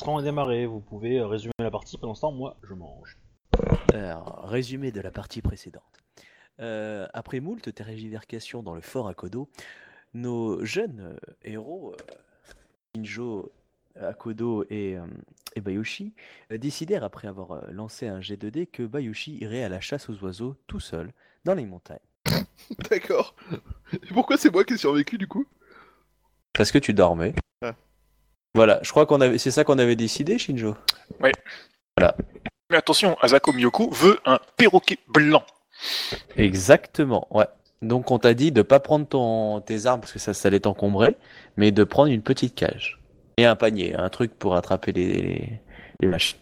l'enregistrement est démarré. Vous pouvez euh, résumer la partie. Pendant ce temps, moi, je mange. Alors, résumé de la partie précédente. Euh, après moult tergiversations dans le fort Akodo, nos jeunes euh, héros, Shinjo, Akodo et, euh, et Bayushi, euh, décidèrent, après avoir lancé un G2D, que Bayushi irait à la chasse aux oiseaux tout seul dans les montagnes. D'accord. Et pourquoi c'est moi qui ai survécu du coup? Parce que tu dormais. Voilà, je crois qu'on avait, c'est ça qu'on avait décidé, Shinjo? Mais attention, Asako Miyoku veut un perroquet blanc. Exactement, ouais. Donc on t'a dit de pas prendre ton, tes armes parce que ça, ça allait t'encombrer, mais de prendre une petite cage et un panier, un truc pour attraper les, les, les machines.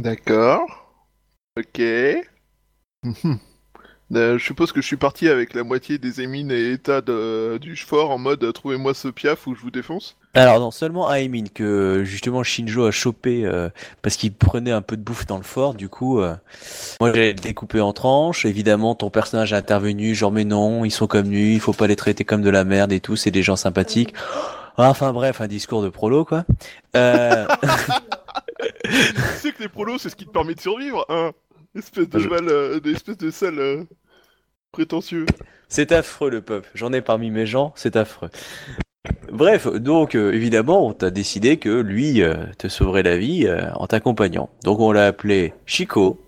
D'accord. Ok. Euh, je suppose que je suis parti avec la moitié des émines et états de- du fort en mode euh, trouvez-moi ce piaf ou je vous défonce. Alors non, seulement à Emin que justement Shinjo a chopé euh, parce qu'il prenait un peu de bouffe dans le fort. Du coup, euh, moi j'ai découpé en tranches. Évidemment, ton personnage a intervenu, genre mais non, ils sont comme nus, il faut pas les traiter comme de la merde et tout. C'est des gens sympathiques. Enfin bref, un discours de prolo quoi. Euh, tu sais que les prolos, c'est ce qui te permet de survivre, hein Espèce de euh, de sale euh, prétentieux. C'est affreux le peuple. J'en ai parmi mes gens, c'est affreux. Bref, donc euh, évidemment, on t'a décidé que lui euh, te sauverait la vie euh, en t'accompagnant. Donc on l'a appelé Chico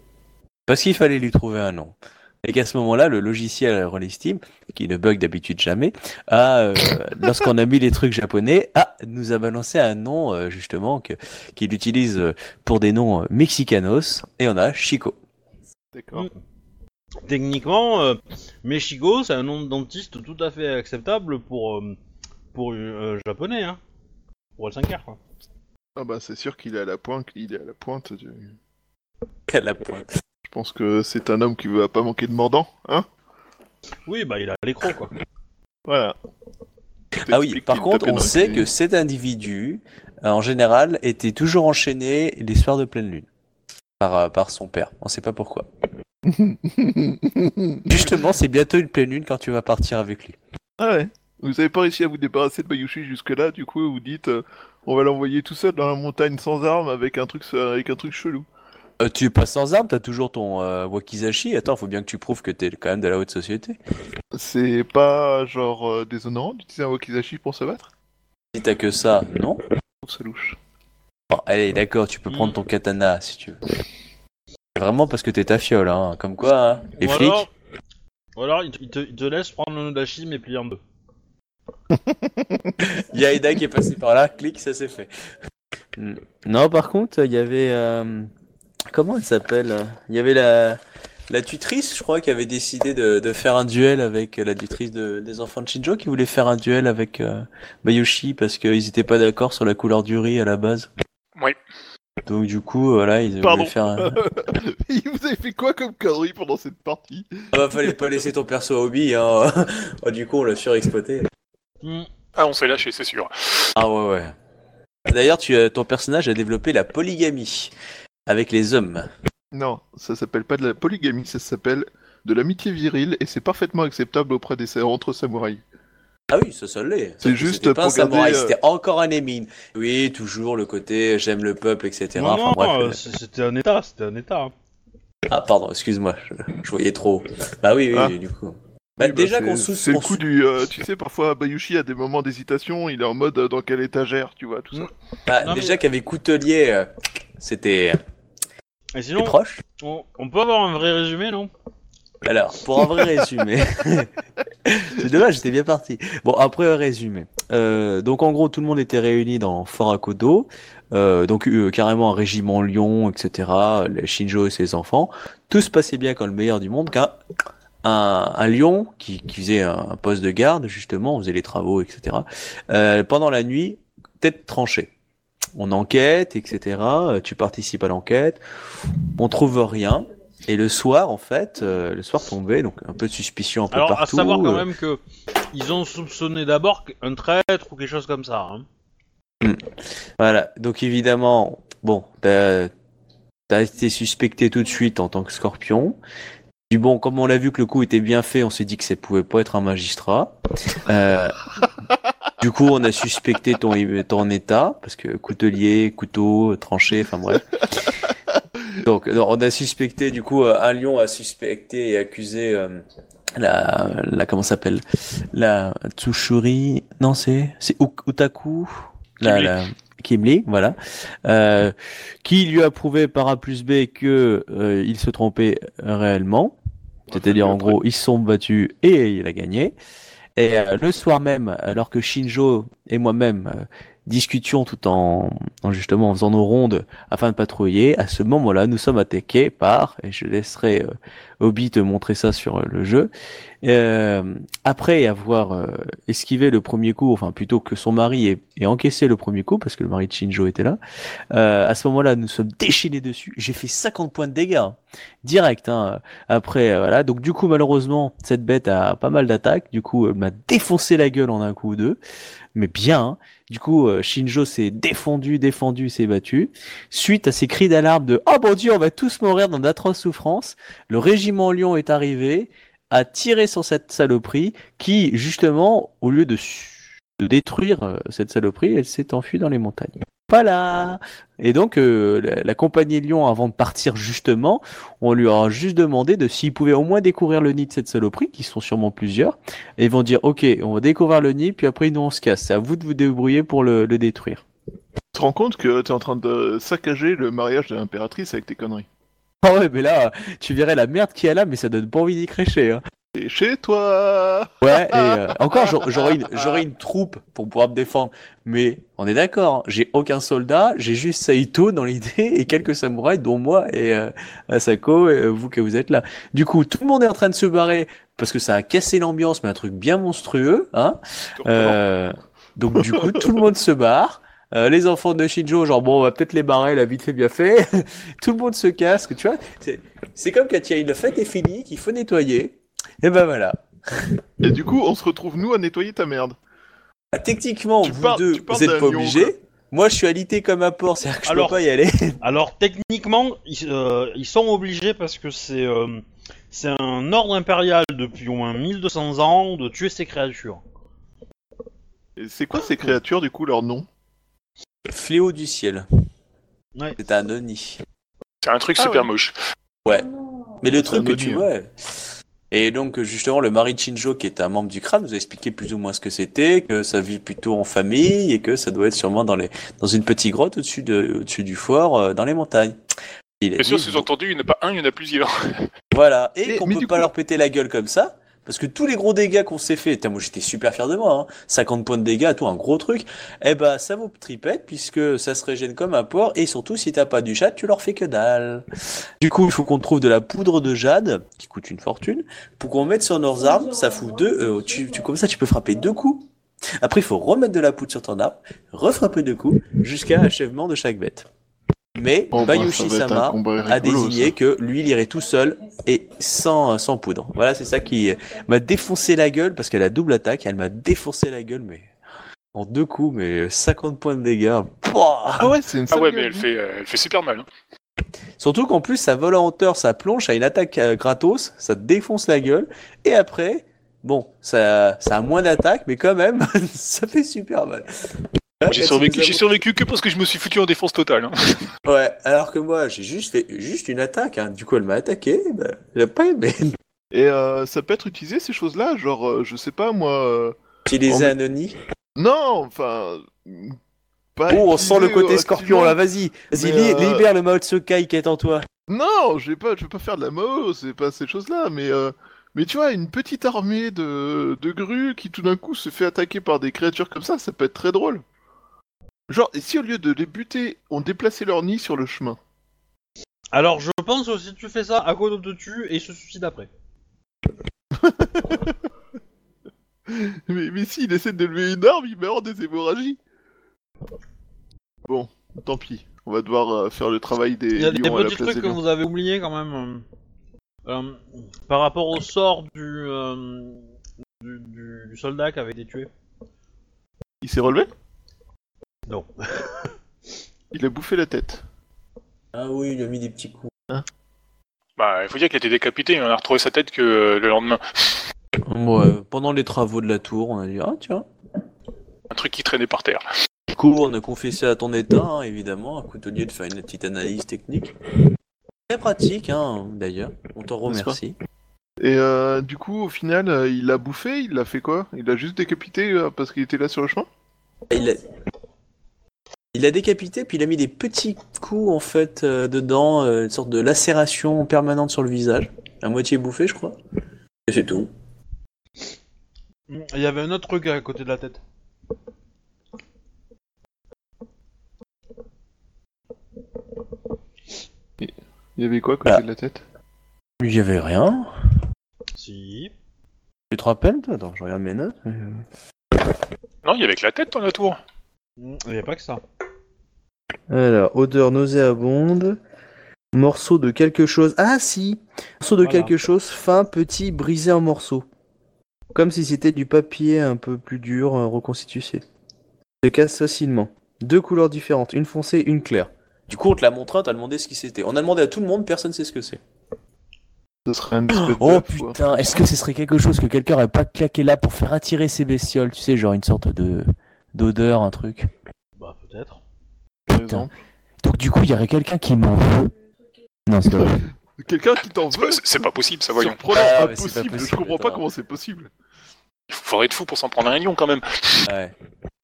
parce qu'il fallait lui trouver un nom. Et qu'à ce moment-là, le logiciel Rollistim, qui ne bug d'habitude jamais, a, euh, lorsqu'on a mis les trucs japonais, ah, nous a balancé un nom euh, justement que qu'il utilise pour des noms mexicanos, et on a Chico. D'accord. Mm. Techniquement, euh, Mechigo, c'est un nom de dentiste tout à fait acceptable pour euh, pour euh, japonais, hein. Pour le 5 quoi. Ah bah c'est sûr qu'il est à la pointe, il est à la pointe. du- À la pointe. Je pense que c'est un homme qui va pas manquer de mordant, hein Oui, bah il a l'écro quoi. Voilà. Ah oui, par contre, on sait que cet individu, euh, en général, était toujours enchaîné les soirs de pleine lune par, par son père. On sait pas pourquoi. Justement, c'est bientôt une pleine lune quand tu vas partir avec lui. ah ouais. Vous avez pas réussi à vous débarrasser de Bayushi jusque-là, du coup vous dites euh, on va l'envoyer tout seul dans la montagne sans armes avec un truc avec un truc chelou. Euh, tu passes sans arme, t'as toujours ton euh, wakizashi. Attends, faut bien que tu prouves que t'es quand même de la haute société. C'est pas genre euh, déshonorant d'utiliser un wakizashi pour se battre? Si t'as que ça, non Je trouve ça louche. Bon, allez, d'accord, tu peux prendre ton katana si tu veux. C'est Vraiment parce que t'es ta fiole, hein. Comme quoi, hein. Les Ou flics. alors- Ou alors, il te, il te- il te laisse prendre le Nodashi mais plié en deux. Il y a Eda qui est passé par là, clic, ça s'est fait. Non, par contre, il y avait. euh, Comment elle s'appelle euh, Il y avait la. La tutrice, je crois, qui avait décidé de, de faire un duel avec la tutrice de- des enfants de Shinjo, qui voulait faire un duel avec euh, Bayushi parce qu'ils étaient pas d'accord sur la couleur du riz à la base. Oui. Donc du coup, voilà, ils Pardon. voulaient faire un... vous avez fait quoi comme connerie pendant cette partie? Ah bah, fallait pas laisser ton perso hobby, hein. Oh, du coup, on l'a surexploité. Hmm. Ah, on s'est lâché, c'est sûr. Ah ouais, ouais. D'ailleurs, tu, as- ton personnage a développé la polygamie avec les hommes. Non, ça s'appelle pas de la polygamie, ça s'appelle de l'amitié virile et c'est parfaitement acceptable auprès des entre samouraïs. Ah oui, ça, ça l'est. C'est juste c'était pour garder, samouraï, euh, c'était encore un émine. Oui, toujours le côté j'aime le peuple, etc. Non, Enfin, non, bref, euh, c'était un état, c'était un état. hein. Ah, pardon, excuse-moi, je, je voyais trop. Bah oui, oui, Ah. du coup. Bah, Oui, bah, déjà c'est- qu'on sous... C'est le coup du. euh, tu sais, parfois Bayushi a des moments d'hésitation, il est en mode euh, dans quelle étagère, tu vois, tout ça. Bah, Non, mais- déjà qu'avec Coutelier, euh, c'était Et c'était sinon, proche? on, on peut avoir un vrai résumé, non? Alors, pour un vrai résumé. c'est dommage, j'étais bien parti. Bon, après un résumé. Euh, donc, en gros, tout le monde était réuni dans Fort Akodo. Euh, donc, euh, carrément un régiment lion, etc. Les Shinjo et ses enfants. Tout se passait bien quand le meilleur du monde, qu'un un, un lion qui, qui faisait un poste de garde, justement, on faisait les travaux, etc. Pendant la nuit, tête tranchée. On enquête, etc. Tu participes à l'enquête. On trouve rien. Et le soir, en fait, euh, le soir tombé, donc un peu de suspicion un peu Alors, à partout. savoir quand euh, même que ils ont soupçonné d'abord un traître ou quelque chose comme ça. Hein. Voilà, donc évidemment, bon, t'as as été suspecté tout de suite en tant que scorpion. Puis bon, comme on l'a vu que le coup était bien fait, on s'est dit que ça pouvait pas être un magistrat. Euh, Du coup, on a suspecté ton, ton état, parce que coutelier, couteau, tranché, enfin bref. Donc, on a suspecté, du coup, euh, un lion a suspecté et accusé euh, la, la, comment s'appelle? La Tsushuri, non, c'est, c'est Utaku? La, Kimli. la, Kimli, voilà, euh, qui lui a prouvé par A plus B que euh, il se trompait réellement. C'est-à-dire, en gros, ils se sont battus et il a gagné. Et euh, le soir même, alors que Shinjo et moi-même euh, discutions tout en, en justement en faisant nos rondes afin de patrouiller, à ce moment-là, nous sommes attaqués par, et je laisserai euh, Obi te montrer ça sur euh, le jeu, euh, après avoir euh, esquivé le premier coup, enfin plutôt que son mari ait, ait encaissé le premier coup, parce que le mari de Shinjo était là, euh, à ce moment-là, nous sommes déchaînés dessus. J'ai fait 50 points de dégâts, direct. Hein, après, voilà. Donc du coup, malheureusement, cette bête a pas mal d'attaques. Du coup, elle m'a défoncé la gueule en un coup ou deux, mais bien. Du coup, euh, Shinjo s'est défendu, défendu, s'est battu. Suite à ces cris d'alarme de Oh mon Dieu, on va tous mourir dans d'atroces souffrances, le régiment Lion est arrivé, a tiré sur cette saloperie, qui justement, au lieu de, de détruire euh, cette saloperie, elle s'est enfuie dans les montagnes. Voilà. Et donc, euh, la, la compagnie Lion, avant de partir justement, on lui aura juste demandé de s'il pouvait au moins découvrir le nid de cette saloperie, qui sont sûrement plusieurs, et ils vont dire, ok, on va découvrir le nid, puis après nous on se casse. C'est à vous de vous débrouiller pour le, le détruire. Tu te rends compte que t'es en train de saccager le mariage de l'impératrice avec tes conneries. Ah ouais, mais là, tu verrais la merde qu'il y a là, mais ça donne pas envie d'y crécher. Hein. Et chez toi Ouais, et euh, encore, j'aurais- une, une troupe pour pouvoir me défendre. Mais on est d'accord, hein, j'ai aucun soldat, j'ai juste Saito dans l'idée et quelques samouraïs, dont moi et euh, Asako, et euh, vous que vous êtes là. Du coup, tout le monde est en train de se barrer parce que ça a cassé l'ambiance, mais un truc bien monstrueux. Hein euh, donc du coup, tout le monde se barre. Euh, les enfants de Shinjo, genre bon, on va peut-être les barrer, la vite fait bien fait. tout le monde se casse, tu vois. C'est- C'est comme quand il y a une fête est finie, qu'il faut nettoyer. Et ben voilà. Et du coup, on se retrouve nous à nettoyer ta merde. Ah, Techniquement, Tu vous parles- deux, tu parles vous êtes d'un pas lion, obligés. Moi, je suis alité comme un porc, c'est-à-dire que je Alors- peux pas y aller. Alors techniquement, ils, euh, ils sont obligés parce que c'est euh, c'est un ordre impérial depuis au moins 1200 ans de tuer ces créatures. Et c'est quoi ces créatures, du coup, leur nom? Fléau du ciel. Ouais. C'est un Oni. C'est un truc Ah super ouais. moche. Mais le truc que tu vois. Et donc, justement, le mari de Shinjo, qui est un membre du crâne, nous a expliqué plus ou moins ce que c'était, que ça vit plutôt en famille et que ça doit être sûrement dans, les, dans une petite grotte au-dessus de, au-dessus du fort, euh, dans les montagnes. Il Bien sûr, dit, entendez, il n'y en a pas un, il y en a plusieurs. Voilà, et Mais- qu'on mais peut pas coup- leur péter la gueule comme ça, parce que tous les gros dégâts qu'on s'est fait, moi j'étais super fier de moi, hein, 50 points de dégâts, tout un gros truc, eh ben ça vaut tripette, puisque ça se régène comme un porc, et surtout si t'as pas du chat, tu leur fais que dalle. Du coup, il faut qu'on trouve de la poudre de jade, qui coûte une fortune, pour qu'on mette sur nos armes, ça fout deux, euh, tu, comme ça tu peux frapper deux coups. Après, il faut remettre de la poudre sur ton arme, refrapper deux coups, jusqu'à achèvement de chaque bête. Mais, Oh, bah, Bayushi Sama, a désigné ça. que lui, il irait tout seul et sans, sans poudre. Voilà, c'est ça qui m'a défoncé la gueule parce qu'elle a double attaque. Elle m'a défoncé la gueule, mais en deux coups, mais 50 points de dégâts. Pouah Ah ouais, c'est une Ah ouais, mais elle fait, euh, elle fait super mal. hein. Surtout qu'en plus, ça vole en hauteur, ça plonge, ça a une attaque euh, gratos, ça te défonce la gueule. Et après, bon, ça, ça a moins d'attaque, mais quand même, ça fait super mal. J'ai survécu, j'ai que parce que je me suis foutu en défense totale. hein. Ouais, alors que moi, j'ai juste fait juste une attaque. hein. Du coup, elle m'a attaqué. Ben, elle a pas aimé. Et euh, ça peut être utilisé, ces choses-là? Genre, euh, je sais pas, moi... euh, Utiliser Oh, Oni. Non, enfin... Pas Oh, on sent le côté euh, scorpion là, vas-y. Vas-y, li- euh, libère le Mao Tsukai qui est en toi. Non, je vais pas, je vais pas faire de la Mao, c'est pas ces choses-là, mais euh, mais tu vois, une petite armée de de grues qui tout d'un coup se fait attaquer par des créatures comme ça, ça peut être très drôle. Genre, et si au lieu de les buter, on déplaçait leur nid sur le chemin? Alors je pense que si tu fais ça, Akodo te tue et se suicide après? Mais mais si, il essaie de lever une arme, il meurt des hémorragies. Bon, tant pis. On va devoir euh, faire le travail des Il y a des lions à la petits place trucs des que lions. vous avez oubliés quand même. euh, euh, par rapport au sort du, euh, du, du- du soldat qui avait été tué. Il s'est relevé? Non. Il a bouffé la tête. Ah oui, il a mis des petits coups. Bah, il faut dire qu'il a été décapité, on a retrouvé sa tête que euh, le lendemain. Ouais, pendant les travaux de la tour, on a dit ah tiens. Un truc qui traînait par terre. Du coup, on a confessé à ton état, hein, évidemment, à coutelier de faire une petite analyse technique. Très pratique, hein, d'ailleurs. On t'en remercie. Et euh, du coup, au final, euh, il l'a bouffé, il l'a fait quoi? Il l'a juste décapité euh, parce qu'il était là sur le chemin Il a... il a décapité, puis il a mis des petits coups, en fait, euh, dedans, euh, une sorte de lacération permanente sur le visage. À moitié bouffé, je crois. Et c'est tout. Il y avait un autre truc à côté de la tête. Il y avait quoi à côté Ah. de la tête? Il y avait rien. Si. Tu te rappelles, toi? Attends, je regarde mes notes. Euh, Non, il y avait que la tête dans la tour. Il n'y a pas que ça. Alors, odeur nauséabonde. Morceau de quelque chose. Ah si Morceau de Voilà. quelque chose fin, petit, brisé en morceaux. Comme si c'était du papier un peu plus dur, euh, reconstitué. Se casse facilement. Deux couleurs différentes, une foncée, une claire. Du coup, on te l'a montré, on t'a demandé ce qui c'était. On a demandé à tout le monde, personne sait ce que c'est. Ce serait un Oh putain, est-ce que ce serait quelque chose que quelqu'un aurait pas claqué là pour faire attirer ces bestioles Tu sais, genre une sorte de d'odeur, un truc. Bah peut-être. par putain. exemple. Donc du coup, il y aurait quelqu'un qui m'en veut. Non, c'est pas vrai. Quelqu'un qui t'en C'est veut pas- C'est pas possible, ça voyons. Surprenant, Ah, mais c'est pas impossible, je possible, comprends pas attends. comment c'est possible. Il faudrait être fou pour s'en prendre un lion quand même. Ouais.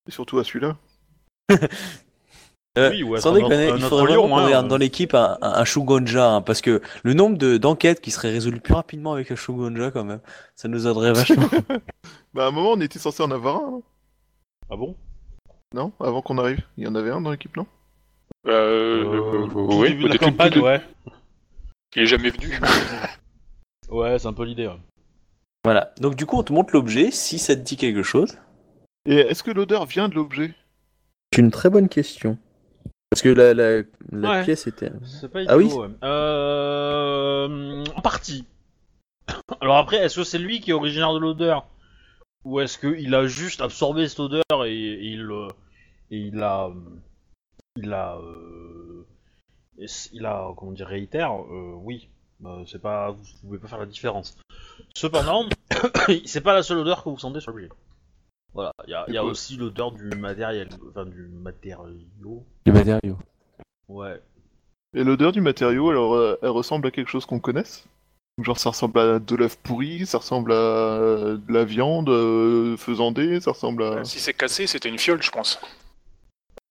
Et surtout à celui-là. Euh, Oui, ou être sans déconner, un il autre faudrait lion, vraiment qu'on hein, ait dans l'équipe un, un, un Shugonja, hein, parce que le nombre de- d'enquêtes qui seraient résolues plus rapidement avec un Shugonja, quand même, ça nous aiderait vachement. Bah à un moment on était censé en avoir un, non? Ah bon? Non Avant qu'on arrive Il y en avait un dans l'équipe, non? Euh, Euh, euh, Tout oui, début de la campagne, ouais. Il est jamais venu. Ouais, c'est un peu l'idée. ouais. voilà. Donc du coup, on te montre l'objet, si ça te dit quelque chose. Et est-ce que l'odeur vient de l'objet? C'est une très bonne question. Parce que la, la, la Ouais. pièce était... C'est pas Ah oui ouais. Euh... En partie. Alors après, est-ce que c'est lui qui est originaire de l'odeur? Ou est-ce qu'il a juste absorbé cette odeur et, et il, euh, et il a... Il a... euh, Il a, comment dire, réitère euh, Oui. Euh, c'est pas... Vous pouvez pas faire la différence. Cependant, c'est pas la seule odeur que vous sentez sur l'objet. Voilà, il y a, y a aussi l'odeur du matériel, enfin du matériau. Les matériaux. Ouais. Et l'odeur du matériau, alors euh, elle ressemble à quelque chose qu'on connaisse? Genre ça ressemble à de l'œuf pourri, ça ressemble à euh, de la viande euh, faisandée, ça ressemble à... Si c'est cassé, c'était une fiole, je pense.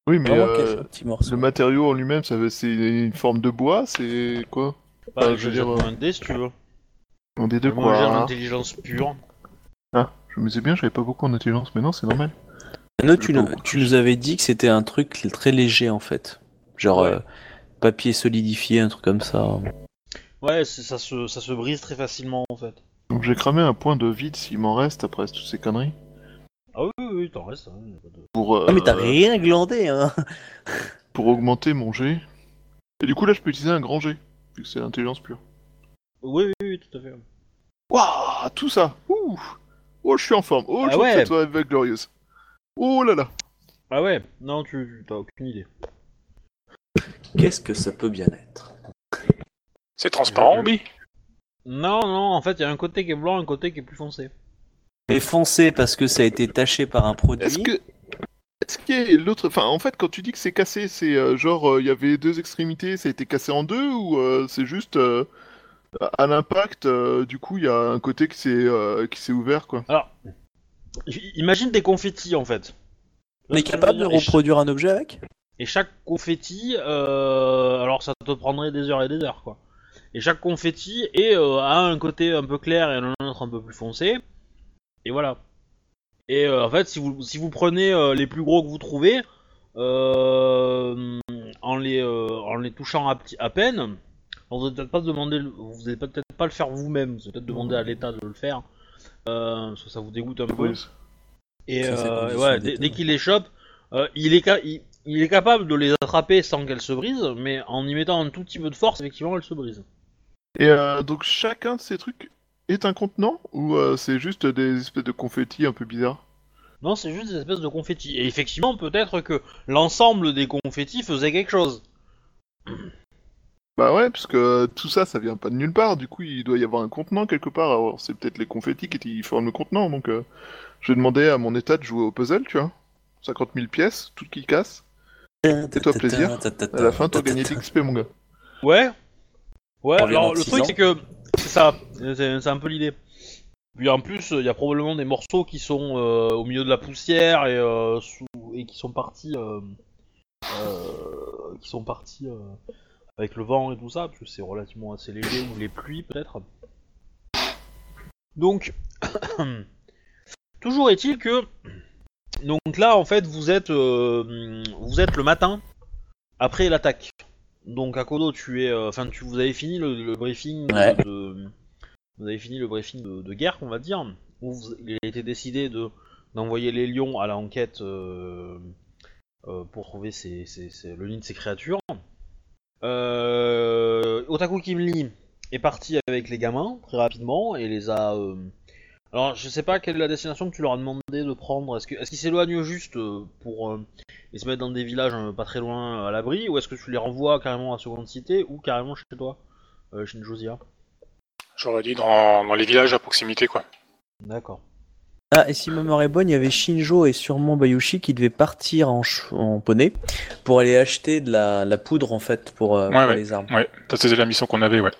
Oui mais Vraiment euh, petit morceau. le matériau en lui-même, ça c'est une forme de bois, c'est quoi Bah, Euh, je je veux dire un dé si tu veux. Un des deux Moi j'ai quoi en hein. intelligence pure. Ah, je me disais bien, j'avais pas beaucoup en intelligence, mais non, c'est normal. Non, tu, nous- tu avais dit que c'était un truc très léger, en fait. Genre Ouais. euh, papier solidifié, un truc comme ça. Ouais, c'est- ça se, ça se brise très facilement en fait. Donc j'ai cramé un point de vide s'il m'en reste après toutes ces conneries. Ah oui, oui, oui, t'en restes. hein, de- Pour, euh, Ah, mais t'as rien glandé, hein pour augmenter mon jet. Et du coup là je peux utiliser un grand jet, vu que c'est l'intelligence pure. Oui, oui, oui, tout à fait. Waouh, tout ça Ouh Oh, je suis en forme. Oh, Ah je trouve ouais. que cette soirée va être glorieuse. Oh là là Ah ouais, non, tu tu- t'as aucune idée. Qu'est-ce que ça peut bien être? C'est transparent, oui. Non, non, en fait, il y a un côté qui est blanc, un côté qui est plus foncé. Et foncé parce que ça a été taché par un produit. Est-ce que... Est-ce qu'il y a l'autre... Enfin, en fait, quand tu dis que c'est cassé, c'est euh, genre, euh, il y avait deux extrémités, ça a été cassé en deux, ou euh, c'est juste... euh, à l'impact, euh, du coup, il y a un côté qui s'est euh, qui s'est ouvert, quoi. Alors, imagine des confettis en fait. On est capable de reproduire un objet avec? Et chaque confetti, euh, alors ça te prendrait des heures et des heures quoi. Et chaque confetti est, euh, a un côté un peu clair et un autre un peu plus foncé. Et voilà. Et euh, en fait, si vous, si vous prenez euh, les plus gros que vous trouvez, euh, en, les, en les touchant à, peine, vous n'allez peut-être pas demander, vous allez peut-être pas le faire vous-même, vous allez peut-être demander à l'État de le faire, parce que ça vous dégoûte un peu. Oui. Et condition ouais, dès, dès qu'il les chope, il, est ca- il, il est capable de les attraper sans qu'elles se brisent, mais en y mettant un tout petit peu de force, effectivement, elles se brisent. Et euh, donc, chacun de ces trucs est un contenant, ou euh, c'est juste des espèces de confettis un peu bizarres? Non, c'est juste des espèces de confettis. Et effectivement, peut-être que l'ensemble des confettis faisait quelque chose. Bah ouais, parce que tout ça, ça vient pas de nulle part. Du coup, il doit y avoir un contenant quelque part. Alors, c'est peut-être les confettis qui forment le contenant. Donc, euh, je vais demander à mon état de jouer au puzzle, tu vois. 50 000 pièces, toutes qui cassent. Fais-toi plaisir. À la fin, t'as gagné de l'XP, mon gars. Ouais. Ouais, alors le truc c'est que c'est ça, c'est un peu l'idée. Puis en plus, il y a probablement des morceaux qui sont euh, au milieu de la poussière et, euh, sous, et qui sont partis, euh, qui sont partis avec le vent et tout ça, parce que c'est relativement assez léger ou les pluies peut-être. Donc, toujours est-il que donc là en fait vous êtes vous êtes le matin après l'attaque. Donc Akodo, tu es, euh, enfin tu vous avez fini le, le briefing de- Ouais. de, vous avez fini le briefing de, de guerre, on va dire, où vous- il a été décidé de d'envoyer les lions à l'enquête euh, euh, pour trouver le nid de ces créatures. Euh, Otaku Kimli est parti avec les gamins très rapidement et les a. Alors je sais pas quelle est la destination que tu leur as demandé de prendre. Est-ce que est-ce qu'ils s'éloignent juste euh, pour euh, ils se mettent dans des villages euh, pas très loin à l'abri ou est-ce que tu les renvoies carrément à Seconde Cité ou carrément chez toi, euh, Shinjozia J'aurais dit dans, dans les villages à proximité, quoi. D'accord. Ah, et si ma mémoire est bonne, il y avait Shinjo et sûrement Bayushi qui devaient partir en, ch- en poney pour aller acheter de la, la poudre en fait pour, euh, Ouais, pour ouais. les armes. Ouais, ça c'était la mission qu'on avait, ouais.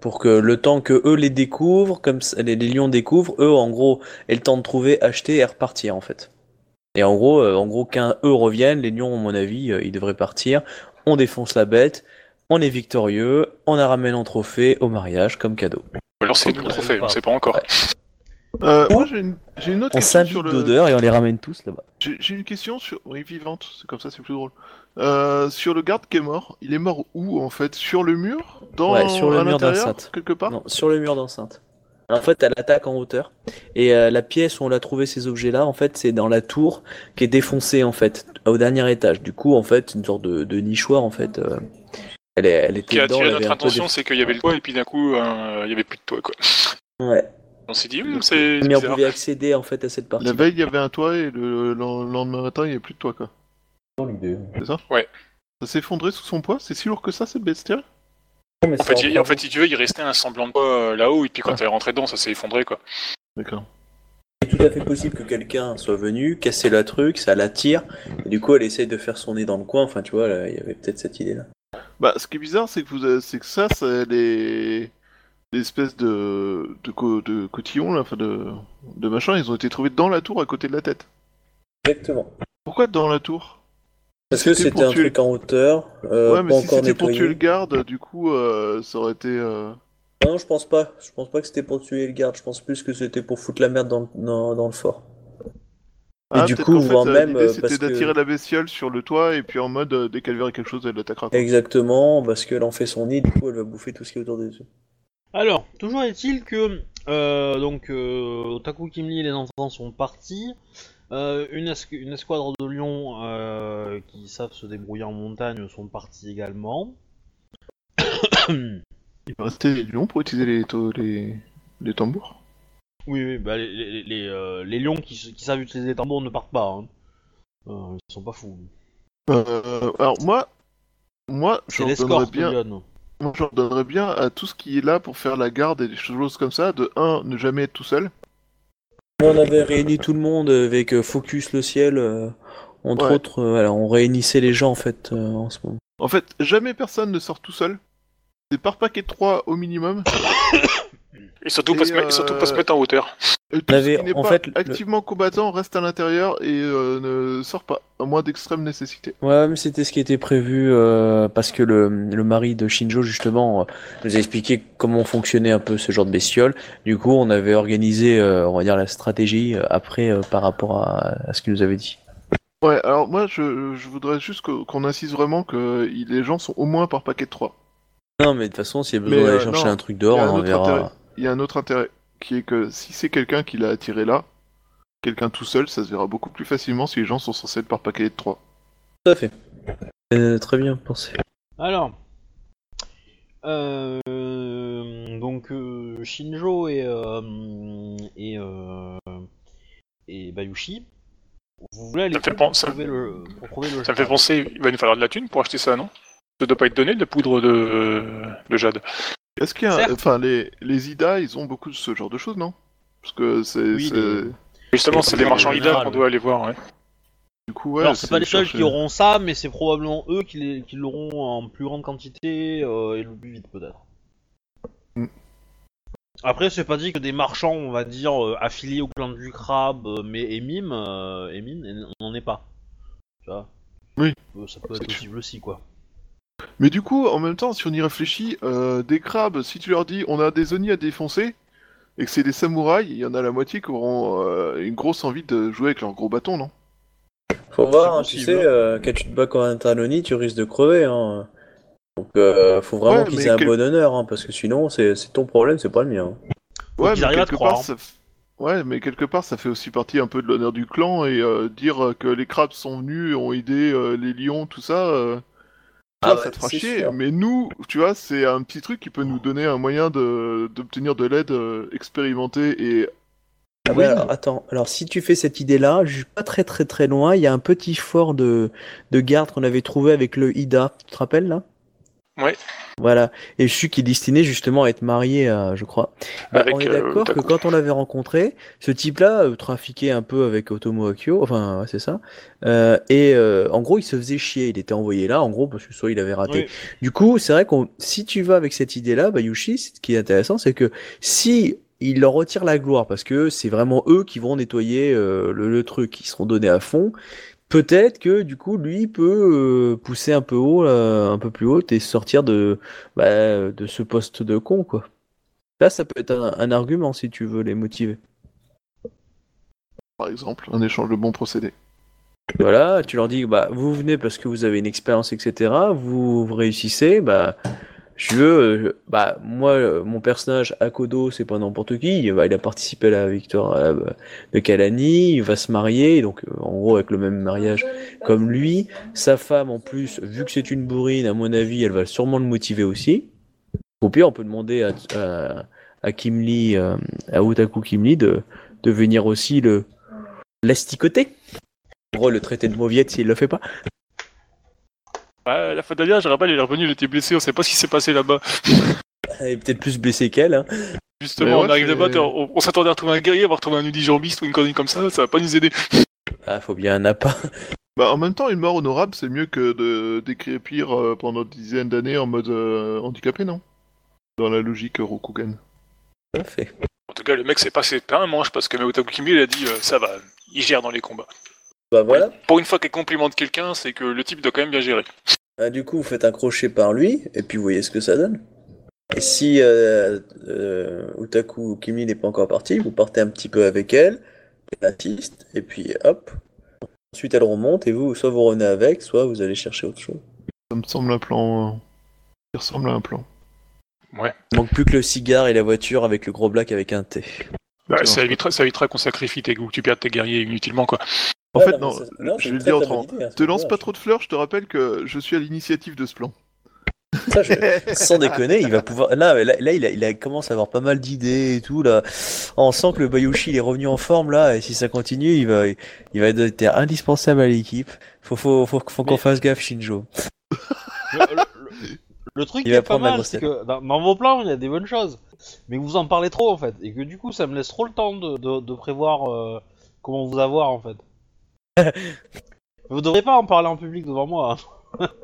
Pour que le temps que eux les découvrent, comme ça, les, les lions découvrent, eux en gros aient le temps de trouver, acheter et repartir en fait. Et en gros, euh, en gros, quand eux reviennent, les lions, à mon avis, euh, ils devraient partir. On défonce la bête, on est victorieux, on la ramène en trophée au mariage comme cadeau. Ou alors c'est nous le trophée, on sait pas encore. Euh, moi, j'ai une, j'ai une autre On question s'invite sur le. d'odeur et on les ramène tous là-bas. J'ai j'ai une question sur. Oui, vivante, c'est comme ça, c'est plus drôle. Euh, sur le garde qui est mort, il est mort où en fait? Sur le mur? Dans Ouais, sur le à mur d'enceinte. Quelque part? Non, sur le mur d'enceinte. En fait, elle attaque en hauteur. Et euh, la pièce où on a trouvé ces objets-là, en fait, c'est dans la tour qui est défoncée, en fait, au dernier étage. Du coup, en fait, une sorte de, de nichoir, en fait. euh, elle, est, elle Ce qui a attiré notre attention, c'est qu'il y avait le toit et puis d'un coup, euh, il y avait plus de toit, quoi. Ouais. On s'est dit, hum, c'est Mais on pouvait accéder, en fait, à cette partie. La veille, il y avait un toit et le, le lendemain matin, il n'y avait plus de toit, quoi. C'est ça? Ouais. Ça s'est effondré sous son poids? C'est si lourd que ça, cette bestiole? En fait, il- en fait, si tu veux, il restait un semblant de toit euh, là-haut et puis quand elle est rentrée dedans, ça s'est effondré, quoi. D'accord. C'est tout à fait possible que quelqu'un soit venu, casser le truc, ça l'attire. Et du coup, elle essaye de faire son nez dans le coin. Enfin, tu vois, là, il y avait peut-être cette idée-là. Bah, ce qui est bizarre, c'est que, vous c'est que ça, c'est les... espèces de, de, co- de cotillons, là, enfin de... de machin, ils ont été trouvés dans la tour à côté de la tête. Exactement. Pourquoi dans la tour? Parce que C'était un tuer- truc en hauteur, euh, Ouais, mais pas si c'était pour tuer le garde, du coup, euh, ça aurait été. euh, Non, je pense pas. Je pense pas que c'était pour tuer le garde. Je pense plus que c'était pour foutre la merde dans, le- dans, dans le fort. Et Ah, du coup, voire euh, même, euh, c'était que- d'attirer la bestiole sur le toit et puis en mode dès qu'elle verrait quelque chose, elle l'attaquera. Exactement, parce qu'elle en fait son nid, du coup, elle va bouffer tout ce qui est autour des yeux. Alors, toujours est-il que euh, donc euh, Otaku Kimli et les enfants sont partis. Euh, une, es- une escadre de lions euh, qui savent se débrouiller en montagne sont partis également. Il va rester les lions pour utiliser les, les... les tambours? Oui, oui, bah les, les, les, les lions qui, savent utiliser les tambours ne partent pas. Hein. Ils sont pas fous. Alors, moi, moi, l'escorte bien. Moi, j'en donnerais bien à tout ce qui est là pour faire la garde et des choses comme ça. De 1, ne jamais être tout seul. On avait réuni tout le monde avec euh, Focus le ciel, euh, entre Ouais. autres. euh, voilà, on réunissait les gens en fait euh, en ce moment. En fait, jamais personne ne sort tout seul. C'est par paquet de 3 au minimum. Et surtout, Et, pas se mettre, euh, surtout pas se mettre en hauteur. Et tout ce qui n'est en pas fait, le- activement combattant reste à l'intérieur et euh, ne sort pas, à moins d'extrême nécessité. Ouais, mais c'était ce qui était prévu euh, parce que le, le mari de Shinjo justement euh, nous a expliqué comment fonctionnait un peu ce genre de bestiole. Du coup, on avait organisé, euh, on va dire, la stratégie euh, après euh, par rapport à, à ce qu'il nous avait dit. Ouais, alors moi je, je voudrais juste qu'on insiste vraiment que les gens sont au moins par paquet de 3. Non, mais de toute façon, s'il y a besoin d'aller euh, chercher non, un truc dehors, on verra. intérêt. Il y a un autre intérêt qui est que si c'est quelqu'un qui l'a attiré là, quelqu'un tout seul, ça se verra beaucoup plus facilement si les gens sont censés être par paquet de 3. Tout à fait. Euh, très bien pensé. Alors, euh, donc euh, Shinjo et euh, et, euh, et Bayushi, vous voulez aller Ça fait pour pen- ça- trouver le pour trouver le Ça me fait penser, il va nous falloir de la thune pour acheter ça, non? Ça doit pas être donné, de la poudre de, de jade. Est-ce qu'il y a. Enfin, les, les IDA, ils ont beaucoup de ce genre de choses, non? Parce que c'est. Oui, c'est- les- Justement, c'est des marchands IDA qu'on doit aller voir, ouais. Du coup, ouais. Alors c'est pas les seuls chercher- qui auront ça, mais c'est probablement eux qui, les- qui l'auront en plus grande quantité euh, et le plus vite peut-être. Mm. Après c'est pas dit que des marchands, on va dire, euh, affiliés au clan du crabe, euh, mais et mime, euh, on n'en est pas. Tu vois? Oui. Euh, Ça peut C'est être possible aussi quoi. Mais du coup, en même temps, si on y réfléchit, euh, des crabes, si tu leur dis on a des Oni à défoncer, et que c'est des samouraïs, il y en a la moitié qui auront euh, une grosse envie de jouer avec leur gros bâton, non? Faut voir, hein, tu sais, euh, quand tu te bats contre un Taloni, tu risques de crever. Hein. Donc, euh, faut vraiment Ouais, qu'ils aient un bon honneur, hein, parce que sinon, c'est ton problème, c'est pas le mien. Ouais, mais arrivent à te quelque croire, part, ça... f- ouais, mais quelque part, ça fait aussi partie un peu de l'honneur du clan et euh, dire que les crabes sont venus, ont aidé euh, les lions, tout ça. Ah ouais, ça te fera chier. sûr. Mais nous, tu vois, c'est un petit truc qui peut nous donner un moyen de d'obtenir de l'aide euh, expérimentée et Ah bah, alors, attends, alors si tu fais cette idée-là, je suis pas très très très loin, il y a un petit fort de, de garde qu'on avait trouvé avec le Ida, tu te rappelles là? Ouais. Voilà, et je suis qui est destiné justement à être marié, à, je crois. Bah, Avec, on est euh, d'accord que quand on l'avait rencontré, ce type-là euh, trafiquait un peu avec Otomo Akio, enfin ouais, c'est ça, Euh, et euh, en gros il se faisait chier, il était envoyé là en gros parce que soit il avait raté. Oui. Du coup, c'est vrai qu'on, si tu vas avec cette idée-là, bah, Yushi, ce qui est intéressant, c'est que si il leur retire la gloire, parce que c'est vraiment eux qui vont nettoyer euh, le, le truc, ils seront donnés à fond, peut-être que du coup, lui peut euh, pousser un peu haut, euh, un peu plus haut, et sortir de, bah, de ce poste de con, quoi. Là, ça peut être un, un argument si tu veux les motiver. par exemple, un échange de bons procédés. Voilà, tu leur dis, bah, vous venez parce que vous avez une expérience, etc. Vous, vous réussissez, bah, je veux, bah, moi, euh, mon personnage, Akodo, c'est pas n'importe qui. Il il a participé à la victoire de Kalani, il va se marier, donc, euh, en gros, avec le même mariage comme lui. Sa femme, en plus, vu que c'est une bourrine, à mon avis, elle va sûrement le motiver aussi. Au pire, on peut demander à, à, à Kim Lee, euh, à Otaku Kim Lee de, de venir aussi le, l'asticoter. En gros, le traité de mauviette s'il le fait pas. Ouais, la fois dernière, je rappelle, il est revenu, il était blessé, on sait pas ce qui s'est passé là-bas. Elle est peut-être plus blessé qu'elle. Hein. Justement, ouais, on arrive là-bas, on, on s'attendait à retrouver un guerrier, on va retrouver un unijambiste ou une connerie comme ça, ça va pas nous aider. Ah, faut bien un appât. Bah, en même temps, une mort honorable, c'est mieux que de d'écrire pire euh, pendant des dizaines d'années en mode euh, handicapé, non? Dans la logique euh, Rokugan. Tout à fait. En tout cas, le mec s'est passé plein un manche parce que Kimi, il a dit euh, ça va, il gère dans les combats. Bah voilà. Pour une fois qu'il complimente quelqu'un, c'est que le type doit quand même bien gérer. Ah, du coup, vous faites un crochet par lui, et puis vous voyez ce que ça donne. Et si euh, euh, Utaku Kimi n'est pas encore parti, vous partez un petit peu avec elle, elle assiste, et puis hop. Ensuite, elle remonte, et vous, soit vous revenez avec, soit vous allez chercher autre chose. Ça me semble un plan. euh, qui ressemble à un plan. Il manque plus que le cigare et la voiture avec le gros black avec un T. Bah, Ok, ça, évitera, ça évitera qu'on sacrifie tes goûts, que tu perdes tes guerriers inutilement, quoi. En fait, non, je vais le dire autrement. idée, hein, Te lance pas trop de fleurs, je te rappelle que je suis à l'initiative de ce plan. Ça, je- Sans déconner, il va pouvoir. Là, là, là, il, a, il a- commence à avoir pas mal d'idées et tout. Là, on sent que le Bayushi il est revenu en forme là, et si ça continue, il va, il va être indispensable à l'équipe. Faut, faut, faut, faut qu'on Mais- fasse gaffe, Shinjo. Le, le- le- le truc Il qui est pas mal, c'est que dans, dans vos plans, il y a des bonnes choses, mais que vous en parlez trop en fait, et que du coup, ça me laisse trop le temps de, de- de prévoir euh, comment vous avoir en fait. Vous devrez pas en parler en public devant moi. hein.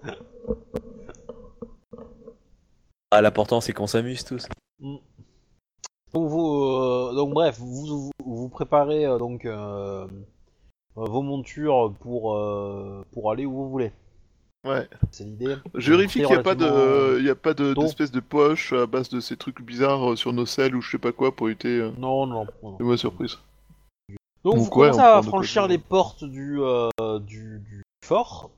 Ah, l'important c'est qu'on s'amuse tous. Donc, vous, euh, donc bref, vous vous, vous préparez euh, donc euh, euh, vos montures pour euh, pour aller où vous voulez. Ouais. C'est l'idée. Je vérifie qu'il n'y a pas relativement- de, il y a pas d'espèce de poche à base de ces trucs bizarres sur nos selles ou je sais pas quoi pour éviter euh, Non, non, non. de mauvaises surprises. Donc Donc vous ouais, commencez on à franchir les portes du, euh, du, du fort.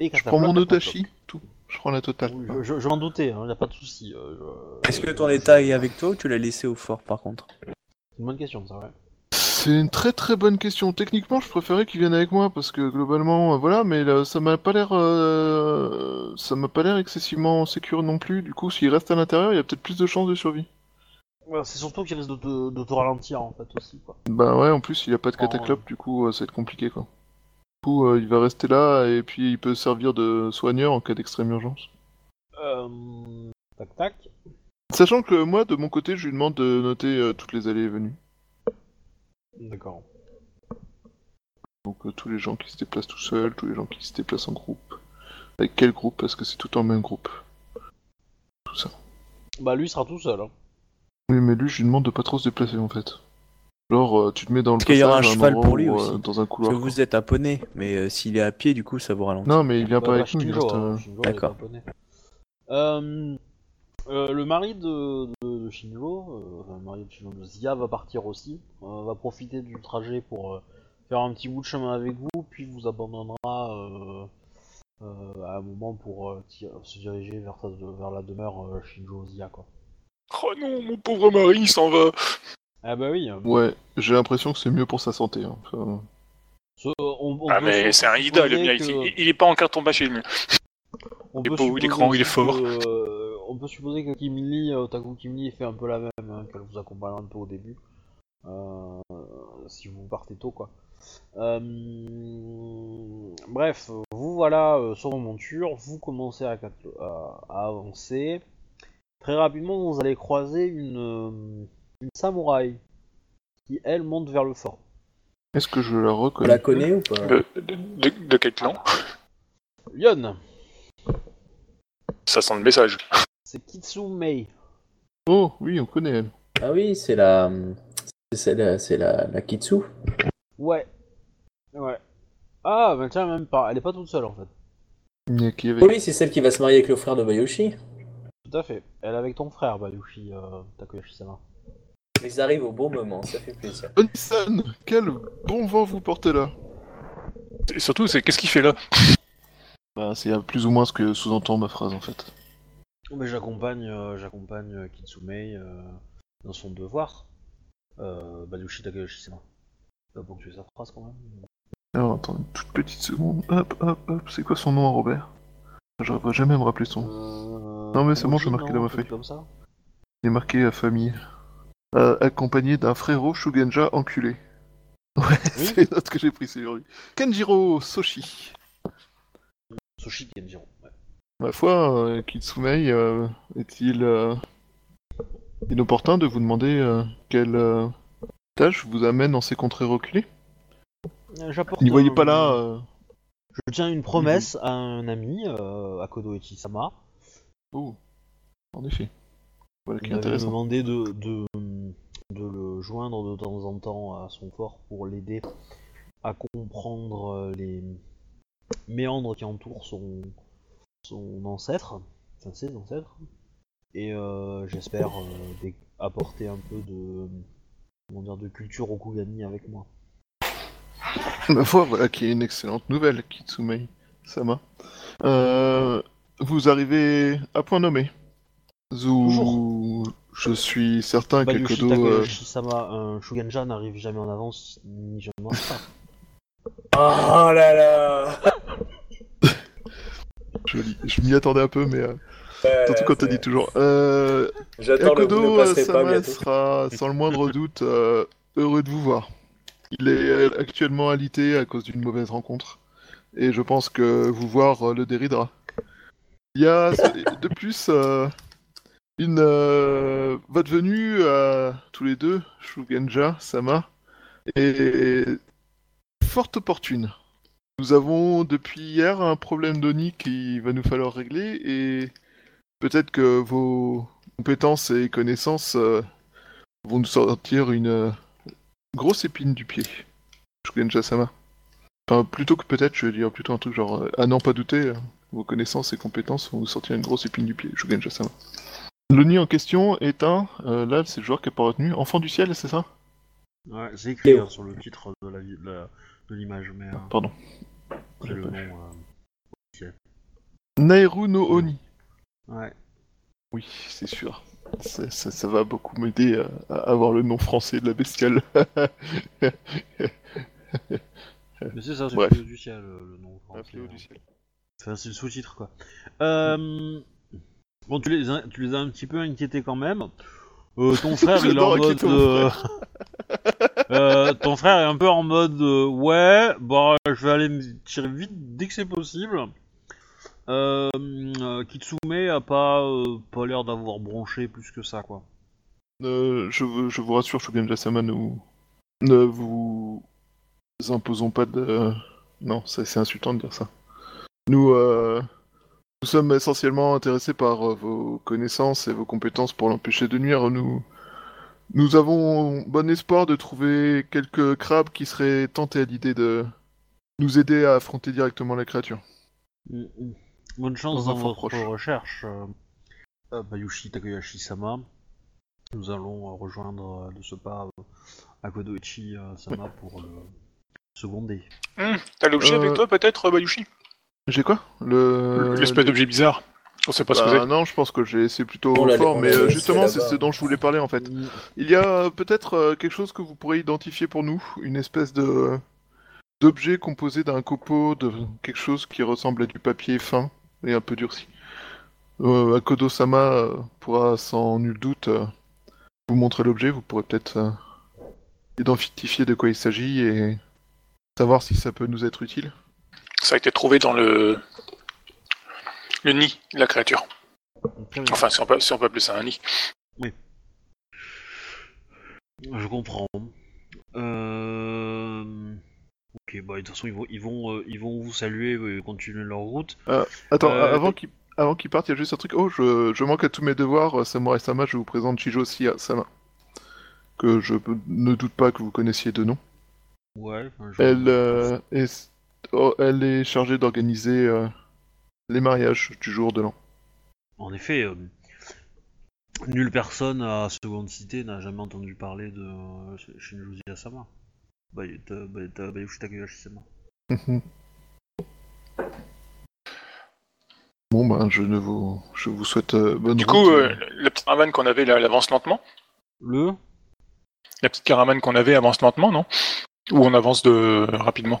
Et Je prends mon otachi, tout. Je prends la totale. Oui, je, je- je m'en doutais, il n'y a pas de souci. euh, je- Est-ce que ton état est avec toi ou tu l'as laissé au fort par contre? C'est une bonne question, ça, ouais. C'est une très très bonne question. Techniquement, je préférais qu'il vienne avec moi parce que globalement, euh, voilà, mais là, ça m'a pas l'air, euh, ça m'a pas l'air excessivement sécure non plus. Du coup, s'il reste à l'intérieur, il y a peut-être plus de chances de survie. Ouais, C'est surtout qu'il risque de te, de te ralentir, en fait, aussi, quoi. Bah ouais, en plus, il a pas de cataclope, du coup, euh, ça va être compliqué quoi. Du coup, euh, il va rester là et puis il peut servir de soigneur en cas d'extrême urgence. Euh... Tac, tac. Sachant que moi, de mon côté, je lui demande de noter euh, toutes les allées et venues. D'accord. Donc tous les gens qui se déplacent tout seuls, tous les gens qui se déplacent en groupe. Avec quel groupe? Parce que c'est tout en même groupe. Tout ça. Bah lui sera tout seul. Hein. Oui, mais lui, je lui demande de pas trop se déplacer en fait. Genre, euh, tu te mets dans le Parce qu'il y aura un cheval pour lui où, aussi. euh, dans un Parce couloir. que vous êtes un poney, mais euh, s'il est à pied, du coup, ça vous ralentit. Non, mais il vient Bah, pas bah, avec nous, hein, euh, D'accord. Euh, le mari de, de, de Shinjo, euh, enfin, le mari de Shinjo, de Zia va partir aussi, euh, va profiter du trajet pour euh, faire un petit bout de chemin avec vous, puis vous abandonnera euh, euh, à un moment pour euh, se diriger vers, sa- vers la demeure euh, Shinjo Zia quoi. Oh non, mon pauvre mari, il s'en va. Ah bah oui. euh, Ouais, j'ai l'impression que c'est mieux pour sa santé. hein. Enfin, ce- on, on Ah, peut mais c'est un Ida, le supposer mien. que- Il, il est pas en carton bas chez lui. On Il est peut beau, il est supposer grand, il est fort. que, euh, on peut supposer que Kim Lee, euh, Otaku Kim Lee fait un peu la même, hein, qu'elle vous accompagne un peu au début. Euh, si vous partez tôt, quoi. Euh, bref, vous voilà euh, sur vos montures, vous commencez à, cat- à- à avancer. Très rapidement, vous allez croiser une, euh, une samouraï qui, elle, monte vers le fort. Est-ce que je la On reconnais la connaît ou pas De, de, de- de quel clan? Yon, Ça sent le message. c'est Kitsumei. Oh, oui, on connaît elle. Ah oui, c'est la. C'est la, c'est la, la Kitsu. Ouais. Ouais. Ah, bah tiens, même pas. Elle est pas toute seule en fait. Oh oui, c'est celle qui va se marier avec le frère de Bayoshi. Tout à fait. Elle est avec ton frère, Bayushi euh, Takoyashi-sama. Ils arrivent au bon moment, ça fait plaisir. Oni-san, quel bon vent vous portez là Et surtout, c'est qu'est-ce qu'il fait là Bah, c'est plus ou moins ce que sous-entend ma phrase en fait. Mais j'accompagne, euh, j'accompagne euh, Kitsumei euh, dans son devoir. Euh, Bayushi Takoyashi-sama. Pas pour tuer sa phrase quand même. Alors, attends une toute petite seconde. Hop, hop, hop. C'est quoi son nom, Robert? J'arriverai jamais à me rappeler son. Euh, Non, mais c'est bon, j'ai marqué dans ma feuille. Il est marqué à famille. Euh, accompagné d'un frérot Shugenja enculé. Ouais, Oui. c'est l'autre que j'ai pris, c'est lui. Kenjiro Soshi. Sushi Kenjiro. Ouais. Ma foi, euh, Kitsumei, euh, est-il euh, inopportun de vous demander euh, quelle euh, tâche vous amène dans ces contrées reculées? Euh. N'y voyez pas là euh, Je tiens une promesse à un ami, euh, Akodo Echi-sama. Oh, en effet. Voilà qui est intéressant. demandé de, de, de le joindre de temps en temps à son fort pour l'aider à comprendre euh, les méandres qui entourent son, son ancêtre, enfin ses ancêtres. Et euh, j'espère euh, apporter un peu de, comment dire, de culture Okugami avec moi. Ma foi, voilà qui est une excellente nouvelle, Kitsumei Sama. Euh, vous arrivez à point nommé. Zou... Je suis certain que Kodo... euh, Takoyashi-sama, un Shugenja n'arrive jamais en avance ni jamais en retard. Oh là là joli. Je m'y attendais un peu, mais euh, Ouais, surtout quand t'as dit toujours. Euh, le vous ne pas Sama bientôt. sera sans le moindre doute euh, heureux de vous voir. Il est euh, actuellement alité à cause d'une mauvaise rencontre. Et je pense que vous voir euh, le déridera. Il y a de plus euh, une euh, votre venue à tous les deux, Shugenja, Sama, est fort opportune. Nous avons depuis hier un problème d'Oni qui va nous falloir régler et peut-être que vos compétences et connaissances euh, vont nous sortir une euh, grosse épine du pied. Shugenja-sama. Enfin, plutôt que peut-être, je vais dire plutôt un truc genre, euh, à n'en pas douter, euh, vos connaissances et compétences vont vous sortir une grosse épine du pied, Shugenja-sama. L'Oni en question est un, euh, là c'est le joueur qui n'a pas retenu, Enfant du ciel, c'est ça? Ouais, c'est écrit hein, sur le titre de la vi- de la- de l'image, mais euh, Pardon. c'est le nom. euh, Nairu no Oni. Ouais. Oui, c'est sûr. Ça, ça- ça va beaucoup m'aider à, à avoir le nom français de la bestiale. Mais c'est ça, c'est le Fléau du ciel, le, le nom Un français. fléau hein. du ciel. Enfin, c'est le sous-titre, quoi. Euh... Bon, tu les, as, tu les as un petit peu inquiétés quand même. Euh, ton frère, il est en mode... euh, euh, ton frère est un peu en mode... ouais, bah, je vais aller me tirer vite dès que c'est possible. Kitsume a pas, pas l'air d'avoir bronché plus que ça, quoi. Je, vous- je vous rassure, Shugenja-sama, nous... ne vous imposons pas de. Non, c'est insultant de dire ça. Nous, euh, nous sommes essentiellement intéressés par euh, vos connaissances et vos compétences pour l'empêcher de nuire. Nous, nous avons bon espoir de trouver quelques crabes qui seraient tentés à l'idée de nous aider à affronter directement la créature. Mm, mm. Bonne chance Dans dans votre proche. recherche, euh, euh, Bayushi Takayashi-sama. Nous allons euh, rejoindre euh, de ce pas euh, Akodoichi euh, Sama pour le seconder. Hum, T'as l'objet Euh, avec toi peut-être, Bayushi? J'ai quoi Le. L'espèce d'objet bizarre. On sait pas ce que Bah, c'est. non, je pense que j'ai laissé plutôt fort, mais euh, justement, c'est ce dont je voulais parler en fait. Mm, Il y a euh, peut-être euh, quelque chose que vous pourrez identifier pour nous, une espèce de d'objet composé d'un copeau, de quelque chose qui ressemble à du papier fin et un peu durci. Euh, Akodo-sama pourra sans nul doute euh, vous montrer l'objet, vous pourrez peut-être euh, identifier de quoi il s'agit et savoir si ça peut nous être utile. Ça a été trouvé dans le le nid de la créature. Enfin, si on peut, si on peut appeler ça un nid. Je comprends. Euh... Ok, bah de toute façon ils vont, ils vont, euh, ils vont vous saluer et continuer leur route. Attends, Euh, avant donc- qu'il avant qu'il parte, il y a juste un truc. Oh, je, je manque à tous mes devoirs, euh, Samurai-sama, je vous présente Chijo Sama. Que je ne doute pas que vous connaissiez de nom. Ouais. je- Elle, euh, est, elle est chargée d'organiser euh, les mariages du jour de l'an. En effet, euh, nulle personne à Seconde Cité n'a jamais entendu parler de euh, Shinjuzi Asama. Bayuta- Bayuta- Bayushi Takayashi-sama. bon, ben, je ne vous, je vous souhaite euh, bonne Du route. coup, euh, la petite caravane qu'on avait là, elle avance lentement? Le? La petite caravane qu'on avait avance lentement, non? Ou on avance de rapidement?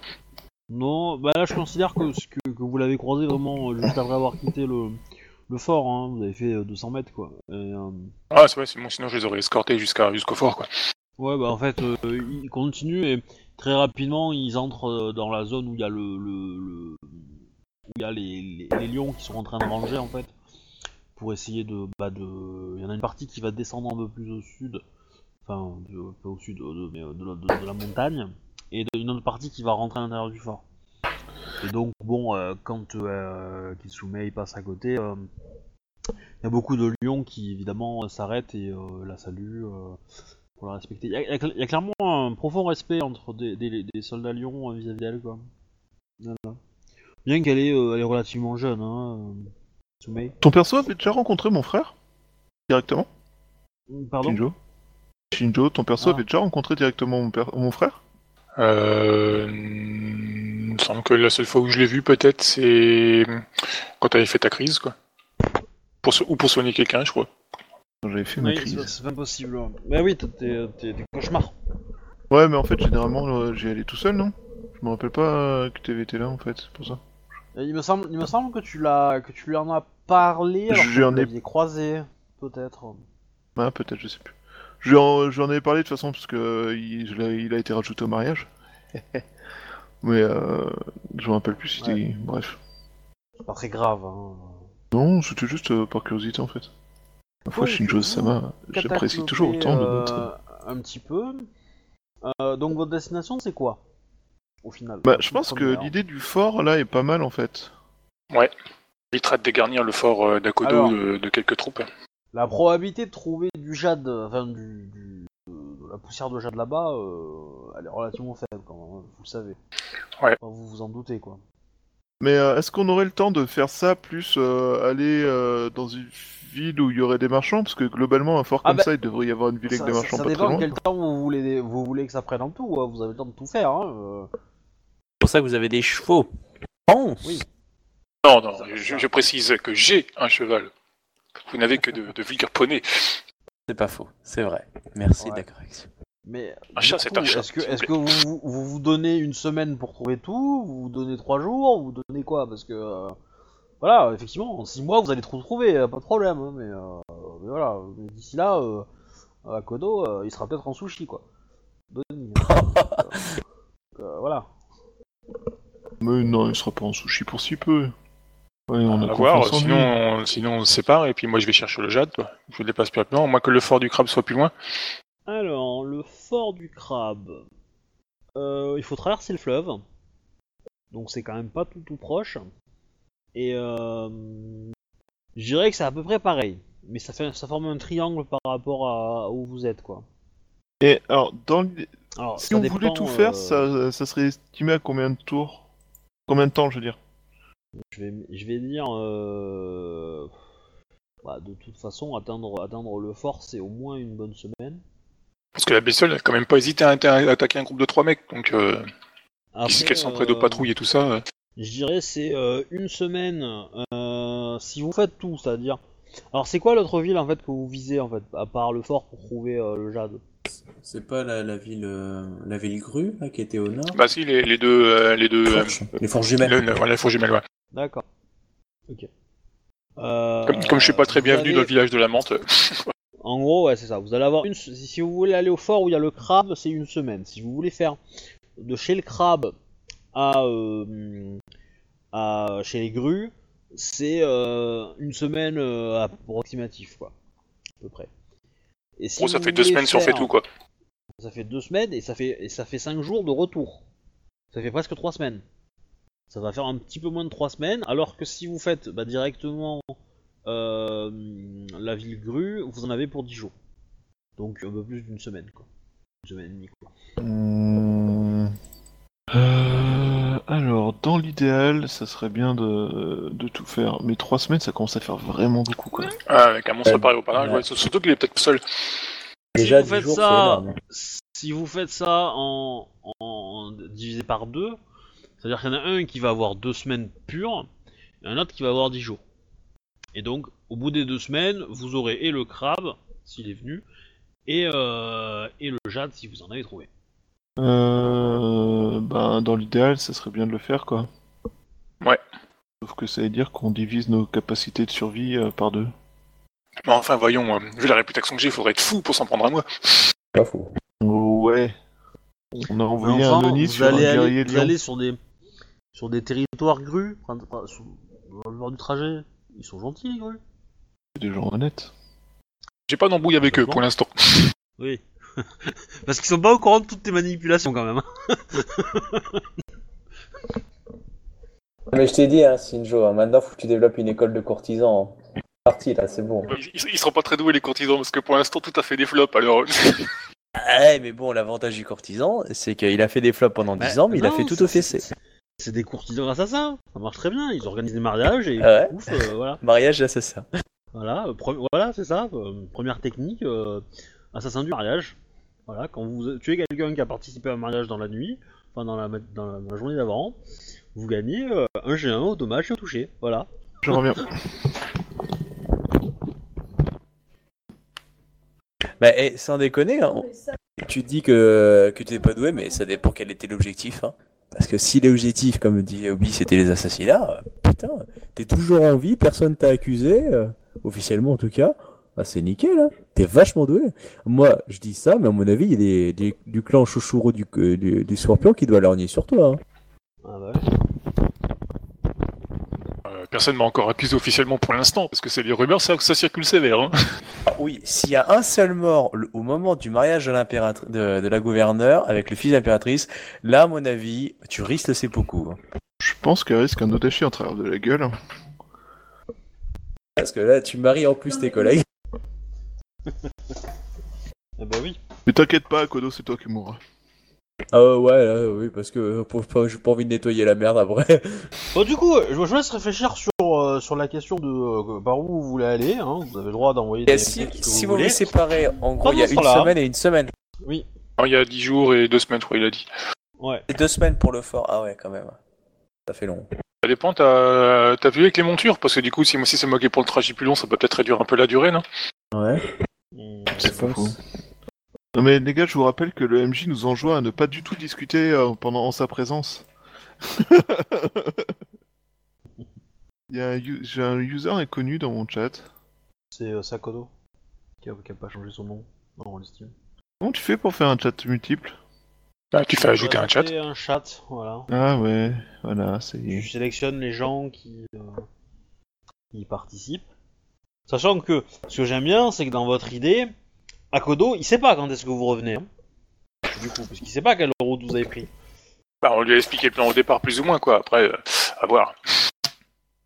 Non, bah là je considère que, ce que, que vous l'avez croisé vraiment euh, juste après avoir quitté le, le fort, hein. vous avez fait euh, 200 mètres quoi. Et, euh, Ah, c'est vrai, bon, sinon je les aurais escortés jusqu'à jusqu'au fort, quoi. Ouais, bah en fait, euh, ils continuent et très rapidement ils entrent euh, dans la zone où il y a le, le, le- où il y a les, les, les lions qui sont en train de ranger en fait pour essayer de bah de il y en a une partie qui va descendre un peu plus au sud, enfin de- pas au sud de, mais euh, de, la- de- de la montagne et de- une autre partie qui va rentrer à l'intérieur du fort. Et donc bon, euh, quand euh, Kisume il passe à côté, euh, il y a beaucoup de lions qui évidemment s'arrêtent et euh, la saluent. euh, pour la respecter. Il y, a- y y clairement un profond respect entre des, des- des soldats lions euh, vis-à-vis d'elle, quoi. Voilà. Bien qu'elle est, euh, est relativement jeune, hein. euh. Ton perso avait déjà rencontré mon frère Directement? Pardon? Shinjo? Shinjo, ton perso Ah. avait déjà rencontré directement mon, père- mon frère? Euh... Il me semble que la seule fois où je l'ai vu, peut-être, c'est quand t'avais fait ta crise, quoi. Pour so- Ou pour soigner quelqu'un, je crois. Quand j'avais fait ma Oui, crise. c'est c'est pas possible. ouais. Bah oui, t'es- t'es t'es- t'es cauchemar. Ouais, mais en fait, généralement, euh, j'y allais tout seul, non? Je me rappelle pas euh, que t'avais été là, en fait, c'est pour ça. Et Il me semble, il me semble que tu l'as, que tu lui en as parlé. Alors J'en que vous ai- croisé, peut-être. Ah, peut-être, je sais plus. J'en j'en avais parlé de toute façon, parce que il, l'ai- il a été rajouté au mariage. mais euh, je me rappelle plus si c'était... Ouais. Bref. C'est pas très grave. Hein. Non, c'était juste euh, par curiosité, en fait. Ma foi, Oui, Shinjo-sama, j'apprécie toujours autant de euh, notre... Un petit peu. Euh, donc votre destination, c'est quoi Au final? Bah, je pense que l'idée du fort, là, est pas mal, en fait. évitera de dégarnir le fort euh, d'Akodo Alors. de, de quelques troupes. La probabilité de trouver du jade, enfin du, du- de la poussière de jade là-bas, euh, elle est relativement faible quand même, hein, vous le savez. Ouais. Enfin, vous vous en doutez quoi. Mais euh, est-ce qu'on aurait le temps de faire ça, plus euh, aller euh, dans une ville où il y aurait des marchands? Parce que globalement, un fort Ah comme bah, ça, il devrait y avoir une ville avec ça, des ça- marchands ça pas très dépend loin. quel temps vous voulez, vous voulez que ça prenne en tout, hein, vous avez le temps de tout faire. Hein. C'est pour ça que vous avez des chevaux. Pense Oui. Non, non, Ça, je, ça. je précise que j'ai un cheval. Vous n'avez que de, de vulgaires poneys. C'est pas faux, c'est vrai. Merci de la correction. Mais Un chat, c'est un chat, Est-ce que, vous que vous, vous vous vous donnez une semaine pour trouver tout Vous vous donnez trois jours Vous donnez quoi? Parce que euh, voilà, effectivement, en six mois vous allez tout trouver, pas de problème. hein, mais, euh, mais voilà, mais d'ici là, euh, à Kodo, euh, il sera peut-être en sushi quoi. Voilà. Mais non, il sera pas en sushi pour si peu. Ouais, on a va voir, sinon, on, sinon on se sépare et puis moi je vais chercher le jade. Je le dépasse plus rapidement, à moins que le fort du crabe soit plus loin. Alors, le fort du crabe. euh, il faut traverser le fleuve. Donc c'est quand même pas tout tout proche. Et euh, je dirais que c'est à peu près pareil. Mais ça, fait, ça forme un triangle par rapport à où vous êtes, quoi. Et alors, dans Alors, si on dépend, voulait tout euh, faire, ça, ça serait estimé à combien de tours? Combien de temps, je veux dire? Je vais, je vais dire. euh, bah, de toute façon, atteindre, atteindre le fort, c'est au moins une bonne semaine. Parce que la bestiole n'a quand même pas hésité à, atta- à attaquer un groupe de trois mecs, donc euh, Après, qu'elles sont près de euh, patrouille et tout ça. euh, Je dirais c'est euh, une semaine euh, si vous faites tout, c'est-à-dire. Alors c'est quoi l'autre ville en fait que vous visez en fait, à part le fort pour trouver euh, le jade? C'est pas la, la ville euh, la ville grue là, qui était au nord? Bah si, les, les deux... euh, les deux Forges. Les forges jumelles. le- le- voilà, les faux jumelles, ouais. D'accord. Ok. Euh, Comme, comme je suis pas très bienvenu allez- dans le village de la menthe, En gros, ouais, c'est ça. Vous allez avoir une. Si vous voulez aller au fort où il y a le crabe, c'est une semaine. Si vous voulez faire de chez le crabe à, euh, à chez les grues, c'est euh, une semaine euh, approximatif, quoi, à peu près. Et si gros, ça fait deux semaines si on fait faire- tout, quoi. Ça fait deux semaines et ça fait et ça fait cinq jours de retour. Ça fait presque trois semaines. Ça va faire un petit peu moins de trois semaines, alors que si vous faites bah, directement euh, la ville grue, vous en avez pour 10 jours. Donc un peu plus d'une semaine, quoi. Une semaine et demie, quoi. Euh, alors, dans l'idéal, ça serait bien de, de tout faire. Mais trois semaines, ça commence à faire vraiment beaucoup, quoi. Ah, avec un monstre pareil au parage, Ouais. ouais, surtout qu'il est peut-être seul. Déjà, si vous 10 faites jours, ça, si vous faites ça en, en divisé par deux, c'est-à-dire qu'il y en a un qui va avoir deux semaines pures, et un autre qui va avoir 10 jours. Et donc, au bout des deux semaines, vous aurez et le crabe, s'il est venu, et, euh, et le jade, si vous en avez trouvé. Euh, ben, dans l'idéal, ça serait bien de le faire, quoi. Ouais. Sauf que ça veut dire qu'on divise nos capacités de survie euh, par deux. Mais enfin, voyons, euh, vu la réputation que j'ai, il faudrait être fou pour s'en prendre à moi. Pas fou. Ouais. On a envoyé un vous sur un aller, guerrier vous lion. allez sur des sur des territoires grus, prendre- prendre- sur- dans le bord du trajet. Ils sont gentils, les grus. C'est des gens honnêtes. J'ai pas d'embrouille avec eux pour l'instant. Oui. Parce qu'ils sont pas au courant de toutes tes manipulations, quand même. hein. Mais je t'ai dit, hein, Sinjo, hein, maintenant faut que tu développes une école de courtisans. hein. Parti là, c'est bon. Ils, ils- ils seront pas très doués les courtisans parce que pour l'instant tout a fait des flops alors. Ouais, mais bon, l'avantage du courtisan, c'est qu'il a fait des flops pendant 10 ans, mais il a fait tout c'est- au fessé. C'est- des courtisans assassins, ça marche très bien. Ils organisent des mariages et Ah ouais ouf, euh, voilà. Mariage d'assassin. Voilà, euh, voilà, c'est ça. euh, première technique, euh, assassin du mariage. Voilà, quand vous tuez quelqu'un qui a participé à un mariage dans la nuit, enfin dans la, ma- dans la, dans la journée d'avant, vous gagnez euh, un G1 au dommage et au touché. Voilà. Je reviens. Bah, eh, sans déconner, hein, tu dis que, que tu n'es pas doué, mais ça dépend quel était l'objectif. Hein. Parce que si l'objectif, comme dit Obi, c'était les assassinats, euh, putain, t'es toujours en vie, personne t'a accusé, euh, officiellement en tout cas, bah, c'est nickel, hein. t'es vachement doué. Moi, je dis ça, mais à mon avis, il y a des, du clan chouchouro du, euh, du, du scorpion qui doit lorgner sur toi. Hein. Ah bah Euh, personne m'a encore accusé officiellement pour l'instant parce que c'est les rumeurs, ça, ça circule sévère. Hein. Ah oui, s'il y a un seul mort le- au moment du mariage de, l'impératri- de, de la gouverneure avec le fils de l'impératrice, là, à mon avis, tu risques le seppuku. hein. Je pense qu'elle risque un odachi en travers de la gueule. Parce que là, tu maries en plus tes collègues. Ah bah oui. Mais t'inquiète pas, Kodo, c'est toi qui mourras. Ah ouais, là, oui, parce que euh, j'ai pas envie de nettoyer la merde après. Bon, du coup, je je vous laisse réfléchir sur, euh, sur la question de euh, par où vous voulez aller. Hein. Vous avez le droit d'envoyer Et des si, textes que si vous vous voulez. vous séparez, en gros, il y a une temps-là- semaine et une semaine. Oui. Il y a 10 jours et 2 semaines, je crois, il a dit. Ouais. Et deux semaines pour le fort. Ah ouais, quand même. Ça fait long. Ça dépend, t'as t'as vu avec les montures? Parce que du coup, si moi si c'est moqué pour le trajet plus long, ça peut peut-être réduire un peu la durée, non? Ouais. Hmm. C'est pas faux. Non mais les gars, je vous rappelle que le MJ nous enjoint à ne pas du tout discuter euh, pendant en sa présence. Il y a un u- J'ai un user inconnu dans mon chat. C'est euh, Sakodo qui a, qui a pas changé son nom dans l'estime. Comment tu fais pour faire un chat multiple? Ah, Tu fais ajouter un chat. un chat, voilà. Ah ouais, voilà, ça y Je est. sélectionne les gens qui, euh, qui y participent. Sachant que ce que j'aime bien, c'est que dans votre idée, Akodo, il sait pas quand est-ce que vous revenez. hein. du coup, parce qu'il sait pas quelle route vous avez pris. Bah, on lui a expliqué le plan au départ, plus ou moins, quoi. Après, euh, à voir.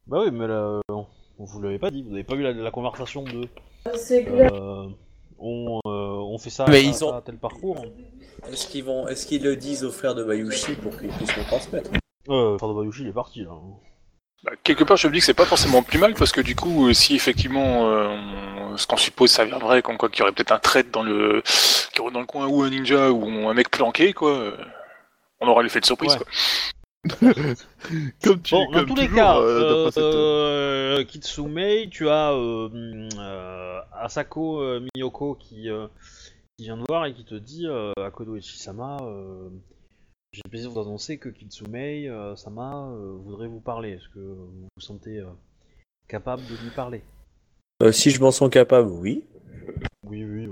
Bah oui, mais là, euh, on vous l'avez pas dit, vous avez pas eu la, la conversation de. C'est clair. euh, on, euh, on fait ça, Mais ça, ils ont- tel parcours. Est-ce qu'ils vont, est-ce qu'ils le disent au frère de Bayushi pour qu'il puisse le transmettre? Euh, Frère de Bayushi, il est parti là. Bah, quelque part, je me dis que c'est pas forcément plus mal, parce que du coup, euh, si effectivement, euh, on- ce qu'on suppose s'avère vrai, comme quoi qu'il y aurait peut-être un traître dans le, qui aurait dans le coin, ou un ninja, ou un mec planqué, quoi, euh, on aura l'effet de surprise, Ouais. quoi. Comme tu, Bon, dans tous les cas, euh, euh, cette- euh, Kitsumei, tu as euh, hum, euh, Asako euh, Miyoko qui, euh, qui vient te voir et qui te dit euh, Akodo Ichisama, euh, j'ai le plaisir de vous annoncer que Kitsumei euh, Sama euh, voudrait vous parler. Est-ce que vous vous sentez euh, capable de lui parler? Si je m'en sens capable, oui. Oui, oui.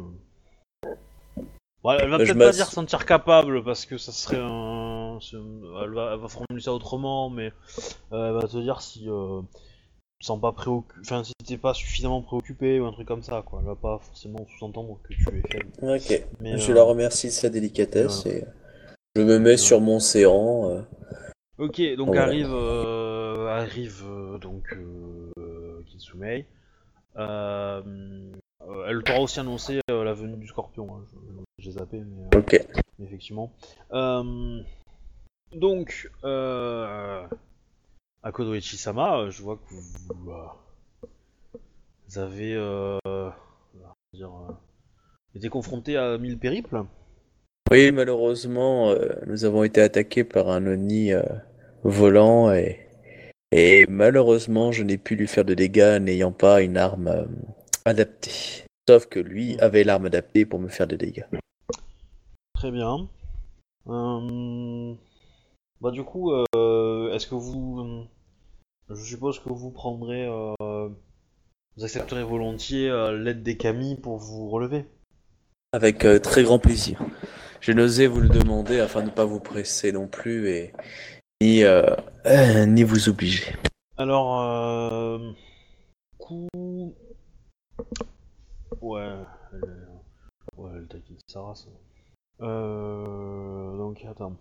Ouais, elle va peut-être pas dire sentir capable parce que ça serait un. Elle va, elle va formuler ça autrement, mais euh, elle va te dire si. Euh, sens pas préoccupé. Enfin, si t'es pas suffisamment préoccupé ou un truc comme ça, quoi. Elle va pas forcément sous-entendre que tu es faible. Ok. Mais, je euh, la remercie de sa délicatesse et je me mets sur mon séant. euh. Ok, donc arrive, euh, arrive euh, donc euh, Kitsumei. Euh, euh, elle t'aura aussi annoncé euh, la venue du Scorpion. hein. Je- J'ai zappé, mais. euh, Ok. effectivement. Euh, donc, euh, Akodo Ichisama, euh, je vois que vous, euh, vous avez euh, dire, euh, été confronté à mille périples. Oui, malheureusement, euh, nous avons été attaqués par un Oni euh, volant et, et malheureusement, je n'ai pu lui faire de dégâts n'ayant pas une arme euh, adaptée. Sauf que lui avait l'arme adaptée pour me faire des dégâts. Très bien. Bah du coup, est-ce que vous, je suppose que vous prendrez, vous accepterez volontiers l'aide des Kami pour vous relever? Avec euh, très grand plaisir. Je n'osais vous le demander afin de ne pas vous presser non plus et ni, euh, euh, ni vous obliger. Alors, euh... coup... Ouais, elle. Ouais, elle taquine sa race. Euh... Donc, attends.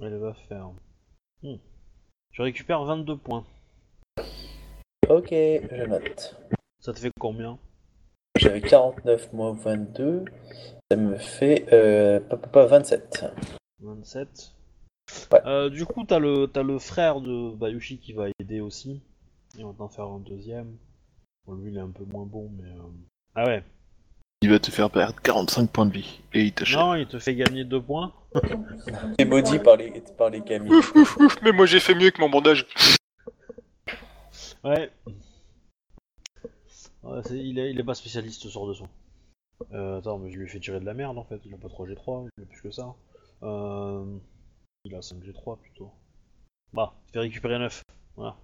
Elle va faire... Hmm. Je récupère 22 points. Ok, je note. Ça te fait combien? J'avais 49 moins 22, ça me fait euh, pas, pas, pas, 27. 27. Ouais. Euh, du coup, t'as le, t'as le frère de Bayushi qui va aider aussi. Et on va t'en faire un deuxième. Bon, lui, il est un peu moins bon, mais... euh, Ah ouais. Il va te faire perdre 45 points de vie et il t'achète. Non, il te fait gagner 2 points. Et maudit par les, par les camis. Ouf, ouf, ouf, mais moi j'ai fait mieux que mon bandage. Ouais. Il, est, il est pas spécialiste sur de son. Euh, attends, mais je lui ai fait tirer de la merde en fait. Il a pas 3 G3, il a plus que ça. Euh, il a 5 G3 plutôt. Bah, il fait récupérer 9. Voilà.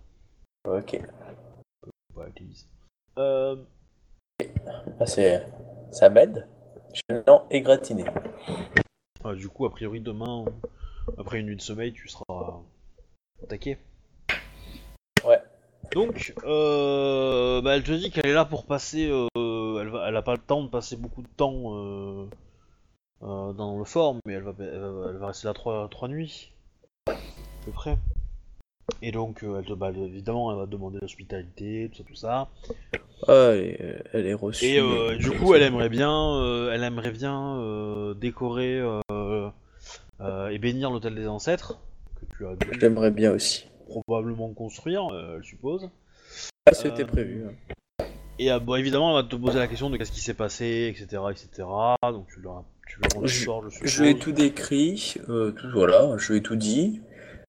Ok. Utilise. Euh, Ah, c'est... Ça m'aide. Je et gratiné. ah, du coup, a priori, demain, après une nuit de sommeil, tu seras attaqué. Donc, euh, bah, elle te dit qu'elle est là pour passer. euh, elle, va, elle a pas le temps de passer beaucoup de temps euh, dans le fort, mais elle va, elle rester là trois, trois nuits, à peu près. Et donc, elle te, bah, évidemment, elle va demander l'hospitalité, tout ça, tout ça. Ah, elle est, elle est reçue. Et euh, du coup, elle aimerait bien, euh, elle aimerait bien euh, décorer et bénir l'hôtel des ancêtres que tu as J'aimerais bien aussi. Probablement construire, euh, elle suppose. Ah, c'était Euh, prévu. hein. Et euh, bon, évidemment, elle va te poser la question de qu'est-ce qui s'est passé, etc., etc. Donc tu leur, tu Je- l'histoire, je suppose. Je lui ai tout décrit, euh, tout, voilà, je lui ai tout dit.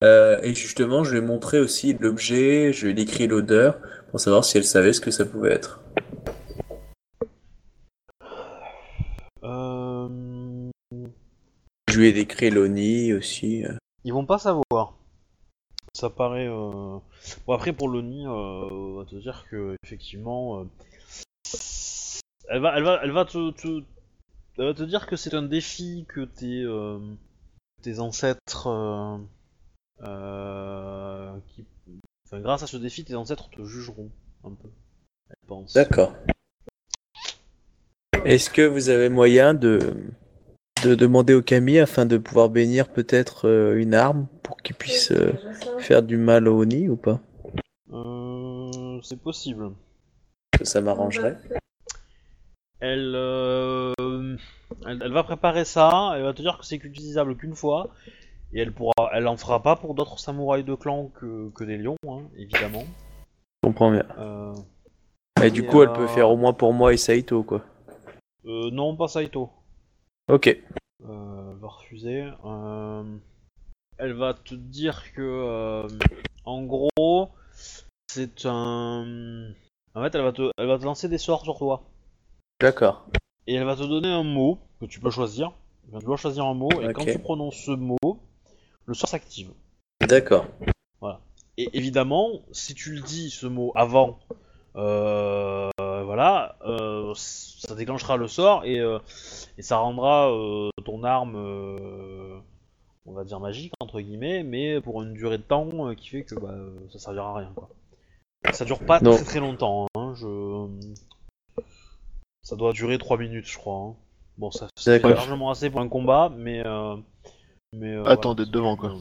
Euh, et justement, je lui ai montré aussi l'objet, je lui ai décrit l'odeur, pour savoir si elle savait ce que ça pouvait être. Euh, Je lui ai décrit l'Oni aussi. euh. Ils vont pas savoir. Ça paraît. euh, Bon après pour Loni, euh, on va te dire que effectivement, euh, elle va, te, dire que c'est un défi que tes, euh, ancêtres, enfin grâce à ce défi, tes ancêtres te jugeront un peu. Elle pense. D'accord. Est-ce que vous avez moyen de de demander au Camille afin de pouvoir bénir peut-être euh, une arme pour qu'il puisse euh, faire du mal au Oni ou pas? Euh, c'est possible. Ça, ça m'arrangerait. Elle, euh, elle, elle va préparer ça, elle va te dire que c'est utilisable qu'une fois, et elle pourra, elle en fera pas pour d'autres samouraïs de clan que, que des lions, hein, évidemment. Je comprends bien. Euh, Et du coup, elle euh, peut faire au moins pour moi et Saito, quoi. euh, non, pas Saito. Ok. Euh, elle va refuser. Euh, elle va te dire que, euh, en gros, c'est un. En fait, elle va te, elle va te lancer des sorts sur toi. D'accord. Et elle va te donner un mot que tu peux choisir. Enfin, Tu dois choisir un mot, et quand tu prononces ce mot, le sort s'active. D'accord. Et évidemment, si tu le dis ce mot avant, voilà, euh, ça déclenchera le sort et, euh, et ça rendra euh, ton arme, euh, on va dire magique entre guillemets, mais pour une durée de temps euh, qui fait que bah, euh, ça servira à rien quoi. Ça dure pas Non. très très longtemps, hein, je... ça doit durer 3 minutes je crois. hein. Bon, ça c'est largement assez pour un combat, mais euh, mais euh, Attends voilà. d'être devant, quoi.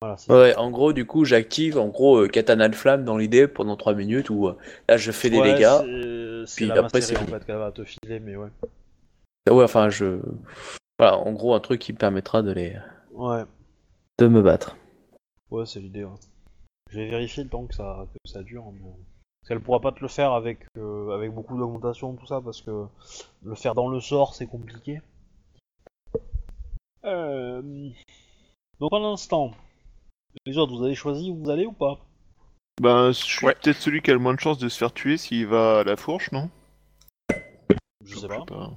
Voilà, Ouais, en gros, du coup, j'active en gros euh, Katana de Flamme dans l'idée pendant 3 minutes où euh, là je fais des Ouais, dégâts. c'est- C'est puis après, c'est en fait qu'elle va te filer, mais ouais. Ouais, enfin, je. Voilà, en gros, un truc qui me permettra de les. Ouais, de me battre. ouais, c'est l'idée. ouais. Je vais vérifier le temps que ça, que ça dure. Mais... Parce qu'elle pourra pas te le faire avec, euh, avec beaucoup d'augmentation, tout ça, parce que le faire dans le sort, c'est compliqué. Euh... Donc, pendant l'instant, les autres, vous avez choisi où vous allez ou pas Ben, je suis Ouais. peut-être celui qui a le moins de chances de se faire tuer s'il va à la fourche, non Je sais pas.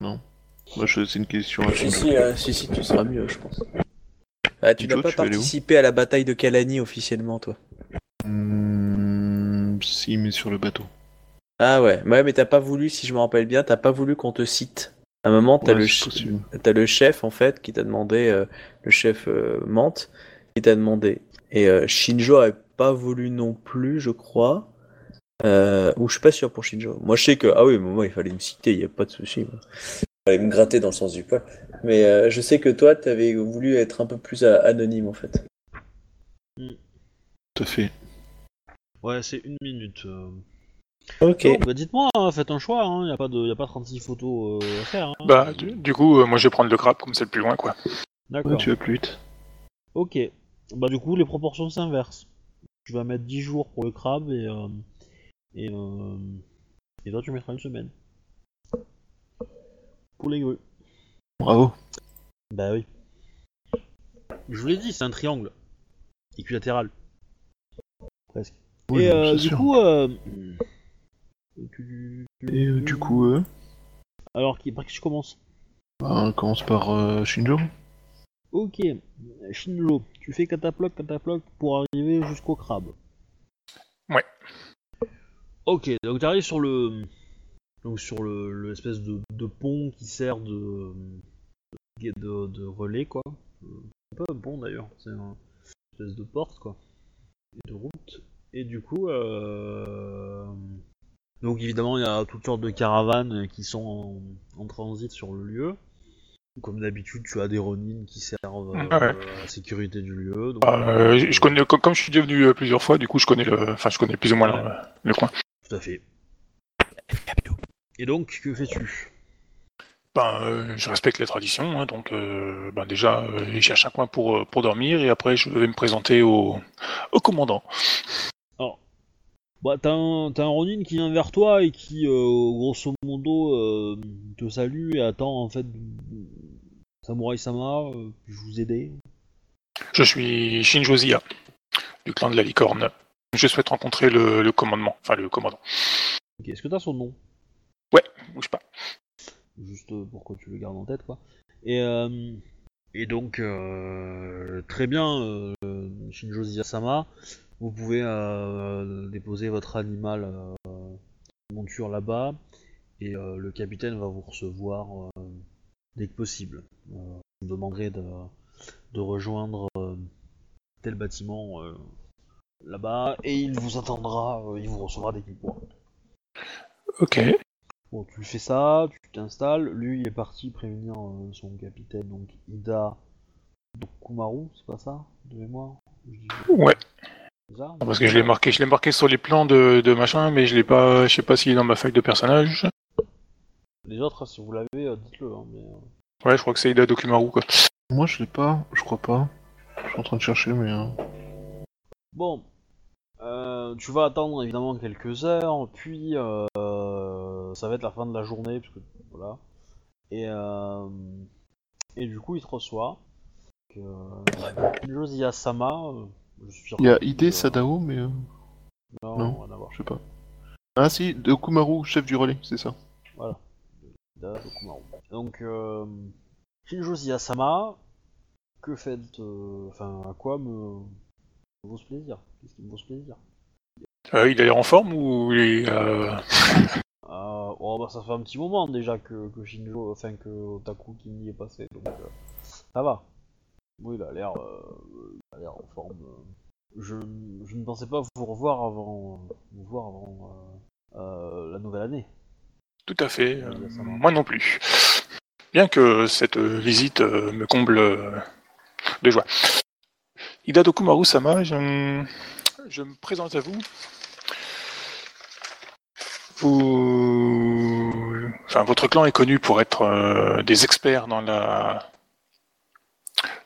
Non. Moi, je- c'est une question à Si, si, euh, si, si, tu seras mieux, je pense. Ah, tu n'as pas participé à la bataille de Kalani officiellement, toi. Hmm, si, mais sur le bateau. Ah ouais, ouais, mais t'as pas voulu, si je me rappelle bien, t'as pas voulu qu'on te cite. À un moment, t'as Ouais, le, ch- le chef, en fait, qui t'a demandé, euh, le chef euh, Mante, qui t'a demandé. Et euh, Shinjo a pas voulu non plus, je crois. Euh, ou je suis pas sûr pour Shinjo. Moi, je sais que, ah oui, mais moi, il fallait me citer, il y a pas de souci. moi. Il fallait me gratter dans le sens du poil. Mais euh, je sais que toi, t'avais voulu être un peu plus anonyme, en fait. Tout à fait. Ouais, c'est une minute. Ok. Bah dites-moi, hein, faites un choix, il n'y a, pas de- y a pas 36 photos euh, à faire. hein. Bah, du, du coup, euh, moi je vais prendre le crabe comme c'est le plus loin, quoi. D'accord. Ouais, tu vas plus vite. Ok. Bah du coup les proportions s'inversent. Tu vas mettre 10 jours pour le crabe et euh, et, euh, et toi tu mettras une semaine. Pour les grues. Bravo. Bah oui. Je vous l'ai dit, c'est un triangle. Équilatéral. Presque. Oui, et euh, du sûr. coup, tu- tu- Et du coup, Alors qui, par qui je commence? Bah, on commence par euh, Shinjo. Ok, Shinjo, tu fais cataploc, cataploc pour arriver jusqu'au crabe. Ouais. Ok, donc tu arrives sur le, donc sur le, le espèce de, de pont qui sert de, de, de relais quoi. C'est pas un pont d'ailleurs, c'est un une espèce de porte quoi, et de route. Et du coup, euh... donc évidemment il y a toutes sortes de caravanes qui sont en, en transit sur le lieu. Comme d'habitude, tu as des ronines qui servent euh, Ouais. à la sécurité du lieu. donc, Euh, je je connais, comme, je suis déjà venu euh, plusieurs fois, du coup je connais le, enfin je connais plus ou moins Ouais. le, le coin. Tout à fait. Et donc, que fais-tu? Ben, euh, je respecte les traditions, hein, donc euh, ben déjà euh, je cherche un coin pour euh, pour dormir et après je vais me présenter au au commandant. Bah, t'as un, t'as un Ronin qui vient vers toi et qui, euh, grosso modo, euh, te salue et attend en fait. Samurai Sama, euh, puis-je vous aider Je suis Shinjo Zia, du clan de la licorne. Je souhaite rencontrer le, le commandement, enfin le commandant. Ok, est-ce que t'as son nom? Bouge pas. Juste pour que tu le gardes en tête, quoi. Et, euh, et donc, euh, très bien, euh, Shinjo Ziyasama, vous pouvez euh, déposer votre animal euh, monture là-bas, et euh, le capitaine va vous recevoir dès que possible. Je vous demanderai de, de rejoindre tel bâtiment là-bas, et il vous attendra, il vous recevra dès qu'il pourra. Ok. Bon, tu fais ça, tu t'installes. Lui, il est parti prévenir euh, son capitaine, donc Ida Dokumaru, c'est pas ça De mémoire? Ouais. Parce que je l'ai marqué, je l'ai marqué sur les plans de, de machin, mais je l'ai pas, je sais pas s'il est dans ma feuille de personnage. Les autres, si vous l'avez, euh, dites-le. hein, mais, euh, Ouais, je crois que c'est Ida Dokumaru quoi. Moi, je l'ai pas, je crois pas. Je suis en train de chercher, mais. euh, Bon, euh, tu vas attendre évidemment quelques heures, puis euh, ça va être la fin de la journée, parce que voilà. Et, euh, et du coup, il te reçoit. Donc, Euh, Josiah Sama, euh. Il y a Ide euh, Sadao, mais. euh, Non, non. rien à voir. Je sais pas. Ah si, de Kumaru, chef du relais, c'est ça. Voilà. Dokumaru. Donc, euh, Shinjosi Asama, que faites. euh, Enfin, à quoi me. vaut ce plaisir? Qu'est-ce qui me vaut ce plaisir? Euh, il a l'air en forme ou il est, euh, Euh, oh, bah, ça fait un petit moment déjà que, que Shinjo, enfin que Otaku Kimi est passé, donc euh, ça va. Oui, il a l'air, euh, il a l'air en forme. euh. Je, je ne pensais pas vous revoir avant, vous voir avant euh, la nouvelle année. Tout à fait. moi non plus. Bien que cette visite me comble de joie. Ida Dokumaru Sama, je, je me présente à vous. Vous, enfin, votre clan est connu pour être euh, des experts dans la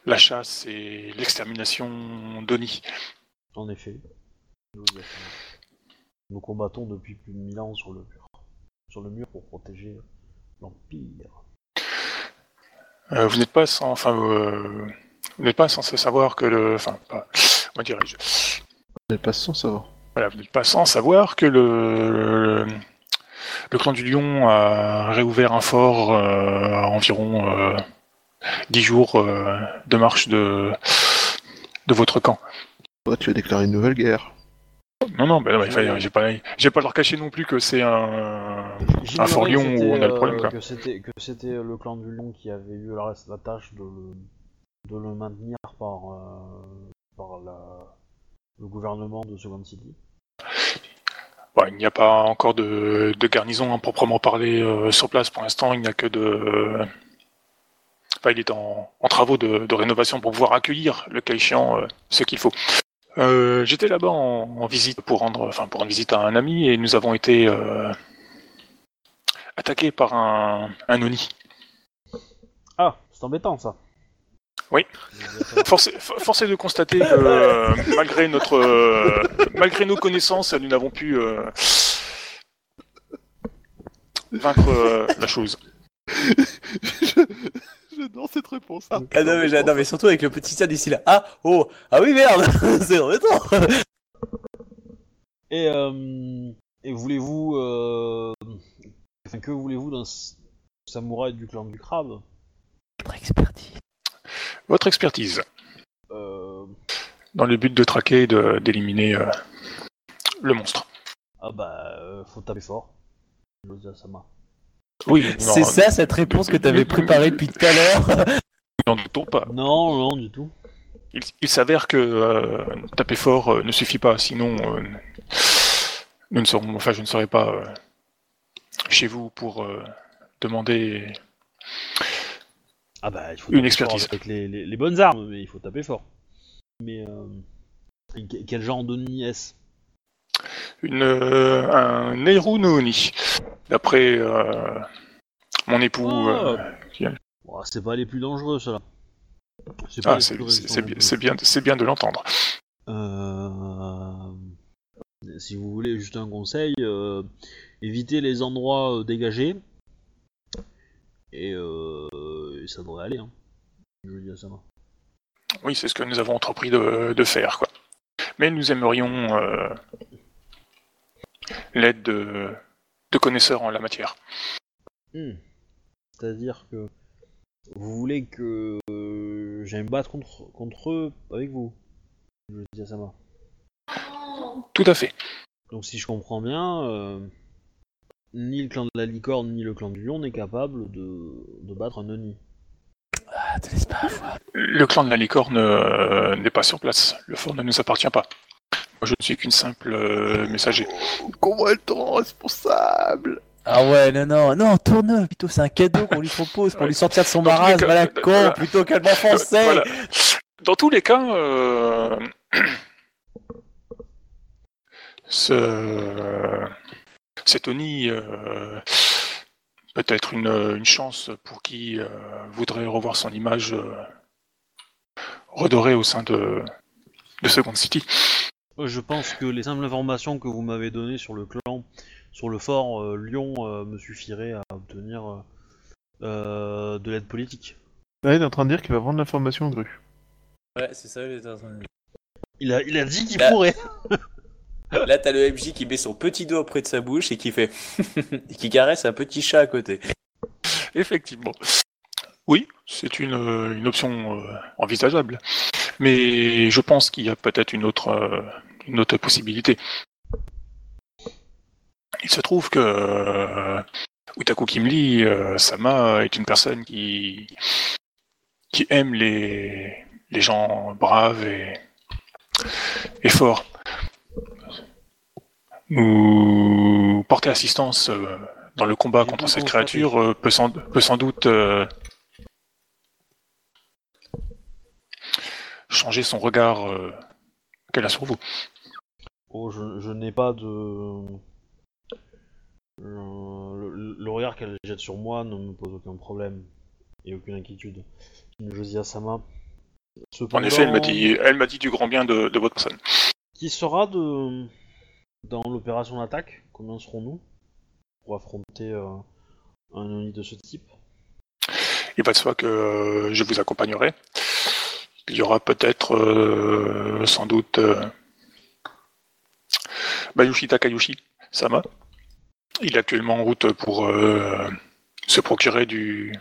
la chasse et l'extermination d'Oni. En effet. Nous combattons depuis plus de mille ans sur le mur. Sur le mur pour protéger l'Empire. Euh, vous n'êtes pas sans, enfin, euh, vous n'êtes pas censé savoir que le, enfin, pas, comment dirais-je, Elle passe sans savoir. Voilà, vous n'êtes pas sans savoir que le, le clan du Lion a réouvert un fort euh, à environ euh, 10 jours euh, de marche de, de votre camp. Toi, tu as déclaré une nouvelle guerre. Non, non, ben non, il fallait- j'ai pas, j'ai pas leur cacher non plus que c'est un, un fort lion où on a le problème. euh, Quoi. Que c'était que c'était le clan du lion qui avait eu la, la tâche de le, de le maintenir par, euh, par la, le gouvernement de Second City. Bon, il n'y a pas encore de, de garnison à proprement parler euh, sur place pour l'instant. Il n'y a que de. Il est en, en travaux de, de rénovation pour pouvoir accueillir, le cas échéant, euh, ce qu'il faut. Euh, J'étais là-bas en, en visite pour rendre, enfin pour rendre visite à un ami et nous avons été euh, attaqués par un, un Oni. Ah, c'est embêtant ça. Oui. Force, for- force est de constater que euh, malgré notre, euh, malgré nos connaissances, nous n'avons pu euh, vaincre euh, la chose. J'adore cette réponse. Ah non mais, j'adore, mais surtout avec le petit tiers d'ici là. Ah oh ah oui merde c'est embêtant. Et, euh, et voulez-vous. euh, Enfin, que voulez-vous d'un samouraï du clan du crabe? Votre expertise. Votre expertise euh, dans le but de traquer et de- d'éliminer euh, le monstre. Ah bah, euh, faut taper fort. Sama. Oui, C'est ça cette réponse que t'avais préparée depuis tout à l'heure? n'en doutons pas. Non, non, du tout. Il, il s'avère que euh, taper fort euh, ne suffit pas, sinon euh, nous ne serons, enfin je ne serai pas euh, chez vous pour euh, demander. Ah bah, il faut Une taper expertise. fort avec les, les- les bonnes armes, mais il faut taper fort. Mais euh, quel genre de nid est-ce? Une, euh, un Neiru no Oni. D'après euh, mon époux. Oh. euh, Bon, C'est pas les plus dangereux, ceux-là. C'est ah, bien, bien, bien de l'entendre. Euh, Si vous voulez juste un conseil, euh, évitez les endroits euh, dégagés. Et, et ça devrait aller. Hein. Je ça. Oui, c'est ce que nous avons entrepris de, de faire, quoi. Mais nous aimerions l'aide de, de connaisseurs en la matière. Hmm. C'est-à-dire que vous voulez que euh, j'aille me battre contre, contre eux avec vous. Je dis à Sama. Tout à fait. Donc si je comprends bien, euh, ni le clan de la licorne ni le clan du lion n'est capable de, de battre un Oni. Ah te laisse pas avoir. Le clan de la licorne euh, n'est pas sur place. Le fort ne nous appartient pas. Moi, je ne suis qu'une simple euh, messager. Comment rend responsable? Ah ouais, non, non, non, tourne plutôt, c'est un cadeau qu'on lui propose pour lui sortir de son Dans marasme, cas, voilà, euh, con, voilà. plutôt qu'elle m'enfonçait. Voilà. Dans tous les cas, euh, ce... cet Oni euh, peut être une, une chance pour qui euh, voudrait revoir son image euh, redorée au sein de, de Second City. Euh, Je pense que les simples informations que vous m'avez données sur le clan, sur le fort euh, Lyon, euh, me suffiraient à obtenir euh, de l'aide politique. Là, il est en train de dire qu'il va vendre l'information grue. Ouais, c'est ça, j'étais en train de dire. Il a, il a dit qu'il pourrait. Là, t'as le MJ qui met son petit doigt auprès de sa bouche et qui fait. et qui caresse un petit chat à côté. Effectivement. Oui, c'est une, euh, une option euh, envisageable. Mais je pense qu'il y a peut-être une autre, euh, une autre possibilité. Il se trouve que euh, Utaku Kimli, euh, Sama, est une personne qui, qui aime les, les gens braves et, et forts. Nous porter assistance euh, dans le combat contre cette créature euh, peut, sans, peut sans doute euh, changer son regard qu'elle a sur vous. Oh, je, je n'ai pas de. Le, regard qu'elle jette sur moi ne me pose aucun problème et aucune inquiétude. Josia Sama. En effet, elle m'a dit, elle m'a dit du grand bien de, de votre personne. Qui sera de dans l'opération d'attaque Combien serons-nous pour affronter euh, un Oni de ce type? Il va de soi que euh, je vous accompagnerai. Il y aura peut-être, euh, sans doute, Bayushi Takayushi Sama. Il est actuellement en route pour euh, se procurer du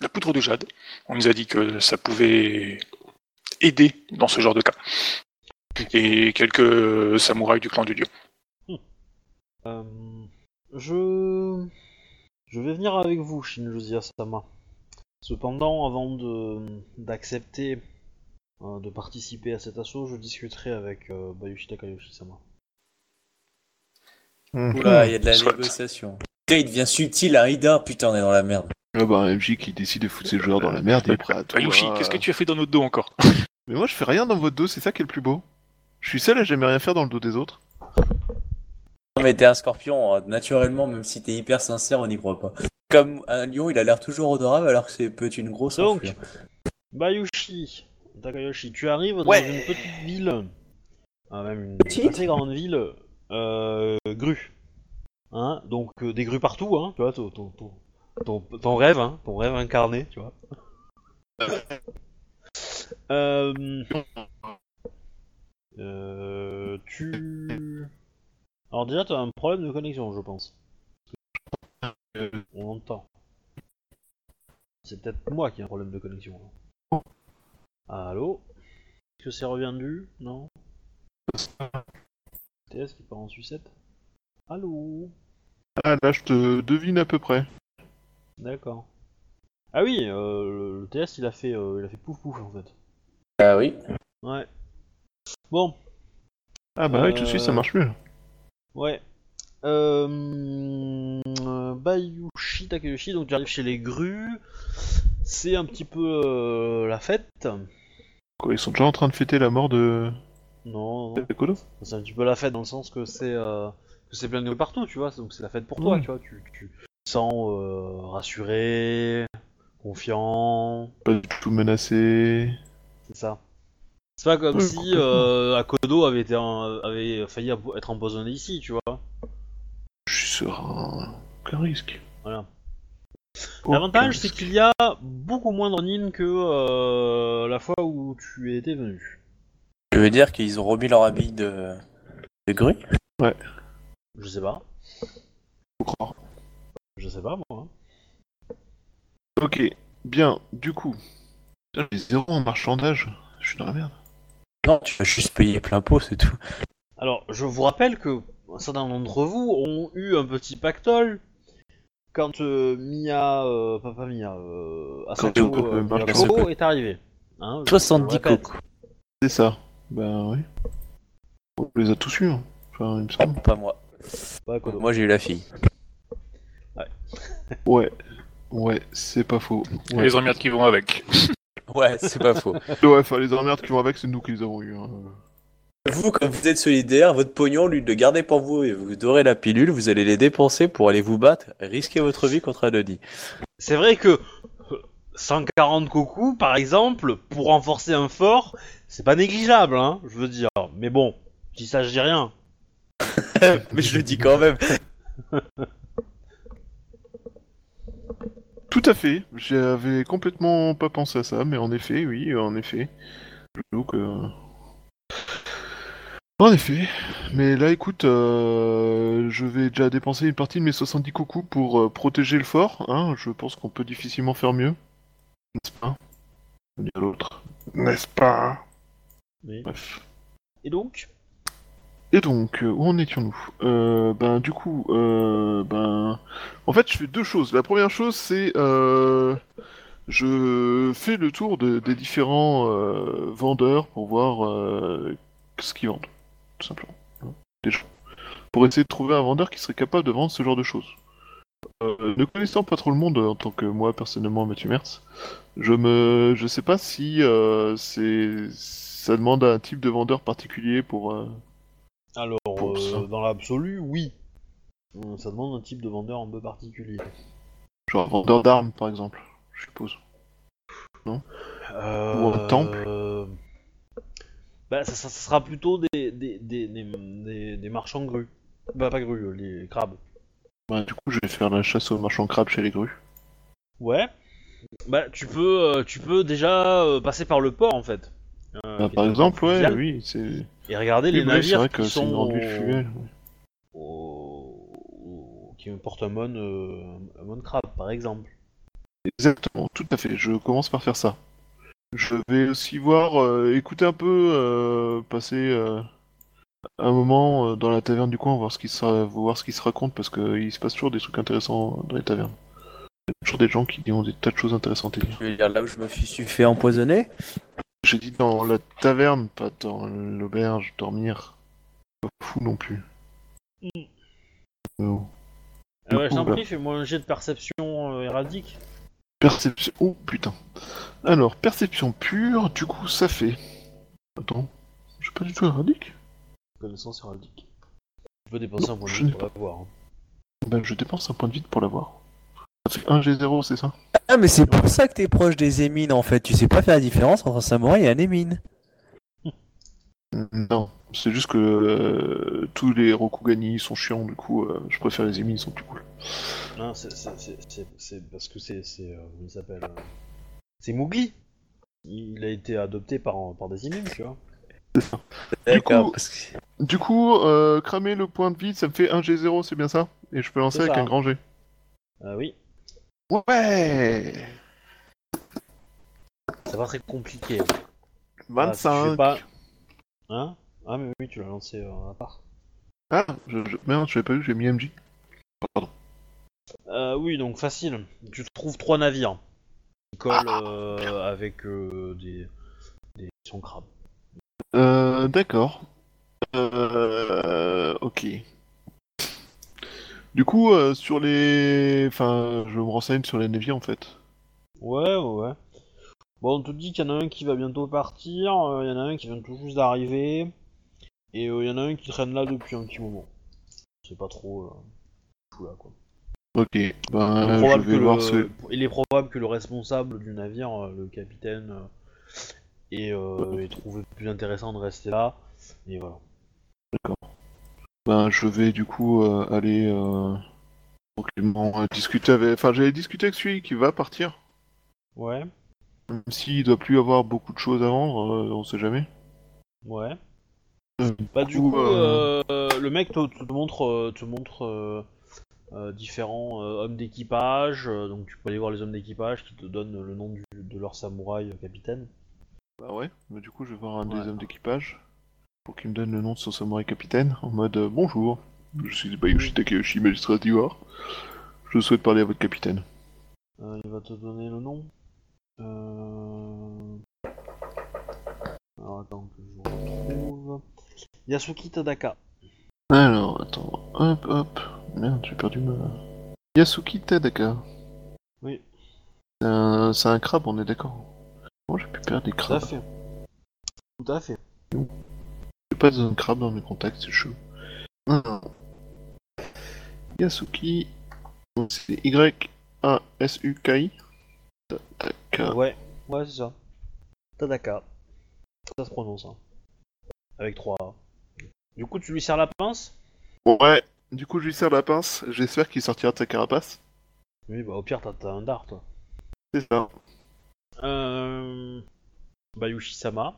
la poudre de jade. On nous a dit que ça pouvait aider dans ce genre de cas. Et quelques samouraïs du clan du dieu. Euh, je vais venir avec vous, Shinjosia Sama. Cependant, avant d'accepter euh, de participer à cet assaut, je discuterai avec Bayushi Takayoshi Mhm. Oula, il y a de la Soit. négociation. Putain, il devient subtil, un Ida, putain, on est dans la merde. Ah bah, un MJ qui décide de foutre ses joueurs dans la merde, il est prêt à tout. Bayushi, hein. qu'est-ce que tu as fait dans notre dos encore? Mais moi, je fais rien dans votre dos, c'est ça qui est le plus beau. Je suis seul à jamais rien faire dans le dos des autres. Non, mais t'es un scorpion, hein. naturellement, même si t'es hyper sincère, on n'y croit pas. Comme un lion, il a l'air toujours odorable alors que c'est peut être une grosse Donc, enflure. Bayushi Takayoshi, tu arrives dans Ouais. une petite ville, ah, même une Petite assez grande ville, euh, grue. Hein Donc euh, des grues partout, hein, tu vois, ton, ton, rêve, hein, ton rêve incarné, tu vois. Euh, euh, tu... Alors déjà, t'as un problème de connexion, je pense. On entend. C'est peut-être moi qui ai un problème de connexion. Allô? Est-ce que c'est reviendu Non? TS qui part en sucette Allô? Ah là, je te devine à peu près. D'accord. Ah oui, euh, le, TS il a fait euh, il a fait pouf pouf en fait. Ah oui. Ouais. Bon, Ah bah oui, tout de suite, ça Euh, marche mieux. ouais. Euh, euh, Bayushi Takeyoshi, donc tu arrives chez les grues. C'est un petit peu euh, la fête. Quoi, ils sont déjà en train de fêter la mort de Non, C'est un petit peu la fête dans le sens que c'est euh, que c'est plein de partout, tu vois. Donc c'est la fête pour toi, Mm. tu vois. Tu, sens euh, rassuré, confiant, Pas du tout menacé. c'est ça. C'est pas comme Oui, si euh, Akodo avait été avait failli être empoisonné ici, tu vois. Je suis serein. Aucun risque. Voilà. L'avantage, c'est qu'il y a beaucoup moins de que euh, la fois où tu étais venu. Tu veux dire qu'ils ont remis leur habit de, de grue Je sais pas. Faut croire. Je sais pas, moi. hein. Ok, bien, du coup. Putain, J'ai zéro en marchandage. Je suis dans la merde. Non, tu vas juste payer plein pot, c'est tout. Alors, je vous rappelle que un certain nombre d'entre vous ont eu un petit pactole quand euh, Mia, euh, pas, pas Mia, euh, Asako Quand, euh, euh, Marc Miyako Asako. est arrivé. Hein, je- 70 je le répète. cocos. C'est ça. Ben oui. On les a tous eus. hein. Enfin, il me semble. Pas moi. Pas. Moi, j'ai eu la fille. Ouais. Ouais, c'est pas faux. Et Ouais. les emmerdes qui vont avec. Ouais, c'est pas faux. Ouais, enfin, les emmerdes qui vont avec, c'est nous qui les avons eu. hein. Vous, comme vous êtes solidaire, votre pognon, lui, le gardez pour vous et vous dorez la pilule, vous allez les dépenser pour aller vous battre, risquer votre vie contre Anony. C'est vrai que 140 coucous, par exemple, pour renforcer un fort, c'est pas négligeable, hein, je veux dire. Mais bon, si ça, je dis rien. Mais je le dis quand même. Tout à fait. J'avais complètement pas pensé à ça, mais en effet, oui, en effet. Donc, euh, En effet. Mais là, écoute, euh, je vais déjà dépenser une partie de mes 70 coucous pour euh, protéger le fort. Hein. Je pense qu'on peut difficilement faire mieux. N'est-ce pas On dit à l'autre. N'est-ce pas Oui. Bref. Et donc Et donc, euh, où en étions-nous euh, Ben, du coup, euh, ben, en fait, je fais deux choses. La première chose, c'est, euh, je fais le tour de- des différents euh, vendeurs pour voir euh, ce qu'ils vendent, tout simplement. hein, des gens. Pour essayer de trouver un vendeur qui serait capable de vendre ce genre de choses. Euh, ne connaissant pas trop le monde en tant que moi personnellement Mathieu Mertz, je me, je sais pas si euh, c'est, ça demande un type de vendeur particulier pour. euh, Alors, Pour euh, ça. dans l'absolu, oui. Euh, Ça demande un type de vendeur un peu particulier. Genre un vendeur d'armes, par exemple, je suppose. Euh, Ou un temple euh, Bah, ça, ça sera plutôt des, des, des, des, des- des marchands grues. Bah, pas grues, euh, les crabes. Bah, du coup, je vais faire la chasse aux marchands crabes chez les grues. Ouais. Bah, tu peux, euh, tu peux déjà euh, passer par le port en fait. Euh, Bah, qui par est un exemple, port ouais, fluvial, oui, c'est. Et regarder les Oui, ouais, c'est navires vrai que qui c'est une sont fluviale. au- qui portent un mon, euh, un mon crabe, par exemple. Exactement, tout à fait. Je commence par faire ça. Je vais aussi voir, euh, écouter un peu, euh, passer euh, un moment euh, dans la taverne du coin, voir ce qui se, voir ce qui se raconte, parce qu'il se passe toujours des trucs intéressants dans les tavernes. Il y a toujours des gens qui ont des tas de choses intéressantes à dire. Je veux dire, là où je me suis fait empoisonner? J'ai dit dans la taverne, pas dans l'auberge, dormir. Pas fou non plus. Mm. Oh. Ah ouais, Du je t'en prie, fais-moi un jet de perception euh, éradique. Perception. Oh putain. Alors, perception pure, du coup, ça fait. Attends. Je suis pas du tout éradique Connaissance éradique. Tu peux dépenser Non, un point de vie pour l'avoir. hein. Ben, je dépense un point de vide pour l'avoir. Ça fait 1 G0, c'est ça? Ah, mais c'est pour ça que t'es proche des émines en fait. Tu sais pas faire la différence entre un samouraï et un émine. Non. C'est juste que euh, tous les Rokugani sont chiants, du coup, euh, je préfère les émis, ils sont plus cool. Non, c'est- parce que c'est. c'est, euh, Comment il s'appelle C'est Mowgli Il a été adopté par, par des émimes, tu vois. D'accord. coup- parce que- Du coup, euh, cramer le point de vide, ça me fait 1 G0, c'est bien ça? Et je peux lancer avec ça. un grand G. Ah oui, Ouais c'est pas très compliqué. Ah, tu 25 fais pas... Hein? Ah, mais oui, tu l'as lancé euh, à part. Ah, je, je... merde, je pas vu, j'ai mis MJ. Pardon. Euh, oui, donc facile. Tu trouves trois navires qui collent euh, avec euh, des. des son crabes. Euh, d'accord. Euh, ok. Du coup, euh, sur les... Enfin, je me renseigne sur les navires, en fait. Ouais, ouais, ouais. Bon, on te dit qu'il y en a un qui va bientôt partir, euh, il y en a un qui vient tout juste d'arriver, et euh, il y en a un qui traîne là depuis un petit moment. C'est pas trop fou là quoi. Ok, Il est ben, je probable vais que le- voir ce... Il est probable que le responsable du navire, le capitaine, ait, euh, plus intéressant de rester là, et voilà. Ben, je vais du coup euh, aller euh, tranquillement euh, discuter avec... Enfin, j'allais discuter avec celui qui va partir. Ouais, Même s'il doit plus avoir beaucoup de choses à vendre, on sait jamais. ouais. Bah du coup, le mec te, te montre, te montre euh, différents euh, hommes d'équipage, euh, donc tu peux aller voir les hommes d'équipage qui te donnent le nom du- de leur samouraï capitaine. Bah ouais, mais du coup je vais voir un des hommes d'équipage pour qu'il me donne le nom de son samouraï capitaine en mode euh, bonjour, je suis Bayushi Takeyoshi, magistrat d'Iwar. Je souhaite parler à votre capitaine. Euh, il va te donner le nom. Euh... Alors attends que je retrouve. Yasuki Tadaka. Alors, attends, hop hop. Merde, j'ai perdu ma. Yasuki Tadaka. Oui. C'est un, c'est un crabe, on est d'accord. Pu perdre des Tout à crabes. fait. Tout à fait. J'ai pas de crabe dans mes contacts, c'est chaud. Yasuki. C'est Y-A-S-U-K-I. Tadaka. Ouais, ouais, c'est ça. Tadaka. Ça se prononce, hein. Avec 3 A. Du coup, tu lui serres la pince? Ouais, du coup, je lui serre la pince. J'espère qu'il sortira de sa carapace. Oui, bah au pire, t'as t'as un dard, toi. C'est ça. Euh... Bayushi-sama.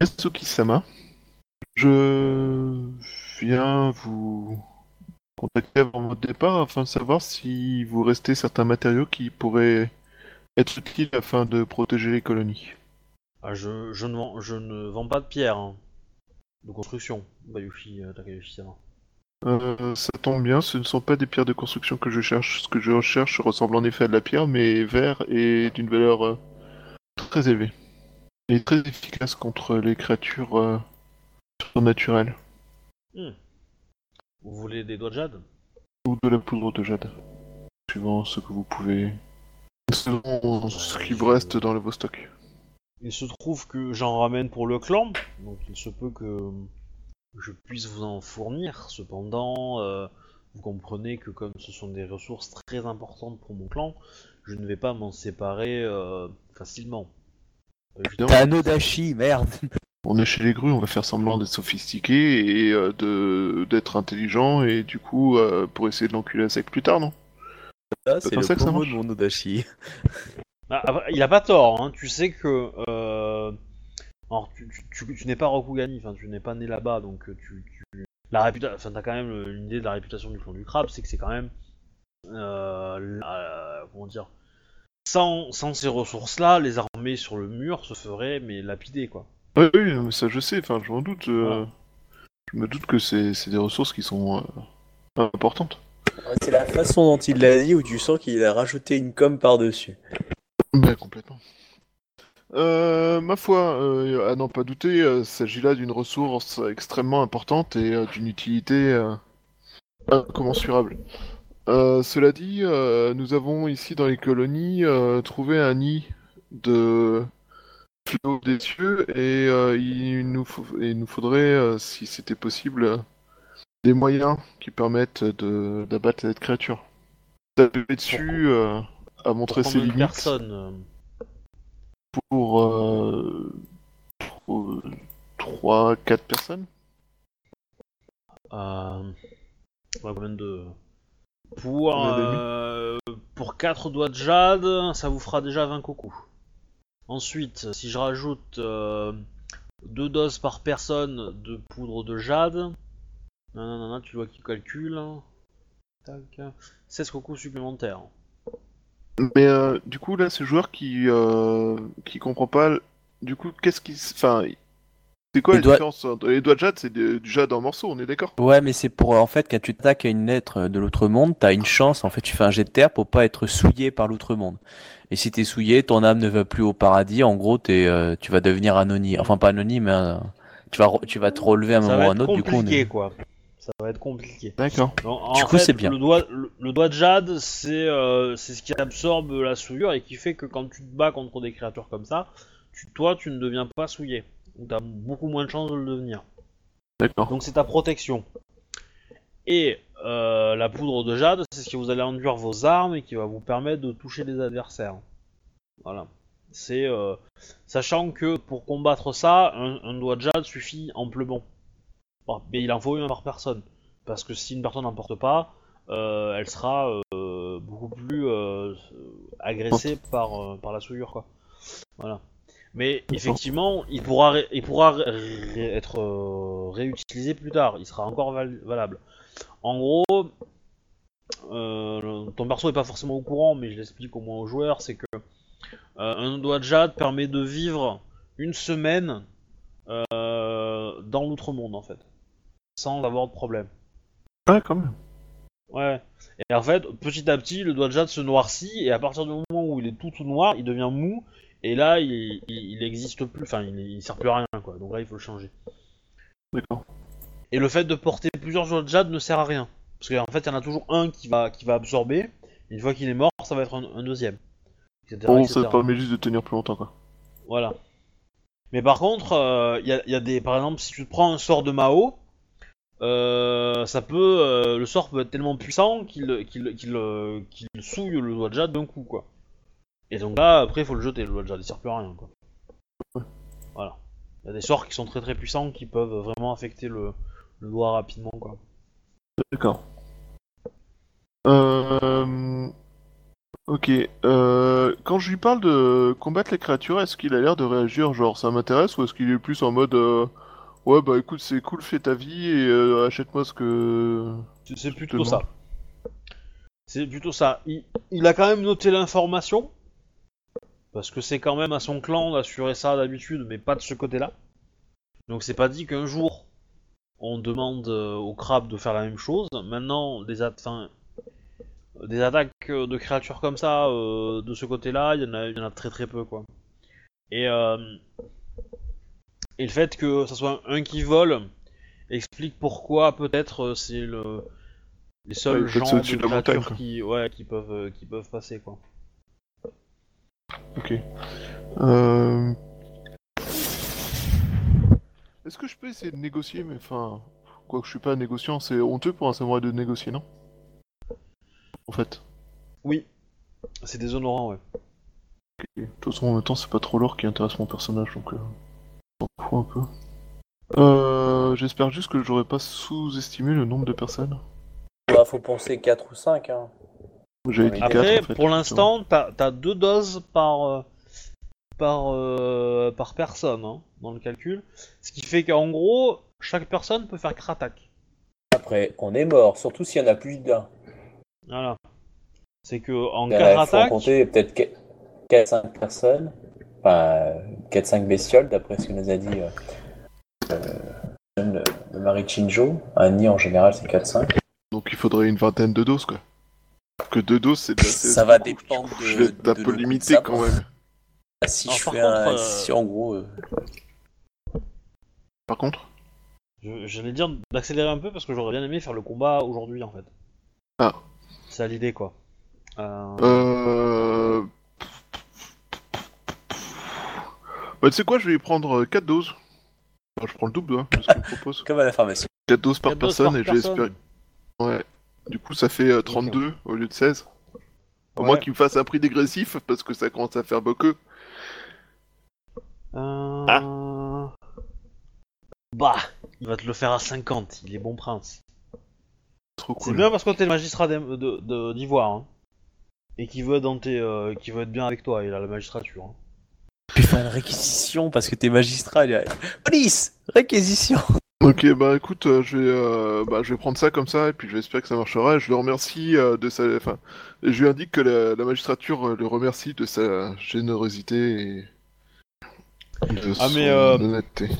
Yasuki-sama. Je viens vous contacter avant votre départ afin de savoir si vous restez certains matériaux qui pourraient être utiles afin de protéger les colonies. Ah, je, je, ne vends, je ne vends pas de pierre hein, de construction, Bayushi euh, Takayushi-sama. Euh, ça tombe bien, ce ne sont pas des pierres de construction que je cherche. Ce que je recherche ressemble en effet à de la pierre, mais vert et d'une valeur euh, très élevée. Et très efficace contre les créatures euh, surnaturelles. Vous voulez des doigts de jade? Ou de la poudre de jade. Suivant ce que vous pouvez. Selon ce qui vous reste dans le vos stocks. Il se trouve que j'en ramène pour le clan, donc il se peut que je puisse vous en fournir. Cependant, euh, vous comprenez que comme ce sont des ressources très importantes pour mon clan, je ne vais pas m'en séparer euh, facilement. Euh, Évidemment, T'as un Odashi, merde. On est chez les grues, on va faire semblant d'être sophistiqué et euh, de d'être intelligent et du coup euh, pour essayer de l'enculer à sec plus tard, non? Ça, c'est comme le ça que ça promo de marche? mon Odashi. Ah, après, il a pas tort, hein. tu sais que. Euh... Alors, tu, tu, tu- tu n'es pas Rokugani, enfin, tu n'es pas né là-bas, donc euh, tu. tu... La réputation. Enfin, t'as quand même euh, une idée de la réputation du clan du crabe, c'est que c'est quand même. Euh, la- Comment dire sans, sans ces ressources-là, les armées sur le mur se feraient, mais lapider, quoi. Oui, oui, mais ça je sais, enfin je m'en doute. euh, Voilà. Je me doute que c'est des ressources qui sont euh, importantes. C'est la façon dont il l'a dit où tu sens qu'il a rajouté une com par-dessus. Complètement. Euh, ma foi, euh, à n'en pas douter, euh, il s'agit là d'une ressource extrêmement importante et d'une utilité incommensurable. Cela dit, nous avons ici dans les colonies trouvé un nid de fléaux des cieux et il nous, et nous faudrait, si c'était possible, des moyens qui permettent de d'abattre cette créature. Taper dessus à montrer Pour ses limites pour euh, 3, 4 personnes. euh, ouais, combien de. Pour, Combien d'ennemis euh, pour 4 doigts de jade, ça vous fera déjà 20 cocos. Ensuite, si je rajoute 2 doses par personne de poudre de jade, non, non, non, non, tu vois qui calcule. Tac. 16 cocos supplémentaires. Mais euh, du coup, là, ce joueur qui, euh, qui comprend pas, du coup, qu'est-ce qui. s- Enfin, c'est quoi Les la doigts- différence entre- Les doigts de jade, c'est de- du jade en morceaux, on est d'accord? Ouais, mais c'est pour en fait quand tu t'attaques à une lettre de l'autre monde, t'as une chance. En fait, tu fais un jet de terre pour pas être souillé par l'autre monde. Et si t'es souillé, ton âme ne va plus au paradis. En gros, t'es, euh, tu vas devenir anonyme. Enfin, pas anonyme, mais euh, tu vas, tu vas te relever à un Ça moment ou à un autre. Du coup, on compliqué, est... quoi. Ça va être compliqué. D'accord. Du coup, c'est bien. Le doigt, le, le doigt de jade, c'est euh, c'est ce qui absorbe la souillure et qui fait que quand tu te bats contre des créatures comme ça, tu, toi, tu ne deviens pas souillé. Donc, t'as beaucoup moins de chances de le devenir. D'accord. Donc, c'est ta protection. Et euh, la poudre de jade, c'est ce qui vous allez enduire vos armes et qui va vous permettre de toucher des adversaires. Voilà. C'est euh, sachant que pour combattre ça, un, un doigt de jade suffit amplement. Bon, mais il en faut une par personne. Parce que si une personne n'en porte pas, euh, elle sera euh, beaucoup plus euh, agressée par, par la souillure. Quoi. Voilà. Mais effectivement, il pourra, ré- il pourra être réutilisé plus tard. Il sera encore val- valable. En gros, ton perso est pas forcément au courant, mais je l'explique au moins aux joueurs, c'est que un doigt de jade permet de vivre une semaine dans l'outre-monde en fait, sans avoir de problème. Ouais, quand même. Ouais. Et en fait, petit à petit, le doigt de jade se noircit et à partir du moment où il est tout tout noir, il devient mou et là, il, il, il existe plus, enfin, il, il sert plus à rien quoi. Donc là, il faut le changer. D'accord. Et le fait de porter plusieurs doigts de jade ne sert à rien. Parce qu'en fait, il y en a toujours un qui va, qui va absorber, et une fois qu'il est mort, ça va être un, un deuxième. Etc., Bon, etc. ça permet juste de tenir plus longtemps, quoi. Voilà. Mais par contre, euh, il y, a, y a des. Par exemple, si tu prends un sort de Mao, euh, ça peut. euh, le sort peut être tellement puissant qu'il euh, souille le Wadja d'un coup, quoi. Et donc là, après, il faut le jeter, le Wadja, il sert plus à rien, quoi. Voilà. Il y a des sorts qui sont très très puissants qui peuvent vraiment affecter le, doigt rapidement, quoi. D'accord. Ok. Quand je lui parle de combattre les créatures, est-ce qu'il a l'air de réagir genre ça m'intéresse ou est-ce qu'il est plus en mode ouais bah écoute c'est cool fais ta vie et euh, achète-moi ce que C'est- plutôt ça. C'est plutôt ça. Il, il a quand même noté l'information. Parce que c'est quand même à son clan d'assurer ça d'habitude, mais pas de ce côté-là. Donc c'est pas dit qu'un jour on demande euh, au crabe de faire la même chose. Maintenant, des, at- des attaques euh, de créatures comme ça, euh, de ce côté-là, il y, en a- il y en a très très peu quoi. Et, euh, et le fait que ça soit un qui vole explique pourquoi peut-être euh, c'est le les seuls Ouais, gens de de la montagne, créatures quoi. qui ouais qui peuvent euh, qui peuvent passer quoi. Ok. Euh... Est-ce que je peux essayer de négocier mais enfin quoi que je suis pas négociant c'est honteux pour un samouraï de négocier non? En fait. Oui, c'est déshonorant ouais. Ok. De toute façon en même temps c'est pas trop l'or qui intéresse mon personnage donc euh... un peu. Euh... J'espère juste que j'aurais pas sous-estimé le nombre de personnes. Bah, faut penser 4 ou 5. Hein. J'avais dit Après, 4 en fait. pour l'instant, t'as as deux doses par euh, par euh, par personne hein, dans le calcul, ce qui fait qu'en gros, chaque personne peut faire 4 attaques. Après, on est mort, surtout s'il y en a plus d'un. Voilà. C'est que en Il 4 faut attaques, compter peut-être 4-5 personnes, enfin 4-5 bestioles, d'après ce que nous a dit euh, euh, le, le mari de Shinjo. Un nid en général, c'est 4-5. Donc il faudrait une vingtaine de doses quoi. Que deux doses c'est Ça va beaucoup. dépendre coup, de- Je vais être un peu limité quand même. Si Alors, je par fais contre, un. euh, Si en gros. euh, Par contre? Je- j'allais dire d'accélérer un peu parce que j'aurais bien aimé faire le combat aujourd'hui en fait. Ah. C'est ça l'idée quoi. Euh, Euh... Bah, tu sais quoi, je vais y prendre 4 doses. Enfin, je prends le double, hein, de ce qu'il me propose. Comme à la pharmacie. 4 doses par doses personne par et je vais personne. espérer. Ouais. Du coup, ça fait euh, 32 au lieu de 16. À Ouais. moins qu'il me fasse un prix dégressif parce que ça commence à faire beaucoup. euh, Ah. Bah, il va te le faire à 50, il est bon prince. Trop C'est cool. bien parce que t'es le magistrat d'Ivoire, hein. Et qui veut être dans tes, euh, qui veut être bien avec toi, il a la magistrature. hein. Puis faire une réquisition parce que t'es magistrat. il y a- Police Réquisition Ok, bah écoute, euh, je vais, euh, bah, je vais prendre ça comme ça et puis je vais espérer que ça marchera. Je le remercie euh, de sa, enfin, je lui indique que la, la magistrature euh, le remercie de sa générosité et de Ah, son mais, euh, honnêteté.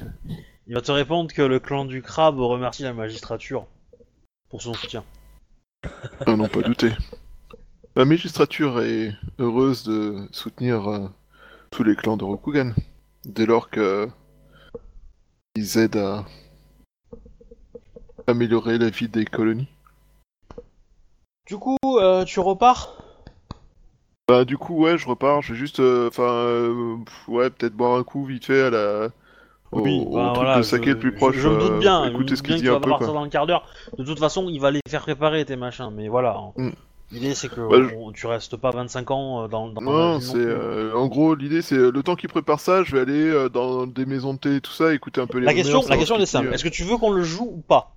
Il va te répondre que le clan du crabe remercie la magistrature pour son soutien. Ah non, pas douter. La magistrature est heureuse de soutenir euh, tous les clans de Rokugan, dès lors que ils aident à améliorer la vie des colonies. Du coup, euh, tu repars? Bah du coup ouais je repars, je vais juste euh, enfin euh, ouais peut-être boire un coup vite fait à la au, Oui, au bah, truc voilà, de saké le plus proche. Je, me doute euh, bien, doute ce qu'il dit un peu partir quoi. dans le quart d'heure. De toute façon, il va les faire préparer tes machins, mais voilà. Mm. L'idée c'est que Bah, on- tu restes pas 25 ans euh, dans, dans la Non, c'est euh, en gros l'idée c'est euh, le temps qu'il prépare ça, je vais aller euh, dans des maisons de thé et tout ça, écouter un peu les La rumeurs, question, la question elle est simple. Est-ce que tu veux qu'on le joue ou pas?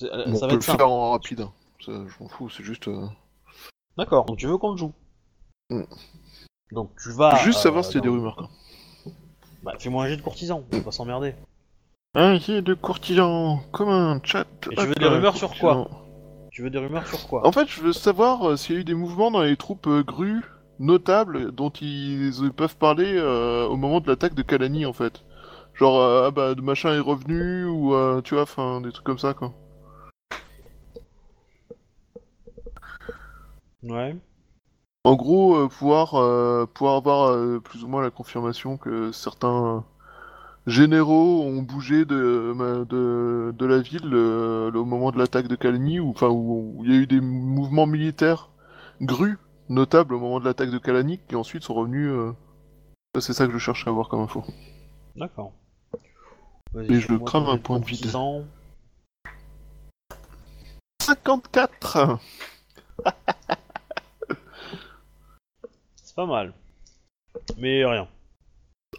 Bon, Ça on va peut être le simple. faire en rapide. hein. Ça, je m'en fous, c'est juste euh, D'accord, donc tu veux qu'on le joue? Mm. Donc tu vas. juste euh, savoir s'il y a des rumeurs quoi. Bah, fais-moi un jet de courtisan, on va pas s'emmerder. Un jet de courtisan comme un chat. Et tu veux des rumeurs sur quoi? Tu veux des rumeurs sur quoi? En fait, je veux savoir euh, s'il y a eu des mouvements dans les troupes euh, grues notables dont ils euh, peuvent parler euh, au moment de l'attaque de Kalani, en fait. Genre, ah bah, de machin est revenu, ou euh, tu vois, enfin, des trucs comme ça, quoi. Ouais. En gros, pouvoir, pouvoir avoir plus ou moins la confirmation que certains généraux ont bougé de, de, de la ville euh, au moment de l'attaque de Kalani, ou enfin où où il y a eu des mouvements militaires grus notables au moment de l'attaque de Kalani, qui ensuite sont revenus. euh, C'est ça que je cherchais à voir comme info. D'accord. Et je crame un point de vide. 600. 54 C'est pas mal. Mais rien.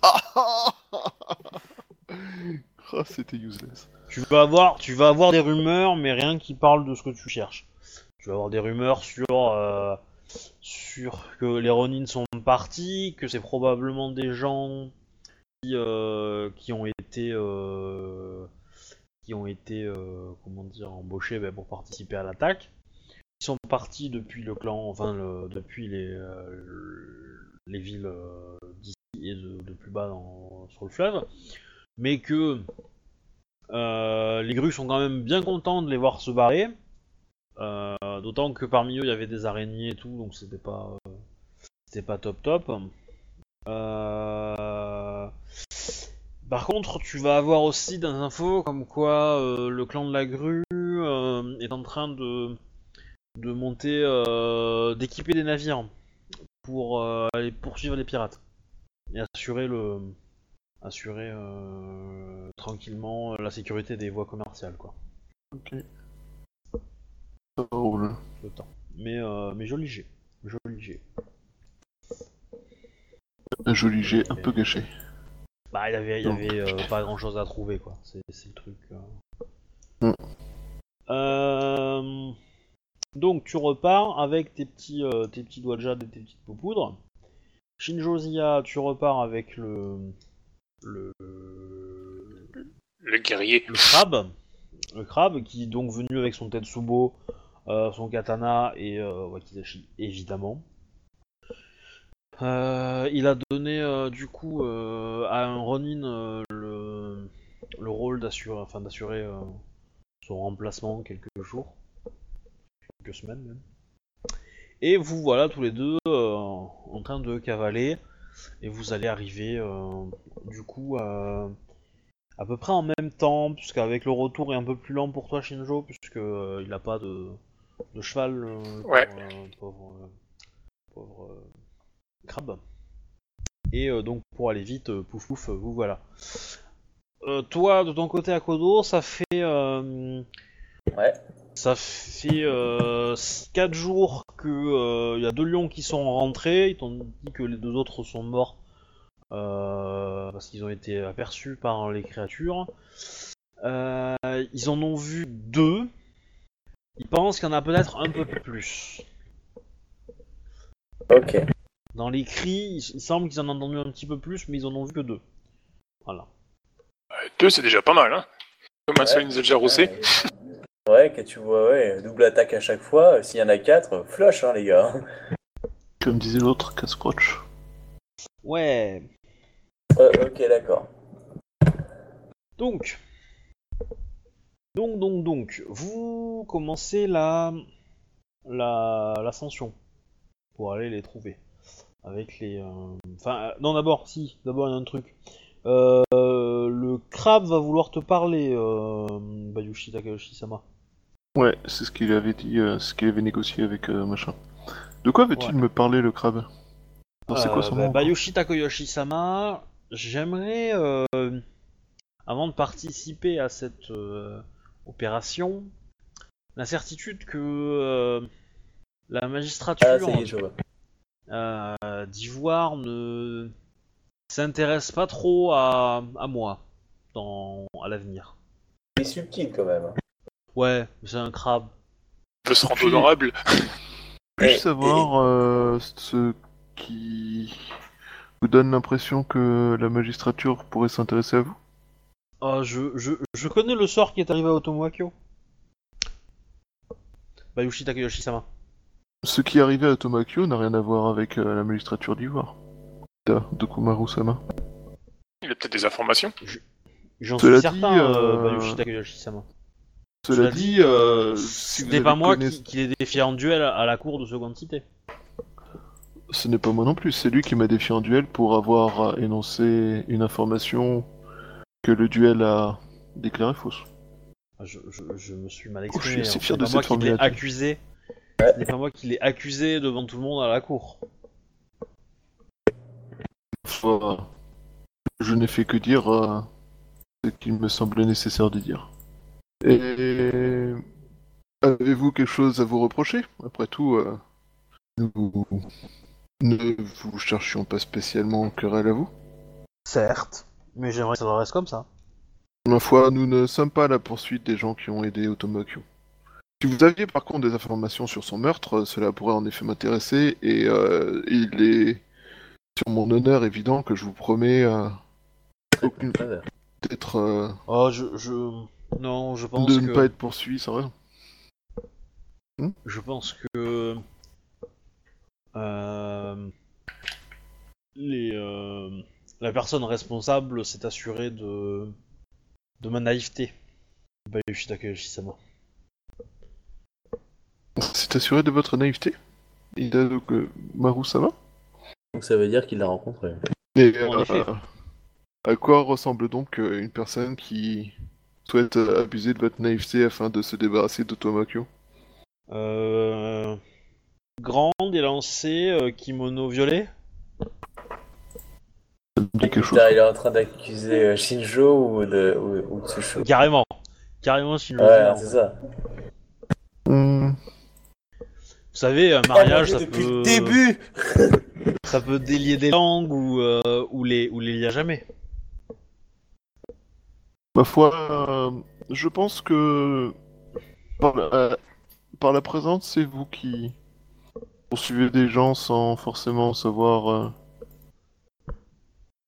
Ah, c'était useless. Tu vas avoir, tu vas avoir des rumeurs, mais rien qui parle de ce que tu cherches. Tu vas avoir des rumeurs sur, euh, sur que les Ronin sont partis, que c'est probablement des gens qui, euh, qui ont été, euh, qui ont été, euh, comment dire, embauchés ben, pour participer à l'attaque. Ils sont partis depuis le clan, enfin le- depuis les, euh, les villes d'ici et de, plus bas dans- sur le fleuve, mais que euh, les grues sont quand même bien contents de les voir se barrer. Euh, D'autant que parmi eux il y avait des araignées et tout, donc c'était pas c'était pas top top. Euh, Par contre, tu vas avoir aussi des infos comme quoi le clan de la grue est en train de de monter, d'équiper des navires pour aller poursuivre les pirates et assurer le assurer euh, tranquillement la sécurité des voies commerciales quoi. Ok. Ça roule. Le temps. Mais euh, mais joli jet, joli jet. Un joli jet un peu gâché. Bah il y avait il y Donc. avait euh, pas grand chose à trouver quoi. C'est c'est le truc. Mm. Euh, Donc tu repars avec tes petits euh, tes petits doigts de jade et tes petites poudres. Shinjo Zia, tu repars avec le le Le guerrier. le crabe, le crabe qui est donc venu avec son Tetsubo, euh, son katana et euh, wakizashi évidemment. Euh, il a donné euh, du coup à un Ronin le, le rôle d'assurer, enfin d'assurer son remplacement quelques jours, quelques semaines même. Et vous voilà tous les deux euh, en train de cavaler et vous allez arriver euh, du coup à à peu près en même temps, puisqu'avec le retour est un peu plus lent pour toi, Shinjo, puisque euh, il a pas de, de cheval, euh, pour, euh, pauvre, euh, pauvre euh, crabe. Et euh, donc pour aller vite, euh, pouf pouf, vous voilà. Euh, toi, de ton côté à Kodo, ça fait euh, Ouais. Ça fait 4 jours que il y a deux lions qui sont rentrés. Ils t'ont dit que les deux autres sont morts euh, parce qu'ils ont été aperçus par les créatures. Euh, ils en ont vu deux. Ils pensent qu'il y en a peut-être un peu plus. Ok. Dans les cris, il semble qu'ils en ont entendu un petit peu plus, mais ils en ont vu que deux. Voilà. Euh, Deux, c'est déjà pas mal, hein. Comme un seul, il nous a déjà roussé. Ouais, que tu vois, ouais, double attaque à chaque fois. S'il y en a quatre, flush, hein, les gars. Comme disait l'autre, casse-croche. Ouais. Euh, ok, d'accord. Donc, donc, donc, donc, vous commencez la la l'ascension pour aller les trouver avec les. euh, Enfin, euh, non, d'abord, si, d'abord il y a un truc. Euh, le crabe va vouloir te parler, euh, Bayushi Takayoshi-sama. Ouais, c'est ce qu'il avait dit, euh, ce qu'il avait négocié avec euh, machin. De quoi veut-il Ouais. me parler, le crabe? C'est quoi son Euh, bah, nom Bayushi Takoyoshi-sama, j'aimerais, euh, avant de participer à cette euh, opération, la certitude que euh, la magistrature Ah, euh, d'Ivoire ne s'intéresse pas trop à, à moi dans, à l'avenir. Il est subtil quand même. hein. Ouais, c'est un crabe. Il veut se rendre Puis- honorable. Puis-je Et- savoir euh, ce qui vous donne l'impression que la magistrature pourrait s'intéresser à vous Ah, je, je, je connais le sort qui est arrivé à Otomoakyo. Bayushi Takoyoshi-sama. Ce qui est arrivé à Tomakyo n'a rien à voir avec euh, la magistrature d'Ivoire. Da, Dokumaru-sama. Il a peut-être des informations. J'en Cela suis dit, certain, euh, euh, Bayushi Takeyoshi-sama. Cela dit, dit, euh, Ce si n'est pas moi connaiss- qui, qui l'ai défié en duel à, la cour de seconde cité. Ce n'est pas moi non plus, c'est lui qui m'a défié en duel pour avoir euh, énoncé une information que le duel a déclaré fausse. Ah, Je, je, je me suis mal je exprimé. suis assez hein. fier de pas moi cette qui l'ai formulation. accusé. Ce n'est pas moi qui l'ai accusé devant tout le monde à la cour. Je n'ai fait que dire euh, ce qu'il me semblait nécessaire de dire. Et avez-vous quelque chose à vous reprocher? Après tout, euh, nous ne vous cherchions pas spécialement en querelle à vous? Certes. Mais j'aimerais que ça reste comme ça. Ma foi, nous ne sommes pas à la poursuite des gens qui ont aidé Otomakyo. Si vous aviez par contre des informations sur son meurtre, cela pourrait en effet m'intéresser et euh, il est sur mon honneur évident que je vous promets euh, aucune Faveur. d'être euh, Oh, je, je... Non, je pense de que... ne pas être poursuivi sans raison. Je pense que... Euh... Les... euh, La personne responsable s'est assurée de... De ma naïveté. Bayushi Takayoshi-sama. C'est assuré de votre naïveté? Ida donc euh, Maru ça va Donc ça veut dire qu'il l'a rencontré. Et En effet. à quoi ressemble donc euh, une personne qui souhaite euh, abuser de votre naïveté afin de se débarrasser d'Otomakyo Euh... Grande, élancée, euh, kimono violet? Ça me dit quelque chose. Putain, il est en train d'accuser euh, Shinjo ou, de, ou, ou Tsusho. Carrément. Carrément, le Ouais, c'est ça. Hmm, Vous savez, un mariage, ça depuis peut... le début Ça peut délier des langues ou, euh, ou les, ou les lie à jamais. Ma foi, euh, je pense que par la, euh, par la présente, c'est vous qui poursuivez des gens sans forcément savoir euh,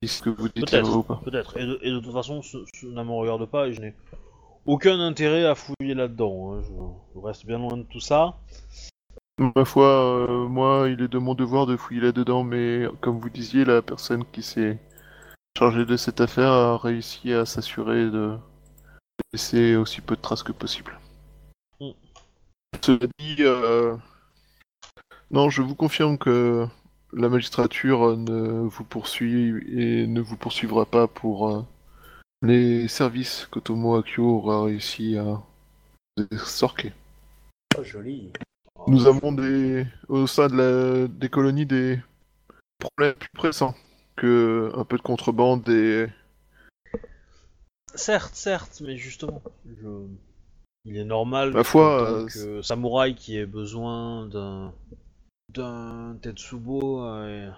si ce que vous dites Peut-être. ou pas. Peut-être. Et de, et de toute façon, ce, ça me regarde pas et je n'ai aucun intérêt à fouiller là-dedans. hein. Je, je reste bien loin de tout ça. Ma foi, euh, moi, il est de mon devoir de fouiller là-dedans, mais comme vous disiez, la personne qui s'est chargée de cette affaire a réussi à s'assurer de laisser aussi peu de traces que possible. Mm. Cela dit, euh, non, je vous confirme que la magistrature ne vous poursuit et ne vous poursuivra pas pour euh, les services qu'Otomo Akio aura réussi à sorquer. Oh, joli. Nous avons des au sein de la... des colonies des problèmes plus pressants que un peu de contrebande et Certes, certes, mais justement, je... il est normal Ma foi, euh, que samouraï qui ait besoin d'un d'un Tetsubo euh,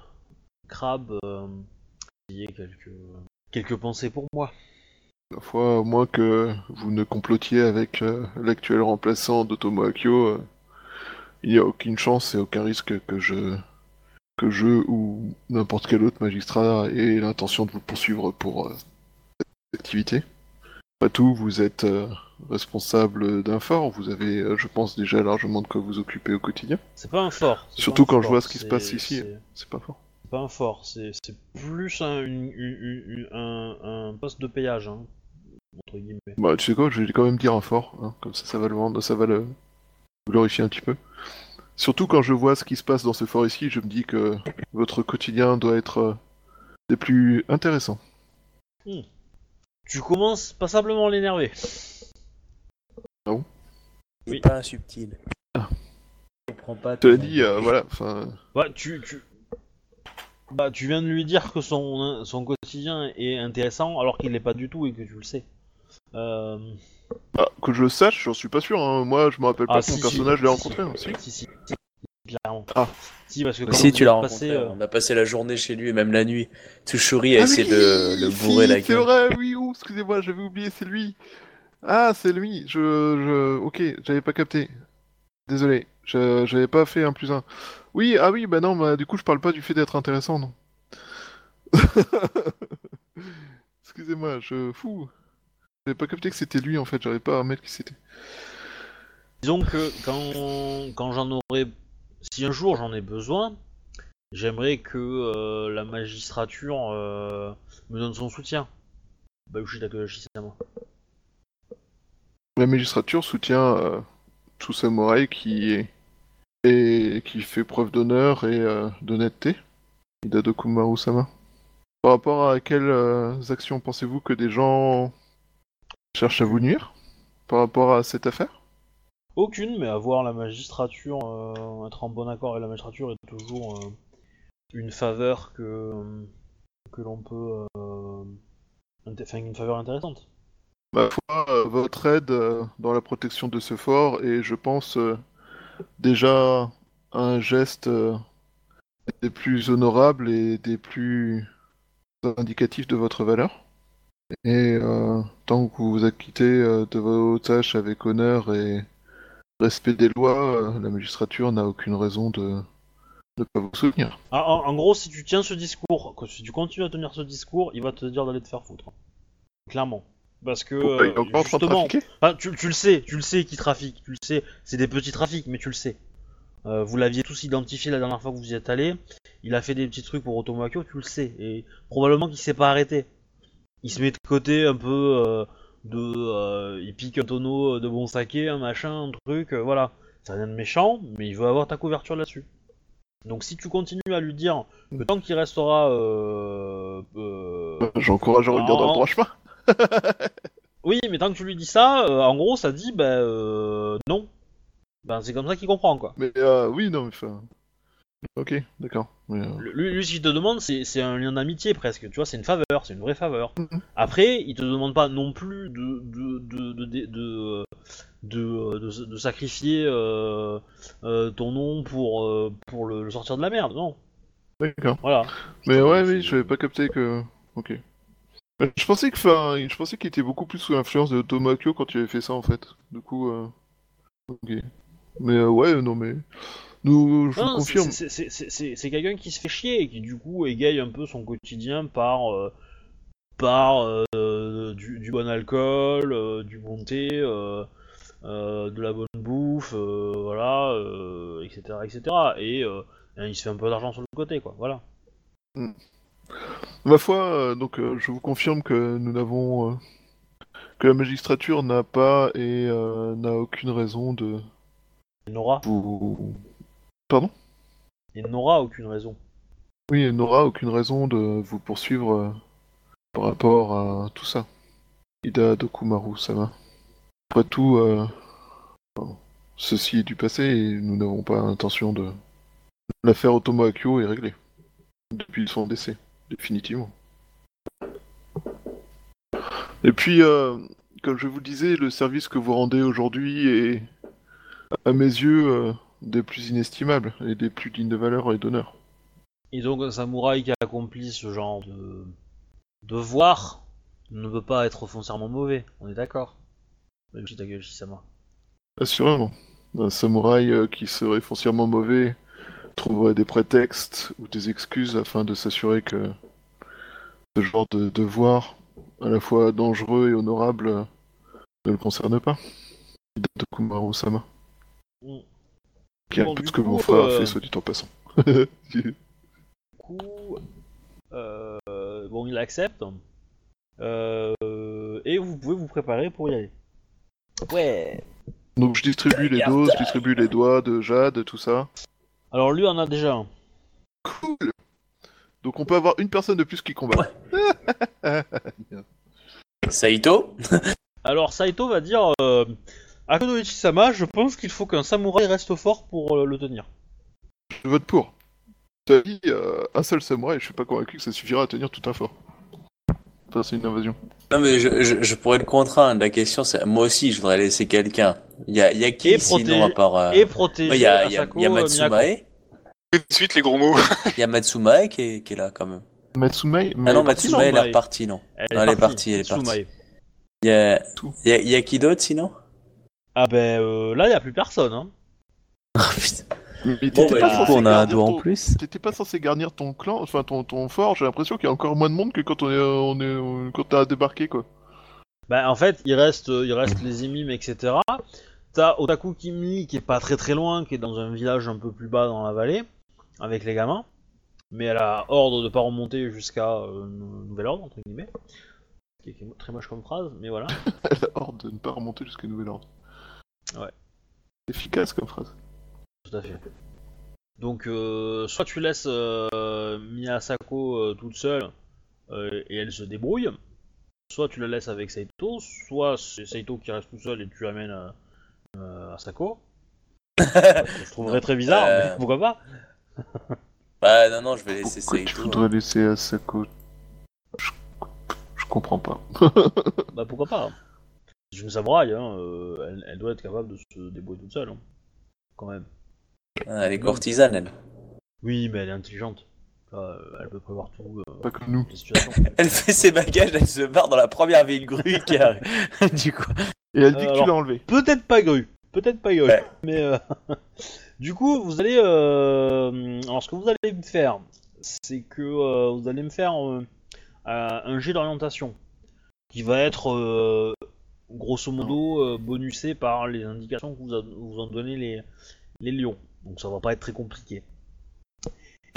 crabe, euh, il y ait quelques quelques pensées pour moi. ma foi, au moins que vous ne complotiez avec euh, l'actuel remplaçant d'Otomo Akio, euh, il n'y a aucune chance et aucun risque que je que je ou n'importe quel autre magistrat ait l'intention de vous poursuivre pour euh, cette activité. Après tout, vous êtes euh, responsable d'un fort, vous avez, euh, je pense, déjà largement de quoi vous occuper au quotidien. C'est pas un fort. Surtout un quand je vois ce qui se passe ici. c'est- pas fort. C'est pas un fort, c'est c'est plus un, une- une- une- un, un poste de péage, hein, entre guillemets. Bah, tu sais quoi, je vais quand même dire un fort, hein, comme ça, ça va le vendre, ça va le glorifier un petit peu. Surtout quand je vois ce qui se passe dans ce fort ici, je me dis que votre quotidien doit être euh, des plus intéressants. Tu commences passablement à l'énerver. Oui. Pas subtil. Ah. Je comprends pas. Cela dit, euh, voilà, enfin, Bah, tu, tu... Bah, tu viens de lui dire que son, son quotidien est intéressant alors qu'il l'est pas du tout et que tu le sais. Euh... ah, que je le sache, j'en suis pas sûr. hein. Moi, je me rappelle pas Ah, que mon si, personnage si, si, rencontré. hein, si. Si, si, si, clairement. Ah. Si, parce que quand Si vous tu l'as passé, euh, on a passé la journée chez lui et même la nuit. Tsushuri a Ah essayé oui, de le bourrer si, la C'est gueule. vrai, oui, oh, excusez-moi, j'avais oublié, c'est lui. Ah, c'est lui. Je, je, ok, j'avais pas capté. Désolé, je- j'avais pas fait un plus un. Oui, ah oui, bah non, bah du coup, je parle pas du fait d'être intéressant, non. Excusez-moi, je fou. J'avais pas capté que c'était lui en fait, j'arrivais pas à remettre qui c'était. Disons que quand, quand j'en aurai, si un jour j'en ai besoin, j'aimerais que euh, la magistrature euh, me donne son soutien. Bah, je suis La magistrature soutient euh, tout samouraï qui est et qui fait preuve d'honneur et euh, d'honnêteté. Hidadoku Maru-sama. Par rapport à quelles euh, actions pensez-vous que des gens cherchent à vous nuire Par rapport à cette affaire? Aucune, mais avoir la magistrature, euh, être en bon accord avec la magistrature est toujours euh, une faveur que, que l'on peut. euh, Enfin, une faveur intéressante. Ma foi, euh, votre aide euh, dans la protection de ce fort est, je pense, euh, déjà un geste euh, des plus honorables et des plus indicatifs de votre valeur. Et euh, tant que vous vous acquittez euh, de vos tâches avec honneur et respect des lois, euh, la magistrature n'a aucune raison de ne pas vous soutenir. Ah, en, en gros, si tu tiens ce discours, si tu continues à tenir ce discours, il va te dire d'aller te faire foutre. Clairement. Parce que, il est euh, justement, tu, tu le sais, tu le sais qui trafique, tu le sais. C'est des petits trafics, mais tu le sais. Euh, vous l'aviez tous identifié la dernière fois que vous y êtes allé. Il a fait des petits trucs pour Otomakyo, tu le sais. Et probablement qu'il s'est pas arrêté. Il se met de côté un peu euh, de. euh, il pique un tonneau de bon saké, un machin, un truc, euh, voilà. C'est rien de méchant, mais il veut avoir ta couverture là-dessus. Donc si tu continues à lui dire que tant qu'il restera. J'encourage à revenir dans le droit chemin. oui, mais tant que tu lui dis ça, en gros, ça dit, ben, euh, non. Ben, c'est comme ça qu'il comprend, quoi. Mais euh, oui, non, mais enfin... Ok, d'accord. Mais, euh, Lui, lui, ce qu'il te demande, c'est un lien d'amitié, presque. Tu vois, c'est une faveur, c'est une vraie faveur. Mhm. Après, il te demande pas non plus de, de, de, de, de, de, sacrifier euh, euh, ton nom pour, euh, pour le, le sortir de la merde, non. D'accord. Voilà. Mais ouais, oui, je n'avais pas capté que. Ok. Je pensais que, enfin, je pensais qu'il était beaucoup plus sous l'influence de Tomakyo quand il avait fait ça en fait. Du coup, ok. Mais ouais, non mais, nous, je vous Non, confirme. c'est- quelqu'un qui se fait chier et qui du coup égaye un peu son quotidien par euh, par euh, du, du bon alcool, euh, du bon thé, de la bonne bouffe, voilà, etc., etc. Et il se fait un peu d'argent sur le côté, quoi. Voilà. Ma foi, donc, je vous confirme que nous n'avons, que la magistrature n'a pas et n'a aucune raison de Il n'aura, vous. il n'aura aucune raison. Oui, elle n'aura aucune raison de vous poursuivre euh, par rapport à tout ça. Ida Dokumaru Sama. Après tout, euh, ceci est du passé et nous n'avons pas l'intention de. L'affaire Otomo Akio est réglée. Depuis son décès, définitivement. Et puis, euh, comme je vous le disais, le service que vous rendez aujourd'hui est, à mes yeux, euh, des plus inestimables et des plus dignes de valeur et d'honneur. Et donc un samouraï qui accomplit ce genre de devoir ne peut pas être foncièrement mauvais. On est d'accord. Même si Takagi-sama. Assurément. Un samouraï euh, qui serait foncièrement mauvais trouverait des prétextes ou des excuses afin de s'assurer que ce genre de devoir, à la fois dangereux et honorable, ne le concerne pas. Ida Dokumaru-sama. Mm. Qui est Bon, ce que coup, mon frère a euh, fait, soit dit en passant. Du coup, euh, bon, il accepte. Euh, et vous pouvez vous préparer pour y aller. Ouais. Donc je distribue les doses, je distribue les doigts de Jade, tout ça. Alors lui en a déjà un. Cool Donc on peut avoir une personne de plus qui combat. Saito? Alors Saito va dire euh, Akono Ichi-sama, je pense qu'il faut qu'un samouraï reste fort pour euh, le tenir. Je vote pour. T'as dit euh, un seul samouraï, je suis pas convaincu que ça suffira à tenir tout un fort. Enfin, c'est une invasion. Non mais je, je, je pourrais le contraindre. La question c'est, moi aussi je voudrais laisser quelqu'un. Il y a, il y a qui Et sinon protéger- à part... euh, Et protéger ouais, Il y a, y y. Matsumae. Tout de suite, les gros mots. Il y a Matsumae qui est, qui est là quand même. Matsumae Ah non, partie, Matsumae elle est repartie non. Elle Non, elle est partie, elle est partie. Tsumae. Il y a, Tout. il y a, il y a qui d'autre sinon? Ah ben euh, là, il a plus personne. Hein. Ah, putain. Mais t'étais bah, pas du censé coup, on a un garnir doigt en ton- plus. T'étais pas censé garnir ton clan, enfin ton, ton fort, j'ai l'impression qu'il y a encore moins de monde que quand on est, on est euh, quand t'as débarqué quoi. Bah en fait, il reste, il reste les émimes, etc. T'as Otaku Kimi qui est pas très très loin, qui est dans un village un peu plus bas dans la vallée, avec les gamins. Mais elle a ordre de pas remonter jusqu'à euh, nou- nouvel ordre, entre guillemets. Ce qui est- qui est très moche comme phrase, mais voilà. Elle a ordre de ne pas remonter jusqu'à nouvel ordre. Ouais. Efficace comme phrase. Tout à fait. Donc, euh, soit tu laisses euh, Miyasako euh, toute seule euh, et elle se débrouille. Soit tu la laisses avec Saito, soit c'est Saito qui reste tout seul et tu l'amènes à, euh, à Sako. je trouverais très bizarre, Euh. mais pourquoi pas Bah non, non, je vais laisser Pourquoi tu Saito. voudrais laisser Asako? Je... je comprends pas. Bah pourquoi pas C'est une samouraï, hein, euh, elle, elle doit être capable de se débrouiller toute seule, hein, quand même. Ah, elle est courtisane, elle. Oui, mais elle est intelligente. Euh, elle peut prévoir tout, euh, Pas comme nous. Elle fait ses bagages, elle se barre dans la première ville grue qui arrive. du coup. Et elle dit Euh, que tu l'as enlevé. Peut-être pas Gru, peut-être pas Gru, Ouais. mais euh, du coup, vous allez, euh, alors ce que vous allez me faire, c'est que euh, vous allez me faire un jet d'orientation qui va être euh, grosso modo euh, bonusé par les indications que vous, a- vous ont donné les, les lions, donc ça va pas être très compliqué.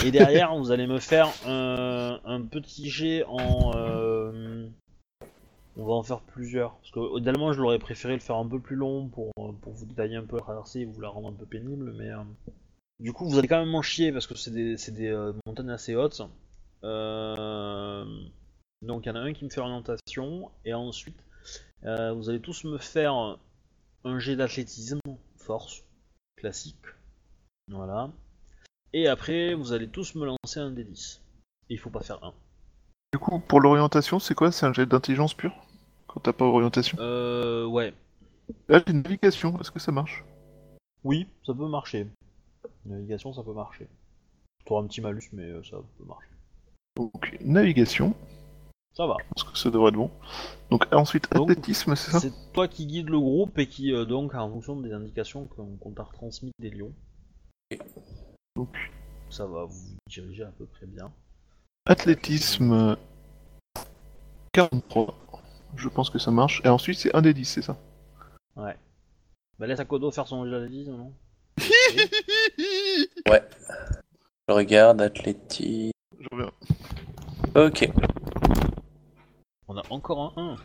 Et derrière, vous allez me faire un, un petit jet en. euh, on va en faire plusieurs. Parce que idéalement, je l'aurais préféré le faire un peu plus long pour, euh, pour vous détailler un peu la traversée et vous la rendre un peu pénible. Mais euh, du coup, vous allez quand même en chier parce que c'est des, c'est des euh, montagnes assez hautes. Donc il y en a un qui me fait orientation. Et ensuite, euh, vous allez tous me faire un jet d'athlétisme, force, classique. Voilà. Et après, vous allez tous me lancer un des 10. Et il faut pas faire un. Du coup, pour l'orientation, c'est quoi? C'est un jet d'intelligence pure? Quand t'as pas orientation? Euh, ouais. Là, j'ai une navigation, est-ce que ça marche? Oui, ça peut marcher. Navigation, ça peut marcher. T'auras un petit malus, mais euh, ça peut marcher. Donc, navigation, Ça va. je pense que ça devrait être bon. Donc, ensuite, Donc, athlétisme, c'est ça C'est toi qui guides le groupe et qui, euh, donc, en fonction des indications qu'on qu'on t'a retransmises des lions, Donc, ça va vous diriger à peu près bien. athlétisme 43. Je pense que ça marche. Et ensuite, c'est un des 10, c'est ça Ouais. Bah laisse Akodo faire son jet d'athlétisme, non Je regarde, athlétique. Je reviens. Ok, On a encore un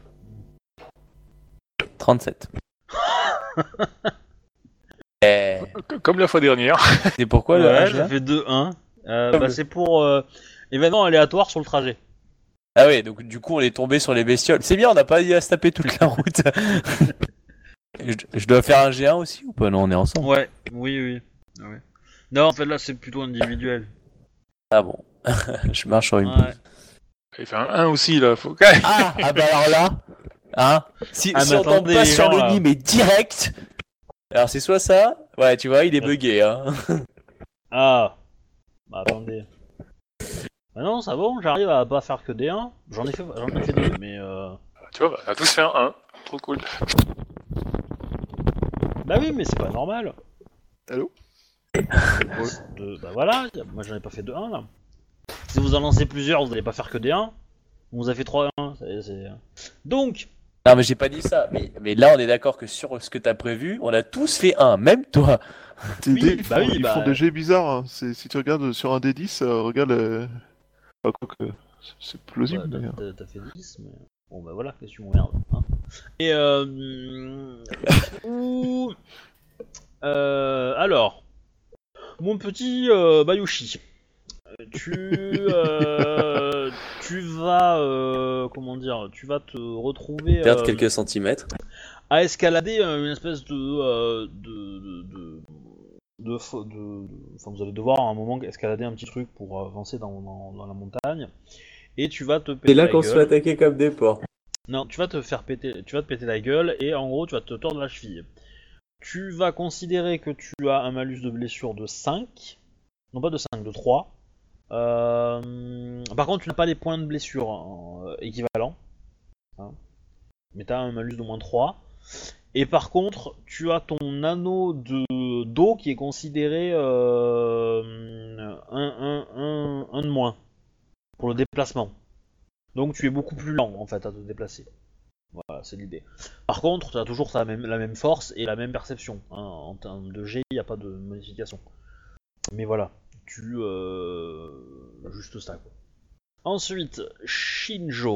1. 37. Eh, Comme la fois dernière. c'est pourquoi le ouais, là fait 2-1. Euh, bah c'est pour euh, événement aléatoire sur le trajet. Ah ouais, donc du coup on est tombé sur les bestioles. C'est bien, on n'a pas eu à se taper toute la route. je, je dois faire un G1 aussi ou pas? Non, on est ensemble. Ouais, oui, oui. Ouais. Non, en fait là c'est plutôt individuel. Ah bon, je marche sur une Ouais. Il fait un 1 aussi là. Faut... Ah, ah bah alors là, hein Si, Ah, si on tombe attendez, pas sur gens, le là. nid mais direct. Alors c'est soit ça, ouais, tu vois, il est bugué, hein. Ah Bah attendez. Ah non, ça bon, j'arrive à pas faire que des 1. J'en ai fait, j'en ai fait deux, mais euh... Tu vois, on a tous fait un 1. Trop cool. Bah oui, mais c'est pas normal. Allô? De- Bah voilà, moi j'en ai pas fait de 1 là. Si vous en lancez plusieurs, vous allez pas faire que des 1. On vous a fait 3 1. c'est- c'est- Donc, Non mais j'ai pas dit ça, mais, mais là on est d'accord que sur ce que t'as prévu, on a tous fait un, même toi. Oui, dés, ils, bah font, oui, ils bah- font des jets bizarres. hein. C'est- Si tu regardes sur un des 10, euh, regarde. euh, Enfin, quoi que. C'est plausible. Ouais, t'as- d'ailleurs. t'as- t'as fait 10, mais... Bon bah voilà, qu'est-ce que tu m'emmerdes. Hein. Et euh... ou- euh, Alors, mon petit euh, Bayushi, tu, euh, tu vas, euh, comment dire, tu vas te retrouver Perdre euh, quelques centimètres. à escalader une espèce de, euh, de, de, de, de fo- de- de- enfin, vous allez devoir à un moment escalader un petit truc pour avancer dans, dans, dans la montagne, et tu vas te péter la gueule. attaquer comme des porcs. Non, tu vas te faire péter, tu vas te péter la gueule et en gros tu vas te tordre la cheville. Tu vas considérer que tu as un malus de blessure de 5, non pas de 5, de 3. Euh, Par contre, tu n'as pas les points de blessure hein, euh, équivalents. Hein. Mais tu as un malus de moins 3. Et par contre, tu as ton anneau de d'eau qui est considéré euh, un, un, de moins pour le déplacement. Donc tu es beaucoup plus lent en fait à te déplacer. Voilà, c'est l'idée. Par contre, tu as toujours la même force et la même perception. hein. En termes de G, il n'y a pas de modification. Mais voilà, tu... Euh... Juste ça quoi. Ensuite, Shinjo.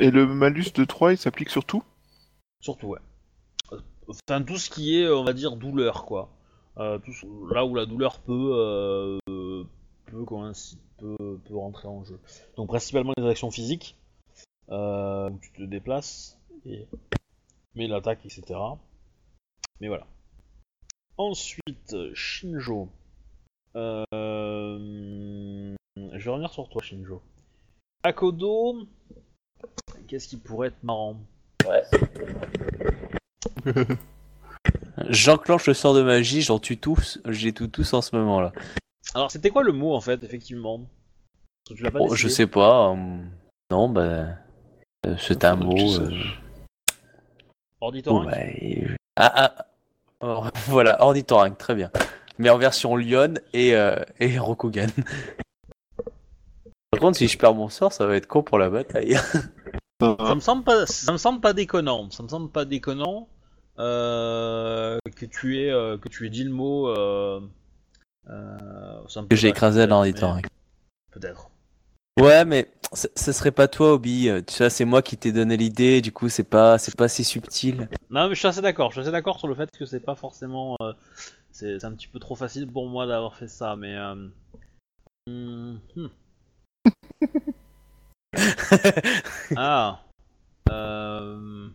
Et le malus de 3, il s'applique sur tout? Surtout, ouais. Euh, Enfin, tout ce qui est, on va dire, douleur, quoi. Euh, tout ce- là où la douleur peut, euh, peut, peut, peut rentrer en jeu. Donc principalement les actions physiques, euh, où tu te déplaces, et... mais l'attaque, etc. Mais voilà. Ensuite, Shinjo. Euh... Je vais revenir sur toi, Shinjo. Akodo, qu'est-ce qui pourrait être marrant J'enclenche le sort de magie, j'en tue tous, j'ai tout tous en ce moment là. Alors, c'était quoi le mot en fait, effectivement Parce que tu l'as pas Oh, je sais pas. hum, Non, bah. euh, C'est un mot. euh. Ornithorynque Ah, ah. Oh, voilà, ornithorynque, très bien. Mais en version Lyon et, euh, et Rokugan. Par contre, si je perds mon sort, ça va être con pour la bataille. Ça me semble pas, ça me semble pas déconnant. Ça me semble pas déconnant euh, que tu aies, euh, que tu aies dit le mot. Euh, Que j'ai écrasé peut-être, l'ornithorynque. mais- Peut-être. Ouais, mais ce serait pas toi, Obi. Tu vois, c'est moi qui t'ai donné l'idée. Du coup, c'est pas, c'est pas si subtil. Non, mais je suis assez d'accord. Je suis assez d'accord sur le fait que c'est pas forcément. C'est un petit peu trop facile pour moi d'avoir fait ça, mais. euh, hum, hum. ah. Euh...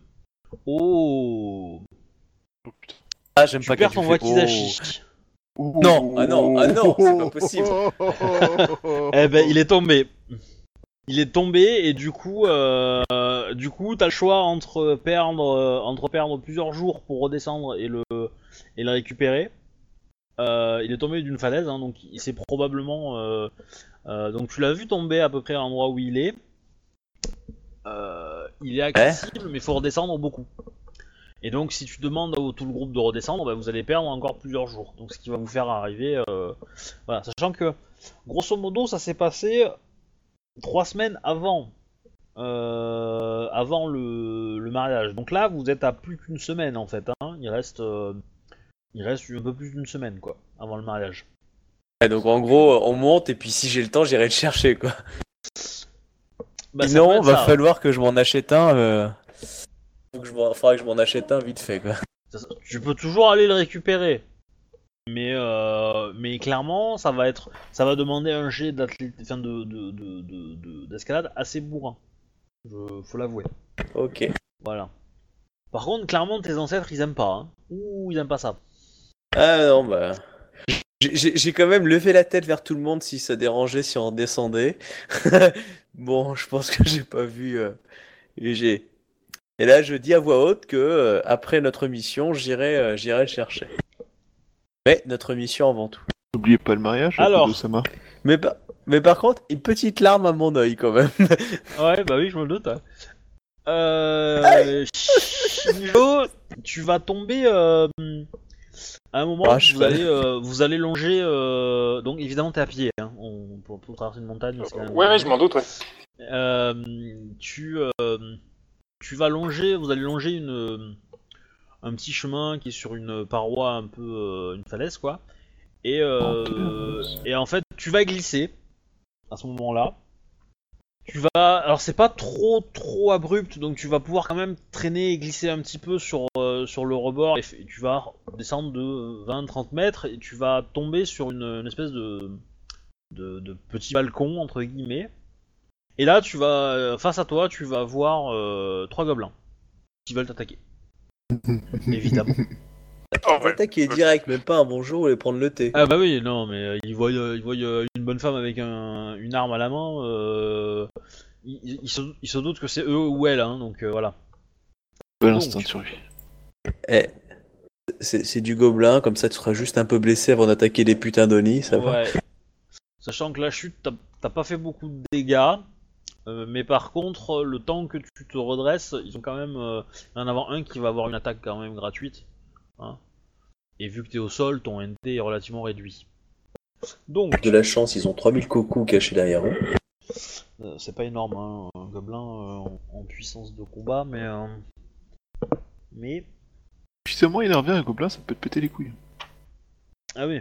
Oh. Ah, j'aime Tu pas perds quand ton tu fais- oh. Non, ah non, ah non, c'est pas possible. Eh ben, il est tombé. Il est tombé et du coup, euh, du coup, t'as le choix entre perdre, euh, entre perdre plusieurs jours pour redescendre et le et le récupérer. Euh, il est tombé d'une falaise, hein, donc il- c'est probablement. euh, euh, donc tu l'as vu tomber à peu près à l'endroit où il est. Il est accessible, mais il faut redescendre beaucoup. Et donc, si tu demandes à tout le groupe de redescendre, bah, vous allez perdre encore plusieurs jours. Donc, ce qui va vous faire arriver. Voilà, sachant que, grosso modo, ça s'est passé trois semaines avant. avant le, le mariage. Donc là, vous êtes à plus qu'une semaine en fait. Hein. Il reste, il reste un peu plus d'une semaine quoi, avant le mariage. Ouais, donc en gros, on monte et puis si j'ai le temps, j'irai le chercher quoi. Bah, être va ça. falloir que je m'en achète un. Euh... Faut que je m'en- faudra que je m'en achète un vite fait quoi. Tu peux toujours aller le récupérer. Mais, euh, mais clairement, ça va être, ça va demander un jet enfin, de, de, de, de- de- d'escalade assez bourrin. Je, faut l'avouer. Ok. Voilà. Par contre, clairement, tes ancêtres, ils aiment pas. Hein. Ouh, ils aiment pas ça. Ah non, bah. J'ai- quand même levé la tête vers tout le monde si ça dérangeait, si on redescendait. bon, je pense que j'ai pas vu. euh, et j'ai. Et là, je dis à voix haute que euh, après notre mission, j'irai euh, j'irai le chercher. Mais notre mission avant tout. N'oubliez pas le mariage. Alors. de Sama. Mais, par- mais par contre, une petite larme à mon œil quand même. Ouais, bah oui, je me le doute. hein. Euh, Shinjo, tu vas tomber euh, à un moment. Ah, vous allez, euh, vous allez longer. euh, donc évidemment, t'es à pied. Hein, on, pour, pour traverser une montagne. quand même- Ouais, ouais, je m'en doute, ouais. Euh, tu, euh, tu vas longer, vous allez longer une, un petit chemin qui est sur une paroi un peu, euh, une falaise quoi. Et, euh, et en fait, tu vas glisser à ce moment-là. Tu vas, alors c'est pas trop trop abrupt, donc tu vas pouvoir quand même traîner et glisser un petit peu sur euh, sur le rebord. Et, tu vas descendre de 20-30 mètres et tu vas tomber sur une, une espèce de, de de petit balcon entre guillemets. Et là, tu vas euh, face à toi, tu vas voir euh, trois gobelins qui veulent t'attaquer. Évidemment. Oh, ouais. Attaquer direct, même pas un bonjour ou les prendre le thé. Ah bah oui, non, mais euh, ils voient, euh, ils voient euh, une bonne femme avec un, une arme à la main. Euh, ils, se, ils se doutent que c'est eux ou elle, hein, donc euh, voilà. Donc. instinct de survie. Eh, c'est du gobelin, comme ça tu seras juste un peu blessé avant d'attaquer les putains d'Oni, ça va. Ouais. Sachant que la chute, t'as- pas fait beaucoup de dégâts. euh, mais par contre, le temps que tu te redresses, ils ont quand même. euh, il va y en avoir un qui va avoir une attaque quand même gratuite. Hein. Et vu que t'es au sol, ton NT est relativement réduit. Donc, De la chance, ils ont 3000 cocos cachés derrière eux. Euh, c'est pas énorme, hein, un gobelin euh, en, en puissance de combat, mais. euh, Mais. Suffisamment énervé un gobelin, ça peut te péter les couilles. Ah oui.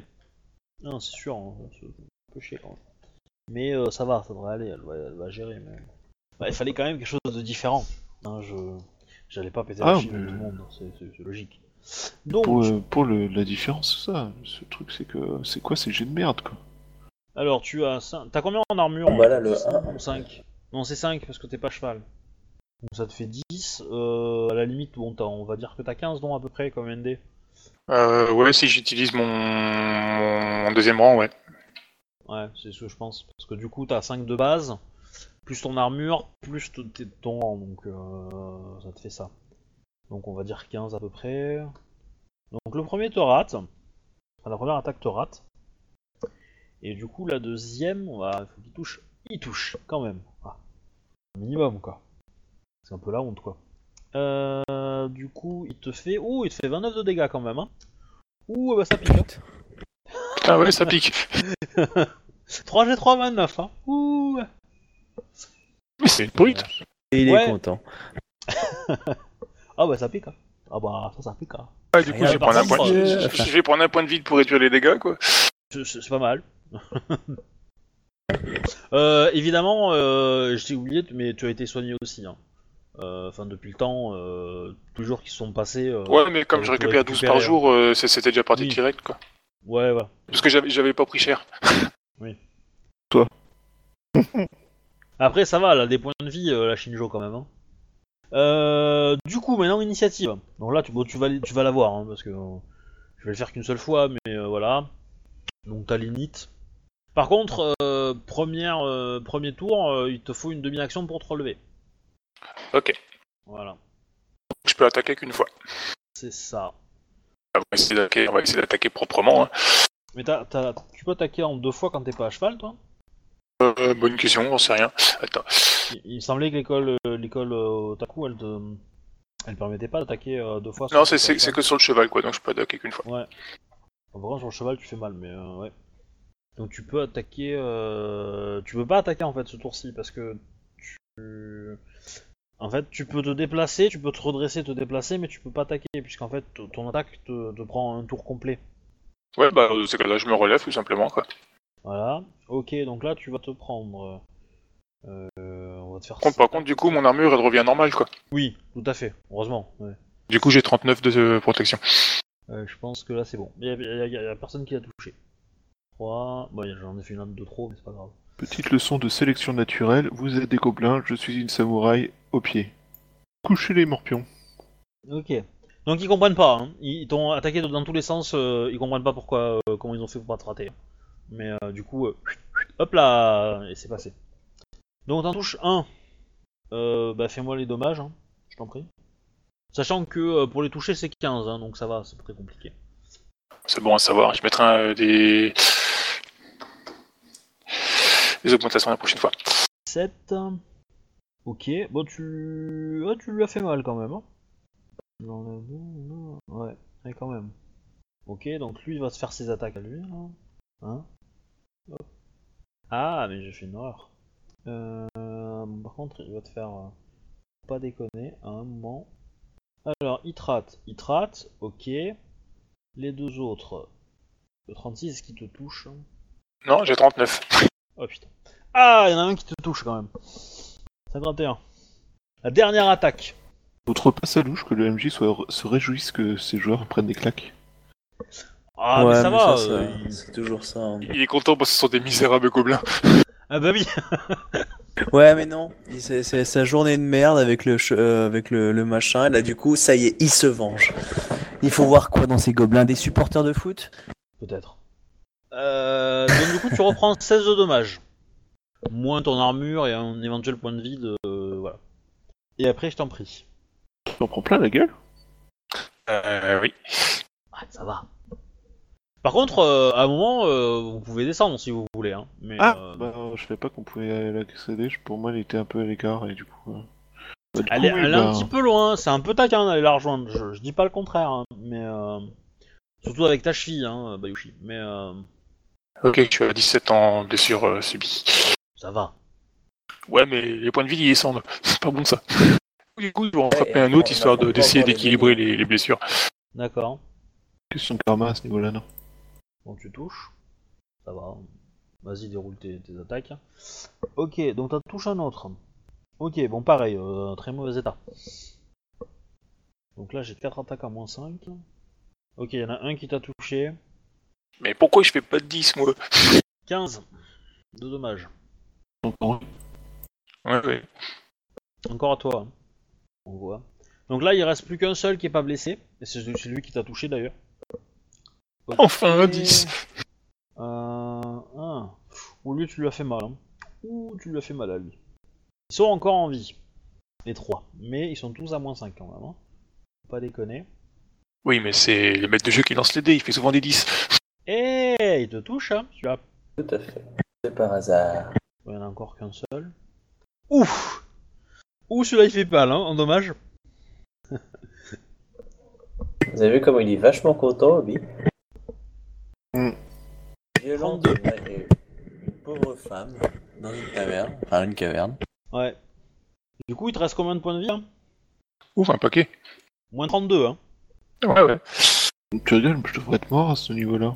Non, c'est sûr, hein, c'est un peu chier quand même. Mais euh, ça va, ça devrait aller, elle va, elle va gérer. Mais... Bah, il fallait quand même quelque chose de différent. Hein, je. J'allais pas péter Ah, la chine de mais- tout le monde, c'est logique. Donc, Pour, euh, pour le- la différence, c'est ça. Ce truc, c'est que c'est quoi ces jets de merde, quoi? Alors, tu as. cin- T'as combien en armure Bah là, le 1. 5. Non, c'est 5 parce que t'es pas cheval. Donc ça te fait 10. Euh, à la limite, bon, t'as- on va dire que t'as 15 dons à peu près comme ND. Euh, ouais, si j'utilise mon... mon deuxième rang, ouais. Ouais, c'est ce que je pense. Parce que du coup, t'as 5 de base, plus ton armure, plus ton rang. Donc euh, ça te fait ça. Donc on va dire 15 à peu près. Donc le premier te rate. Enfin, la première attaque te rate. Et du coup, la deuxième, on va... faut qu'il touche. Il touche, quand même. Ah. Minimum, quoi. C'est un peu la honte, quoi. Euh, du coup, il te fait... Ouh, il te fait 29 de dégâts, quand même. Hein. Ouh, bah ça pique. hein. Ah ouais, ça pique. 3G3, 29, hein. Ouh Mais c'est une brute. Et il Ouais. est content. Ah bah ça pique, hein. Ah bah ça, ça pique, hein. Ah, du coup, je vais, prendre un point de... je- je vais prendre un point de vide pour réduire les dégâts, quoi. C'est- pas mal. euh, évidemment, euh, je t'ai oublié, mais tu as été soigné aussi. Hein. Euh, Enfin, depuis le temps, euh, tous les jours qui se sont passés. euh, Ouais, mais comme je récupère 12 par jour, euh, c'est- c'était déjà parti Oui. direct, quoi. ouais, voilà. Parce que j'avais j'avais pas pris cher. Après, ça va, elle a des points de vie, euh, la Shinjo, quand même. Hein. Euh, du coup, maintenant, initiative. Donc là, tu, bon, tu vas, tu vas l'avoir, hein, parce que euh, je vais le faire qu'une seule fois, mais euh, voilà. Donc t'as l'init. Par contre, première, premier tour, il te faut une demi-action pour te relever. Ok. Voilà, Je peux attaquer qu'une fois. c'est ça. On va essayer d'attaquer, on va essayer d'attaquer proprement. hein. Mais t'as, t'as- tu peux attaquer en deux fois quand t'es pas à cheval, toi? Euh, bonne question, j'en sais rien. Attends. il, il me semblait que l'école, euh, l'école euh, Otaku, elle te, elle permettait pas d'attaquer deux fois. Non, c'est c'est- que sur le cheval, quoi, donc je peux attaquer qu'une fois. Ouais. En vrai, sur le cheval, tu fais mal, mais euh, ouais. Donc tu peux attaquer. Euh... Tu peux pas attaquer en fait ce tour-ci parce que tu. En fait, tu peux te déplacer, tu peux te redresser, te déplacer, mais tu peux pas attaquer puisqu'en fait ton attaque te, te prend un tour complet. Ouais, bah, c'est que là, je me relève, tout simplement, quoi. Voilà. Ok, donc là tu vas te prendre. Euh... On va te faire. Par contre, par contre, du coup, mon armure, elle revient normale, quoi. Oui, tout à fait. Heureusement. Ouais. Du coup, j'ai 39 de euh, protection. Euh, je pense que là c'est bon. Il y, a- y a- y a personne qui l'a touché. 3. Bon, j'en ai fait une autre de trop, mais c'est pas grave. Petite leçon de sélection naturelle, vous êtes des gobelins, je suis une samouraï au pied. Couchez les morpions. Ok. Donc ils comprennent pas, hein. ils t'ont attaqué dans tous les sens, euh, ils comprennent pas pourquoi, euh, comment ils ont fait pour pas te rater. Mais euh, du coup, euh, hop là, et c'est passé. Donc t'en touches un. Euh, bah fais-moi les dommages, hein, je t'en prie. Sachant que euh, pour les toucher c'est 15, hein, donc ça va, c'est très compliqué. C'est bon à savoir. Je mettrai des... des augmentations la prochaine fois. 7. Ok, bon tu... tu lui as fait mal quand même. Hein. Ouais, ouais, quand même. Ok, donc lui il va se faire ses attaques à lui. Hein, Hein. Ah, mais j'ai fait une erreur. Euh... Par contre, il va te faire... euh, Pas déconner, à un moment. Alors, il te rate. Il te rate, ok. Les deux autres. Le 36, est-ce qu'il te touche Non, j'ai 39. Oh putain. Ah, il y en a un qui te touche quand même. 51. La dernière attaque. Vous trouvez pas ça louche que le MJ soit, se réjouisse que ses joueurs prennent des claques Ah, ouais, mais ça mais va. ça, euh, ça- il- c'est toujours ça. hein. Il est content parce que ce sont des misérables gobelins. Ah bah oui. Ouais, mais non, c'est c'est sa journée de merde avec le euh, avec le, le machin. Et là, du coup, ça y est, il se venge. Il faut voir quoi dans ces gobelins Des supporters de foot? Peut-être. Euh, donc du coup, tu reprends 16 de dommages. Moins ton armure et un éventuel point de vie de... voilà. Et après, je t'en prie. Tu en prends plein la gueule? Euh, oui. Ah, ça va. Par contre, euh, à un moment, euh, vous pouvez descendre si vous voulez. Hein. Mais, Ah euh, Bah je savais pas qu'on pouvait l'accéder, pour moi elle était un peu à l'écart et du coup... euh, bah, du Elle coup, est, un bah, petit peu loin, c'est un peu taquin d'aller la rejoindre, je, je dis pas le contraire, hein, mais euh, surtout avec ta cheville, hein, Bayushi, mais euh, Ok, suis à 17 en blessure euh, subie. ça va. Ouais, mais les points de vie ils descendent. C'est pas bon ça. Du coup, je vais en frapper un autre histoire d'essayer d'équilibrer les, les blessures. D'accord. Question de karma à ce niveau-là, non? Bon, tu touches, ça va. Vas-y, déroule tes, tes attaques. Ok, donc t'en touches un autre. Ok, bon, pareil, euh, très mauvais état. Donc là, j'ai 4 attaques à moins 5. Ok, il y en a un qui t'a touché. Mais pourquoi je fais pas de 10 moi 15 de dommages. Encore Ouais, ouais. Encore à toi. hein. On voit. Donc là, il reste plus qu'un seul qui est pas blessé. Et c'est c'est lui qui t'a touché d'ailleurs. Enfin un 10. Euh... Ah. Ou lui, tu lui as fait mal. Hein. Ouh, tu lui as fait mal à lui. Ils sont encore en vie. Les trois. Mais ils sont tous à moins 5 quand même. hein. Faut pas déconner. Oui, mais c'est le maître de jeu qui lance les dés, il fait souvent des 10. Et il te touche, hein. Tu as... Tout à fait. C'est par hasard. Il y en a encore qu'un seul. Ouf Ouh, celui-là il fait mal, hein, en dommage. Vous avez vu comment il est vachement content, Obi Mm. Violent 32. et une pauvre femme dans une caverne. Enfin, une caverne. Ouais. Du coup, il te reste combien de points de vie hein? Ouf, un paquet. Moins 32, hein. Ouais, ouais. Tu rigoles, je devrais être mort à ce niveau-là?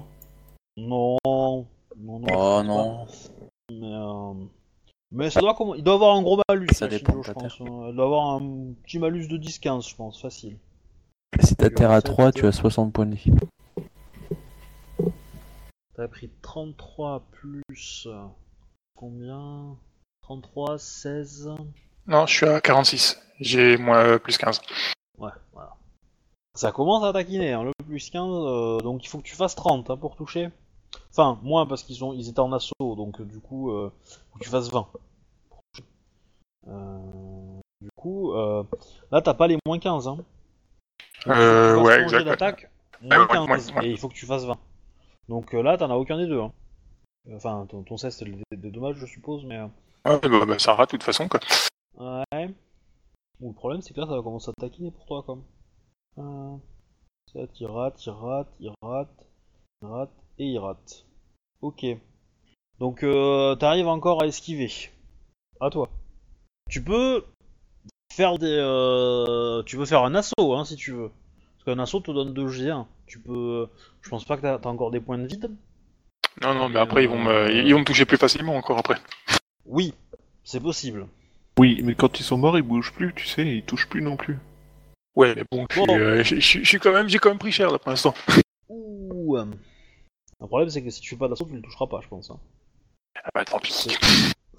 Non. Non, non. Oh non. Mais, euh, Mais ça doit comment Il doit avoir un gros malus. Ça dépend Shinjo, de je pense. hein. Elle doit avoir un petit malus de 10-15, je pense, facile. Si ta terre à sept, 3, sept. tu as 60 points de vie. T'as pris 33 plus. euh, Combien? 33, 16. Non, je suis à 46. J'ai moins euh, plus 15. Ouais, voilà. Ça commence à taquiner, hein, le plus 15, euh, donc il faut que tu fasses 30 hein, pour toucher. Enfin, moins parce qu'ils ont, ils étaient en assaut, donc euh, du coup, euh, faut que tu fasses 20. pour toucher. Euh, du coup, euh, là t'as pas les moins 15. Hein. Donc, Euh, tu fasses ouais, jet exact, d'attaque, moins ouais, 15, ouais, ouais. et il faut que tu fasses 20. Donc euh, là t'en as aucun des deux. Hein. Enfin, ton, ton 16 c'est le dé de dommage, je suppose, mais. euh, Ouais, bah, bah, ça rate de toute façon, quoi. Ouais. Bon, le problème, c'est que là, ça va commencer à taquiner pour toi, comme. Euh, ça, il rate, il rate, il rate, il rate, et il rate. Ok. Donc, euh, t'arrives encore à esquiver. À toi. Tu peux faire des. euh, tu peux faire un assaut, hein, si tu veux. Parce qu'un assaut te donne 2 G1. Tu peux. Je pense pas que t'as encore des points de vide. Non, non, mais après, ils vont me, ils vont me toucher plus facilement encore après. Oui, c'est possible. Oui, mais quand ils sont morts, ils bougent plus, tu sais, ils touchent plus non plus. Ouais, mais bon, je suis, Bon. euh, je- je- je suis quand même, j'ai quand même pris cher là pour l'instant. Ouh. euh. Le problème, c'est que si tu fais pas d'assaut, tu le toucheras pas, je pense. hein. Ah bah tant pis.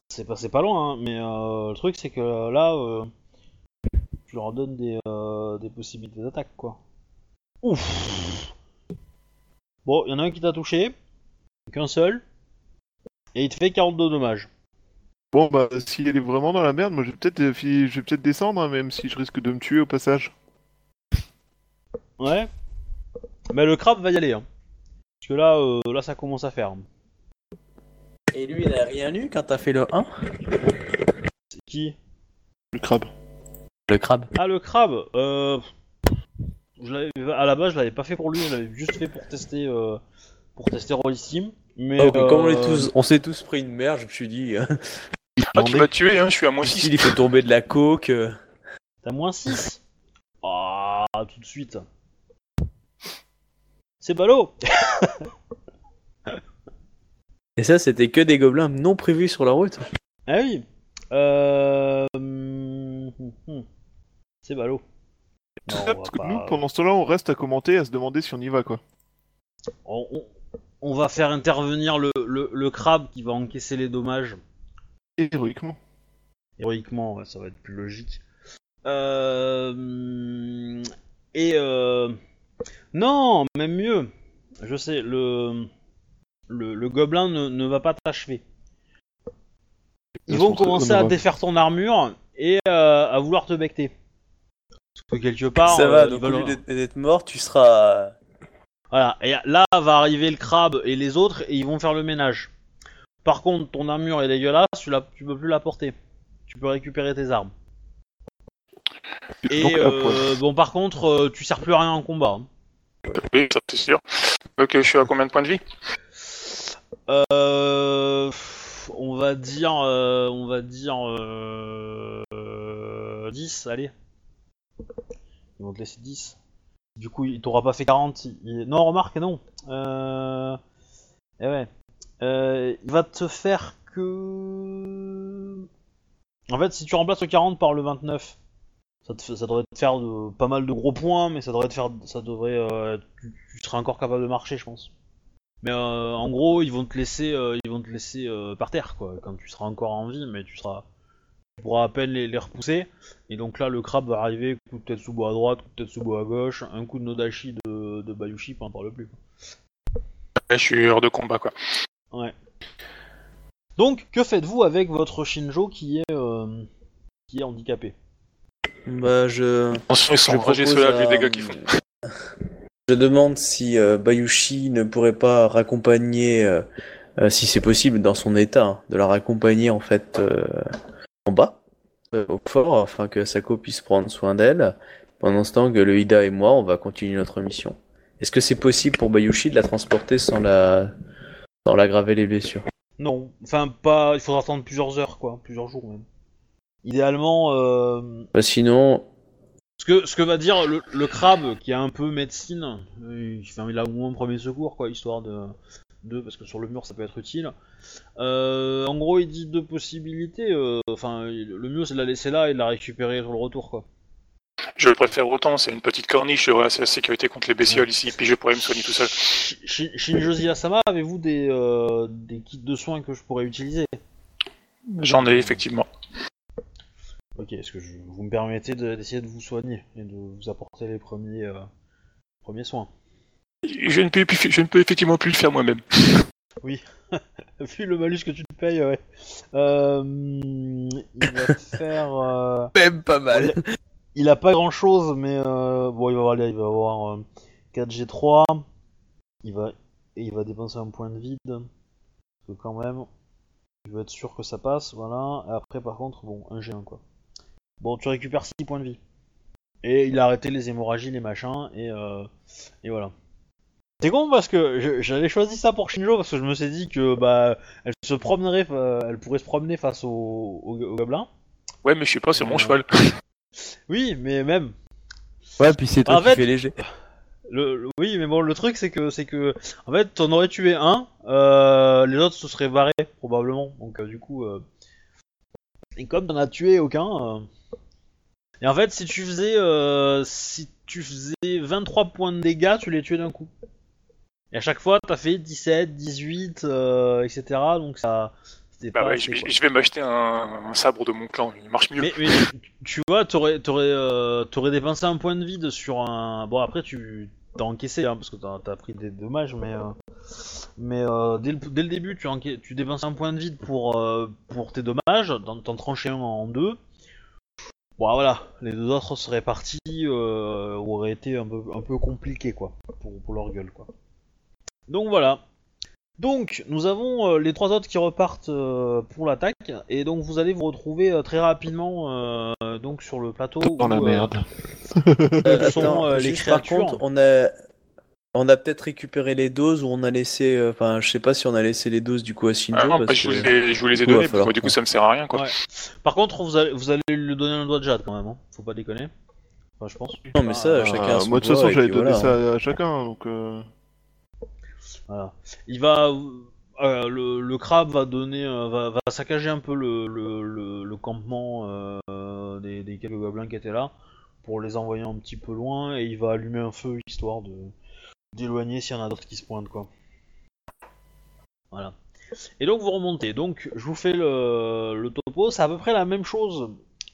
C'est pas, c'est pas loin, hein, mais euh, le truc c'est que euh, là, euh, tu leur donnes des, euh, des possibilités d'attaque, quoi. Ouf Bon, il y en a un qui t'a touché, qu'un seul, et il te fait 42 dommages. Bon, bah, si elle est vraiment dans la merde, moi je vais peut-être euh, je vais peut-être descendre, hein, même si je risque de me tuer au passage. Ouais Mais le crabe va y aller, hein. Parce que là, euh, là ça commence à faire. Et lui, il a rien eu quand t'as fait le 1 C'est qui? Le crabe. Le crabe. Ah, le crabe euh... je l'avais- À la base, je l'avais pas fait pour lui, je l'avais juste fait pour tester, euh, pour tester Rollissime. Mais Oh, mais Comme on, est euh, tous, on s'est tous pris une merde, je me suis dit. Ah, tu m'as tué, hein, je suis à moins 6. il fait tomber de la coke. euh. T'as moins 6 Ah, tout de suite. C'est ballot Et ça, c'était que des gobelins non prévus sur la route. Ah oui Euh... hum, hum, hum. C'est ballot. Non, on va Parce que pas- nous, pendant ce temps-là, on reste à commenter, à se demander si on y va, quoi. on, on- on va faire intervenir le, le, le crabe qui va encaisser les dommages. Héroïquement. Héroïquement, ouais, ça va être plus logique. Euh... Et euh... Non, même mieux. Je sais, le le, le gobelin ne, ne va pas t'achever. Ils Ils vont commencer à défaire ton armure et euh, à vouloir te becter. Parce que quelque part, ça euh, va, donc au lieu d'être- d'être mort, tu seras. Voilà, et là va arriver le crabe et les autres et ils vont faire le ménage. Par contre, ton armure est dégueulasse, tu, la, tu peux plus la porter. Tu peux récupérer tes armes. Et Donc, à poil. euh, bon, par contre, euh, tu sers plus à rien en combat. hein. Oui, ça c'est sûr. Ok, je suis à combien de points de vie? Euh, on va dire, euh, on va dire euh, euh, 10, allez. Ils vont te laisser 10. Du coup, il t'aura pas fait 40. il- Non, remarque, non. Euh... Eh ouais. Euh, il va te faire que... En fait, si tu remplaces le 40 par le 29, ça, ça devrait te faire pas mal de gros points, mais ça devrait te faire... Ça devrait... euh, tu, seras encore capable de marcher, je pense. Mais en gros, ils vont te laisser, ils vont te laisser par terre, quoi, quand tu seras encore en vie, mais tu seras. Tu pourras à peine les, les repousser. Et donc là, le crabe va arriver, coup de Tetsubo à droite, coup de Tetsubo à gauche, un coup de Nodashi de, de Bayushi, on en parle plus. quoi. Je suis hors de combat, quoi. Ouais. Donc, que faites-vous avec votre Shinjo qui est, euh, qui est handicapé? Bah, je. Attention, ils sont je qu'ils font. Je demande si euh, Bayushi ne pourrait pas raccompagner, euh, euh, si c'est possible dans son état, hein, de la raccompagner en fait euh, en bas, euh, au fort, afin que Sako puisse prendre soin d'elle, pendant ce temps que le Ida et moi, on va continuer notre mission. Est-ce que c'est possible pour Bayushi de la transporter sans la, sans l'aggraver les blessures? Non, enfin, pas. Il faudra attendre plusieurs heures, quoi, plusieurs jours même. Idéalement, euh, Bah, Sinon, ce, que, ce que va dire le, le crabe, qui a un peu médecine, euh, il, enfin, il a au moins premier secours, quoi, histoire de. De parce que sur le mur ça peut être utile. Euh, en gros, il dit deux possibilités. euh, Enfin, le mieux c'est de la laisser là et de la récupérer sur le retour, quoi. Je le préfère autant, c'est une petite corniche, ouais, c'est la sécurité contre les bestioles ici, puis je pourrais me soigner tout seul. Shi- Shi- Shinjozi Asama, avez-vous des, euh, des kits de soins que je pourrais utiliser? J'en ai effectivement. Ok, est-ce que je, vous me permettez de- d'essayer de vous soigner et de vous apporter les premiers, euh, premiers soins? Je ne, peux, plus- je ne peux effectivement plus le faire moi-même. Vu le malus que tu te payes, ouais. Euh, il va faire. euh, même pas mal. il a pas grand chose, mais euh, bon, il va avoir, il va avoir euh, 4G3. Il va, et il va dépenser un point de vide. Parce que quand même, il veut être sûr que ça passe, voilà. Et après, par contre, bon, un G1 quoi. Bon, tu récupères 6 points de vie. Et il a arrêté les hémorragies, les machins, et, euh, et voilà. C'est con parce que j'avais choisi ça pour Shinjo parce que je me suis dit que bah elle se promènerait, euh, elle pourrait se promener face au, au, au gobelin. Ouais, mais je suis pas sur mon Ouais. cheval. Oui, mais même Ouais, puis c'est toi En qui fait- fais léger. Le, le- oui, mais bon, le truc c'est que c'est que en fait, t'en aurais tué un, euh, les autres se seraient barrés probablement. Donc euh, du coup, euh, et comme t'en as tué aucun, euh, et en fait, si tu faisais euh, si tu faisais 23 points de dégâts, tu les tuais d'un coup. Et à chaque fois, t'as fait 17, 18, euh, etc. Donc ça, Bah pas ouais, assez, je vais, quoi. je vais m'acheter un, un sabre de mon clan, il marche mieux. Mais, mais tu- vois, t'aurais, t'aurais, euh, t'aurais dépensé un point de vide sur un. Bon, après, tu t'as encaissé, hein, parce que t'as, pris des dommages, mais. euh, Mais euh, dès, le, dès le début, tu, enca- tu dépenses un point de vide pour, euh, pour tes dommages, t'en, t'en tranchais un en deux. Bon, voilà, les deux autres seraient partis, euh, auraient été un peu, un peu compliqués, quoi, pour, pour leur gueule, quoi. Donc voilà. Donc, nous avons euh, les trois autres qui repartent euh, pour l'attaque, et donc vous allez vous retrouver euh, très rapidement euh, donc sur le plateau. Dans la où, merde. Euh, sont, attends, euh, les juste par créatures. contre, on a, on a peut-être récupéré les doses ou on a laissé, euh, enfin, je sais pas si on a laissé les doses du coup à Shinjo. Ah non, parce bah, je, vous les, je vous les ai moi, du coup ça me sert à rien quoi. Ouais. Par contre, vous allez, vous allez lui donner un doigt de jade quand même, hein. faut pas déconner. Enfin, je pense. Non, mais ça, Ah, chacun moi de toute façon j'avais donné voilà, ça à chacun donc. Euh, Voilà. Il va, euh, le, le crabe va donner, euh, va, saccager un peu le, campement euh, des, quelques gobelins qui étaient là pour les envoyer un petit peu loin et il va allumer un feu histoire d'éloigner s'il y en a d'autres qui se pointent quoi. Voilà. Et donc vous remontez. Donc je vous fais le, topo. C'est à peu près la même chose,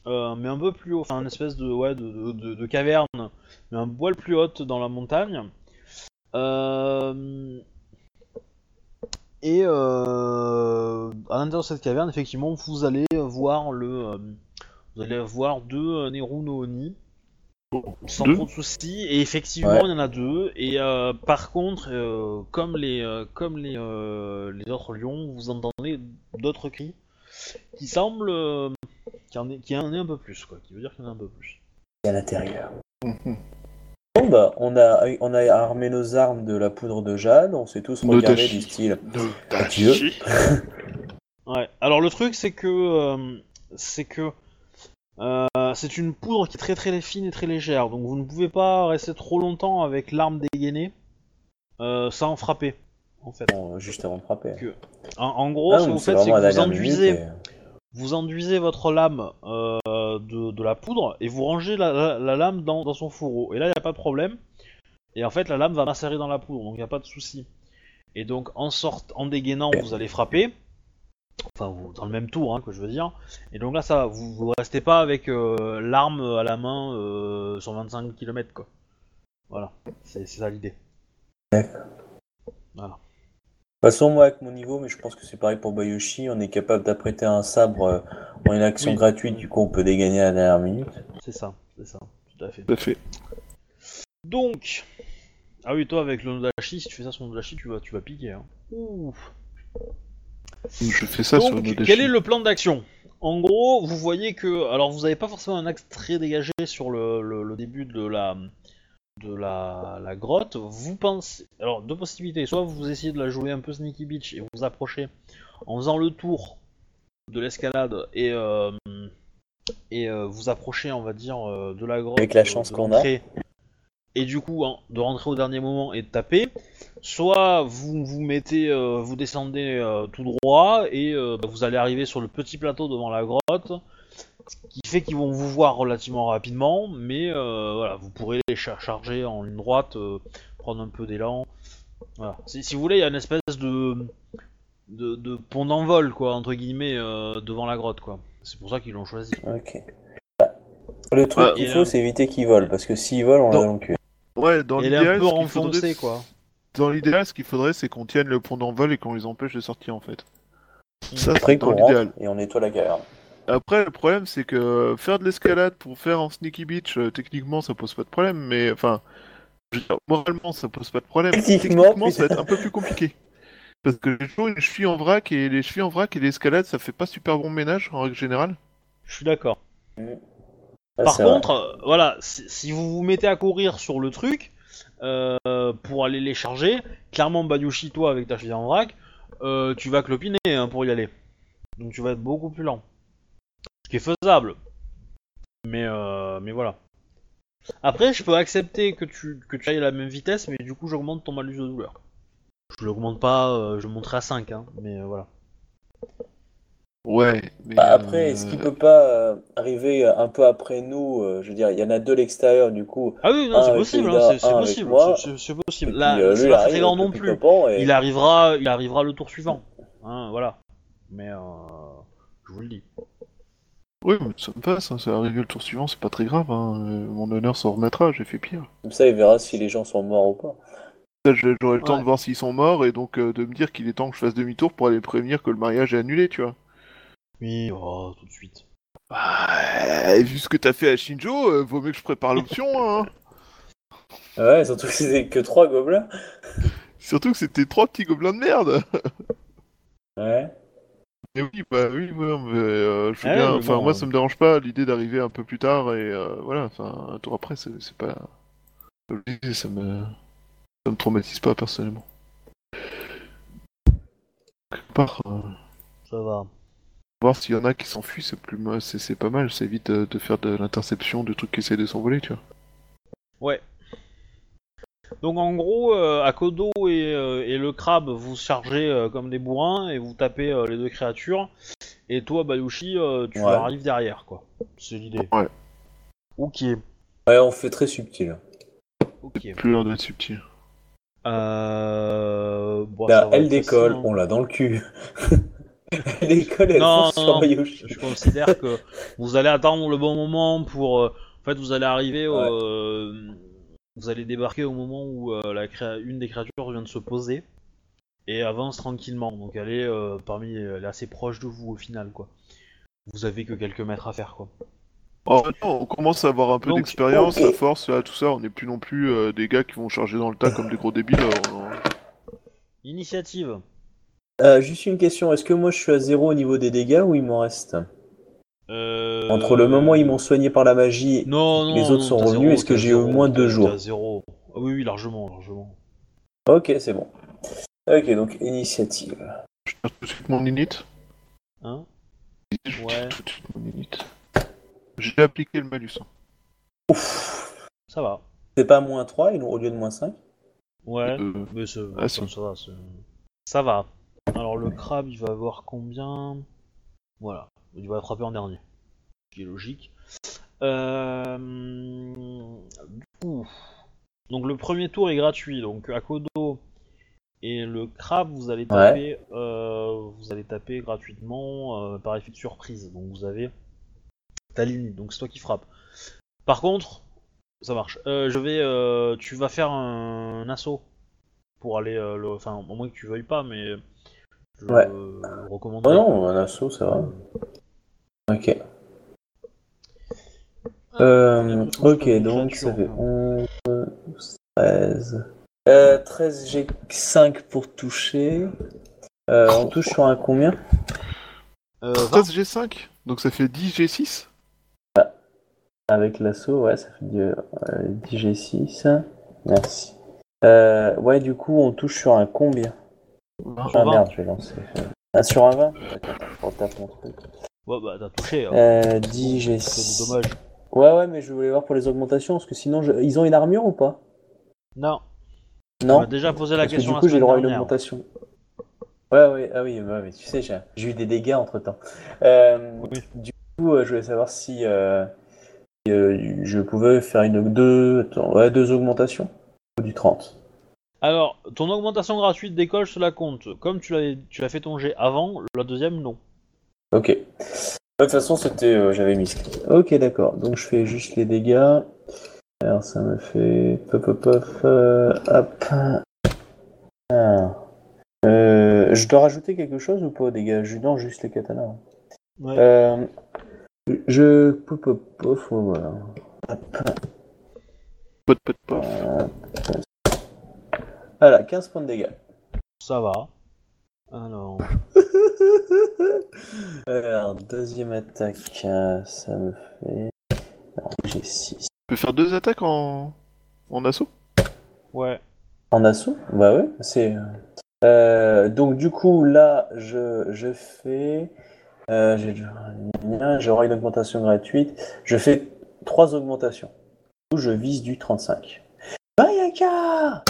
euh, mais un peu plus haut. Enfin une espèce de ouais de, caverne, mais un poil plus haute dans la montagne. Euh, et euh, à l'intérieur de cette caverne, effectivement, vous allez voir le, euh, vous allez voir deux euh, Neru no Oni, sans Deux trop de soucis. Et effectivement, Ouais. il y en a deux. Et euh, par contre, euh, comme les, euh, comme les, euh, les autres lions, vous entendez d'autres cris qui semblent, euh, qu'il y en ait- qu'il y en ait un peu plus, quoi. Qui veut dire qu'il y en a un peu plus. à l'intérieur. Bon bah, on a, on a armé nos armes de la poudre de jade, on s'est tous regardés du style. Adieu. Ouais. Alors le truc c'est que euh, c'est que euh, c'est une poudre qui est très très fine et très légère, donc vous ne pouvez pas rester trop longtemps avec l'arme dégainée euh, sans frapper. En fait. Bon, juste avant de frapper. En, en gros, Ah, ce que donc vous faites, c'est que vous enduisez, minute vous enduisez votre lame euh, de, de la poudre et vous rangez la, la- la lame dans, dans son fourreau. Et là, il n'y a pas de problème. Et en fait, la lame va macérer dans la poudre, donc il n'y a pas de souci. Et donc en sorte, en dégainant, vous allez frapper. Enfin, vous, dans le même tour, hein, que je veux dire. Et donc là, ça. Vous, vous restez pas avec euh, l'arme à la main euh, sur 25 km, quoi. Voilà, c'est c'est ça l'idée. Voilà. De toute façon, moi, avec mon niveau, mais je pense que c'est pareil pour Bayoshi, on est capable d'apprêter un sabre euh, en une action Oui. gratuite, du coup, on peut dégainer à la dernière minute. C'est ça, c'est ça, tout à fait. Tout à fait. Donc, ah oui, toi avec le Nodashi, si tu fais ça sur le Nodashi, tu vas, tu vas piquer. Hein. Ouh. Je fais ça sur Donc, Nodashi. quel est le plan d'action? En gros, vous voyez que, alors vous n'avez pas forcément un axe très dégagé sur le, le- le début de la de la, la grotte. Vous pensez, alors deux possibilités. Soit vous essayez de la jouer un peu sneaky beach et vous approchez en faisant le tour de l'escalade et euh, et euh, vous approchez, on va dire, euh, de la grotte Avec la chance qu'on a. Et du coup, hein, de rentrer au dernier moment et de taper. Soit vous vous mettez, euh, vous descendez tout droit et bah, vous allez arriver sur le petit plateau devant la grotte, ce qui fait qu'ils vont vous voir relativement rapidement, mais euh, voilà, vous pourrez les char- charger en ligne droite, euh, prendre un peu d'élan. Voilà. Si, si vous voulez, il y a une espèce de, de, de pont d'envol, quoi, entre guillemets, euh, devant la grotte, quoi. C'est pour ça qu'ils l'ont choisi. Ok. Bah, Le truc Ouais, qu'il faut, euh, c'est éviter qu'ils volent, parce que s'ils volent, on Non. l'a dans le cul. Ouais, dans l'idéal, un peu ce qu'il faudrait, renfoncée, quoi. Dans l'idéal, ce qu'il faudrait, c'est qu'on tienne le pont d'envol et qu'on les empêche de sortir, en fait. Ça, c'est dans l'idéal. et on nettoie la caverne. Après, le problème, c'est que faire de l'escalade pour faire en sneaky beach, euh, techniquement, ça pose pas de problème, mais enfin, je veux dire, moralement, ça pose pas de problème. Techniquement, Techniquement, ça va être un peu plus compliqué. Parce que j'ai toujours une cheville en vrac et les chevilles en vrac et l'escalade, ça fait pas super bon ménage en règle générale. Je suis d'accord. Ah, Par vrai. contre, euh, voilà, si, si vous vous mettez à courir sur le truc euh, pour aller les charger, clairement Bayushi, toi avec ta cheville en vrac, euh, tu vas clopiner hein, pour y aller. Donc tu vas être beaucoup plus lent. Qui est faisable. Mais euh, mais voilà. Après, je peux accepter que tu que tu ailles à la même vitesse, mais du coup j'augmente ton malus de douleur. Je l'augmente pas, euh, je monterai à 5, hein, mais euh, voilà. Ouais, mais. Bah, après, euh, est-ce qu'il peut pas euh, arriver un peu après nous euh, Je veux dire, il y en a deux à l'extérieur, du coup. Ah oui, non, c'est possible, hein, c'est possible, c'est- possible. Là, c'est pas très grand non plus. et- Il arrivera, il arrivera le tour suivant. Hein, voilà. Mais euh, je vous le dis. Oui, mais ça me passe, hein, ça va arriver le tour suivant, c'est pas très grave. Hein. euh, Mon honneur s'en remettra, j'ai fait pire. Comme ça, il verra si les gens sont morts ou pas. J'aurai le temps Ouais. de voir s'ils sont morts et donc euh, de me dire qu'il est temps que je fasse demi-tour pour aller prévenir que le mariage est annulé, tu vois. Oui, oh, tout de suite. Bah, vu ce que t'as fait à Shinjo, euh, vaut mieux que je prépare l'option, hein. Ouais, surtout que c'était que trois gobelins. Surtout que c'était trois petits gobelins de merde. Ouais. Mais oui, bah oui, ouais, mais euh, je veux Ah bien. ouais, Enfin, bon, moi, euh. ça me dérange pas l'idée d'arriver un peu plus tard et euh, voilà. Enfin, un tour après, c'est c'est pas. Ça me. Ça me traumatise pas personnellement. Quelque part, euh, Ça va. voir s'il y en a qui s'enfuient, c'est plus, c'est c'est pas mal. Ça évite de, de faire de l'interception de trucs qui essaient de s'envoler, tu vois. Ouais. Donc en gros, euh, Akodo et, euh, et le crabe, vous chargez euh, comme des bourrins et vous tapez euh, les deux créatures. Et toi, Bayushi, euh, tu Ouais. arrives derrière, quoi. C'est l'idée. Ouais. Ok. Ouais, on fait très subtil. Ok. Plus l'heure d'être subtil. Euh... bon, va elle décolle, facile, hein. on l'a dans le cul. elle décolle, elle Non, fonce non, sur non. Bayushi. Je considère que vous allez attendre le bon moment pour. En fait, vous allez arriver. Ouais. Vous allez débarquer au moment où euh, la créa- une des créatures vient de se poser et avance tranquillement. Donc elle est euh, parmi, elle est assez proche de vous au final, quoi. Vous avez que quelques mètres à faire, quoi. Oh, non, on commence à avoir un peu Donc, d'expérience, la force, là, tout ça. On n'est plus non plus euh, des gars qui vont charger dans le tas comme des gros débiles. euh, on- Initiative. Euh, juste une question, est-ce que moi je suis à zéro au niveau des dégâts ou il m'en reste? Euh... Entre le moment où ils m'ont soigné par la magie, Non, non, les autres non, sont revenus, est-ce que j'ai au moins deux jours zéro. Ah oui, oui, largement, largement. ok, c'est bon. Ok, donc initiative. Je tire tout de suite mon init. Hein Je tire Ouais. tout de suite mon init. J'ai appliqué le malus. hein. Ouf. Ça va. C'est pas moins 3 il- au lieu de moins 5 Ouais. Euh, Mais c'est- Ah, ça, va, ça va. Alors le crabe, il va avoir combien? Voilà, il va attraper en dernier. Ce qui est logique. Euh... Du coup, donc le premier tour est gratuit. Donc Akodo Et le crabe, vous allez taper, euh, vous allez taper gratuitement euh, par effet de surprise. Donc vous avez ta limite, donc c'est toi qui frappes. Par contre, ça marche. Euh, je vais, euh, tu vas faire un, assaut pour aller, euh, le, enfin, au moins que tu veuilles pas, mais je Ouais. recommande. Oh non, un assaut, ça va. Ok. Euh, ok, donc ça fait 11, 13. Euh, 13 G5 pour toucher. Euh, on touche sur un combien? Euh, vingt. 13 G5, donc ça fait 10 G6. Avec l'assaut, ouais, ça fait du, euh, 10 G6. Merci. Euh, ouais, du coup, on touche sur un combien? Ah Sur 20. merde, je vais lancer. Ah, sur un 20 D'accord, je retape mon truc. Ouais, bah t'as touché. hein. Euh, 10 C'est G6. dommage. Ouais, ouais, mais je voulais voir pour les augmentations, parce que sinon, je- ils ont une armure ou pas? Non. On Non a déjà posé la Parce que question du la coup, j'ai le droit à une augmentation. Ouais, ouais, ah oui, ouais, mais tu sais, j'ai j'ai eu des dégâts entre temps. Euh, Oui. Du coup, euh, je voulais savoir si euh, si, euh, je pouvais faire une deux, attends, ouais, deux augmentations ou du 30. Alors, ton augmentation gratuite d'école, cela compte. Comme tu l'as tu l'as fait ton jet avant, la deuxième, non. Ok. De toute façon, c'était, euh, j'avais mis. Ok, d'accord. Donc, je fais juste les dégâts. Alors, ça me fait. Pop, pop, pop. euh, hop. Ah. Euh, je dois rajouter quelque chose ou pas aux dégâts? Je- Non, juste les katanas. Ouais. Euh, je. Pop, pop, pop, voilà. Hop. Pot, pot, pot. Voilà, 15 points de dégâts. Ça va. Alors, Alors, deuxième attaque, euh, ça me fait. Alors, j'ai 6. Tu peux faire deux attaques en, en assaut? Ouais. En assaut? Bah ouais, c'est. Euh, donc du coup là je, je fais. Euh, j'ai- J'aurai une augmentation gratuite. Je fais trois augmentations. Du coup, je vise du 35. Bayaka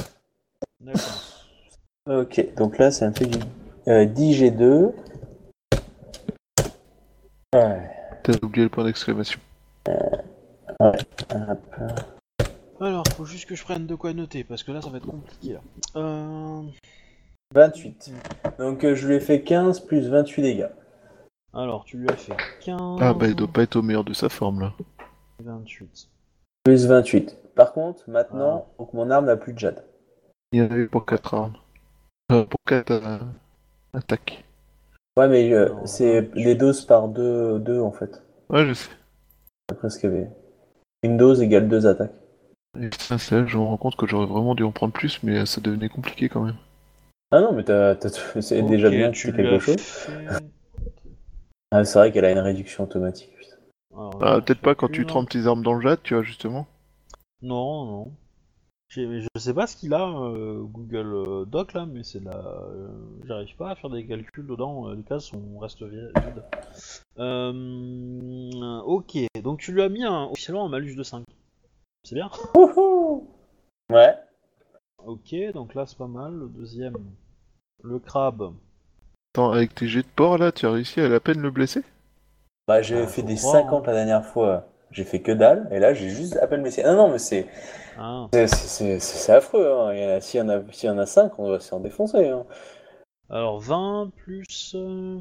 D'accord. Ok, donc là ça me fait du euh, 10 G2. Ouais. T'as oublié le point d'exclamation. hop. Alors, faut juste que je prenne de quoi noter, parce que là, ça va être compliqué. Là. Euh... 28. Donc euh, je lui ai fait 15 plus 28 dégâts. Alors, tu lui as fait 15... Ah bah il doit pas être au meilleur de sa forme là. 28. Plus 28. Par contre, maintenant, donc mon arme n'a plus de jade. Il y en avait pour 4 armes. Euh, pour 4 attaques. Ouais, mais euh, c'est 28. des doses par deux, deux en fait. Ouais, je sais. Après ce qu'il y avait. Une dose égale deux attaques. Et ça, c'est là, je me rends compte que j'aurais vraiment dû en prendre plus, mais ça devenait compliqué quand même. Ah non, mais t'as, c'est déjà bien tu quelque chose. Ah, c'est vrai qu'elle a une réduction automatique. putain. Ah, j'en peut-être pas quand tu trempes tes armes dans le jade, tu vois, justement. Non, non. Je sais pas ce qu'il a, euh, Google euh, Doc, là, mais c'est la... euh, J'arrive pas à faire des calculs dedans, euh, les cases sont... restent vi- vides. Euh... Ok, donc tu lui as mis un... officiellement un malus de 5. C'est bien? Wouhou Ouais. Ok, donc là c'est pas mal. Le deuxième, le crabe. Attends, avec tes jets de porc là, tu as réussi à la peine le blesser? Bah, j'ai Ah, fait des croire, 50 la dernière fois. J'ai fait que dalle, et là j'ai juste à peine blessé. Ah non, mais c'est, Ah. c'est, c'est, c'est- c'est affreux. Hein. Il y en a- S'il y, en a- s'il y en a 5, on va s'en défoncer. Hein. Alors 20 plus... Euh...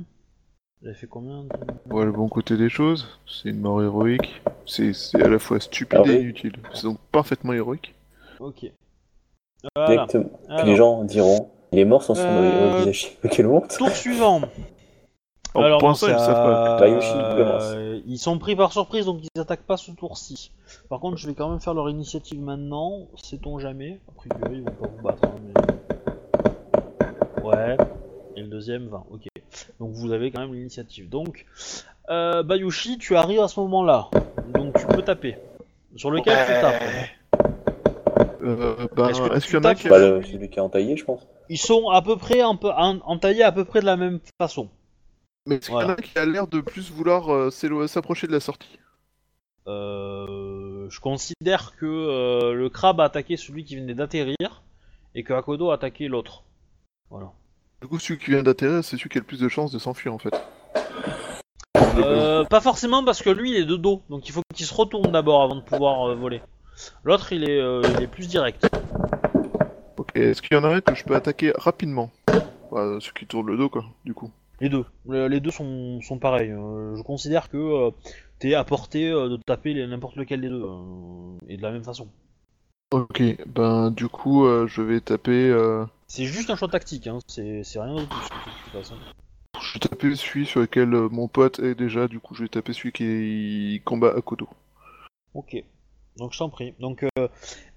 J'avais fait combien de- Ouais, le bon côté des choses, c'est une mort héroïque. C'est c'est à la fois stupide Ah et inutile. C'est donc parfaitement héroïque. Ok. Voilà. Exactement. Les gens diront il est mort sans son Euh, visage. Quelle honte Tour suivant. Alors, pour ils c'est savent pas. à- Bayushi commence. ils sont pris par surprise, donc ils attaquent pas ce tour-ci. Par contre, je vais quand même faire leur initiative maintenant. Sait-on jamais? A priori, ils vont pas vous battre. hein, mais... Ouais. Et le deuxième, 20. Ok. Donc vous avez quand même l'initiative. Donc, euh, Bayushi, tu arrives à ce moment-là. Donc tu peux taper. Sur lequel tu tapes? Euh, bah, Est-ce que est-ce tu y en a qui... Le, celui qui est entaillé, je pense. Ils sont à peu près un peu en- entaillés à peu près de la même façon. Mais est-ce qu'il y en Voilà. a qui a l'air de plus vouloir euh, s'approcher de la sortie? Euh, je considère que euh, le crabe a attaqué celui qui venait d'atterrir et que Akodo a attaqué l'autre. Voilà. Du coup, celui qui vient d'atterrir, c'est celui qui a le plus de chances de s'enfuir en fait. Euh, pas forcément parce que lui il est de dos, donc il faut qu'il se retourne d'abord avant de pouvoir euh, voler. L'autre il est, euh, il est plus direct. Ok. Est-ce qu'il y en a un que je peux attaquer rapidement? Bah, Ceux qui tournent le dos, quoi, du coup. Les deux. Le- Les deux sont, sont pareils. Euh, je considère que euh, t'es à portée euh, de taper les- n'importe lequel des deux. euh, et de la même façon. Ok, ben du coup, euh, je vais taper. euh, C'est juste un choix tactique, hein. c'est c'est rien de plus. de toute façon. Je vais taper celui sur lequel euh, mon pote est déjà, du coup, je vais taper celui qui combat Akodo. Ok. Donc je t'en prie. Donc euh,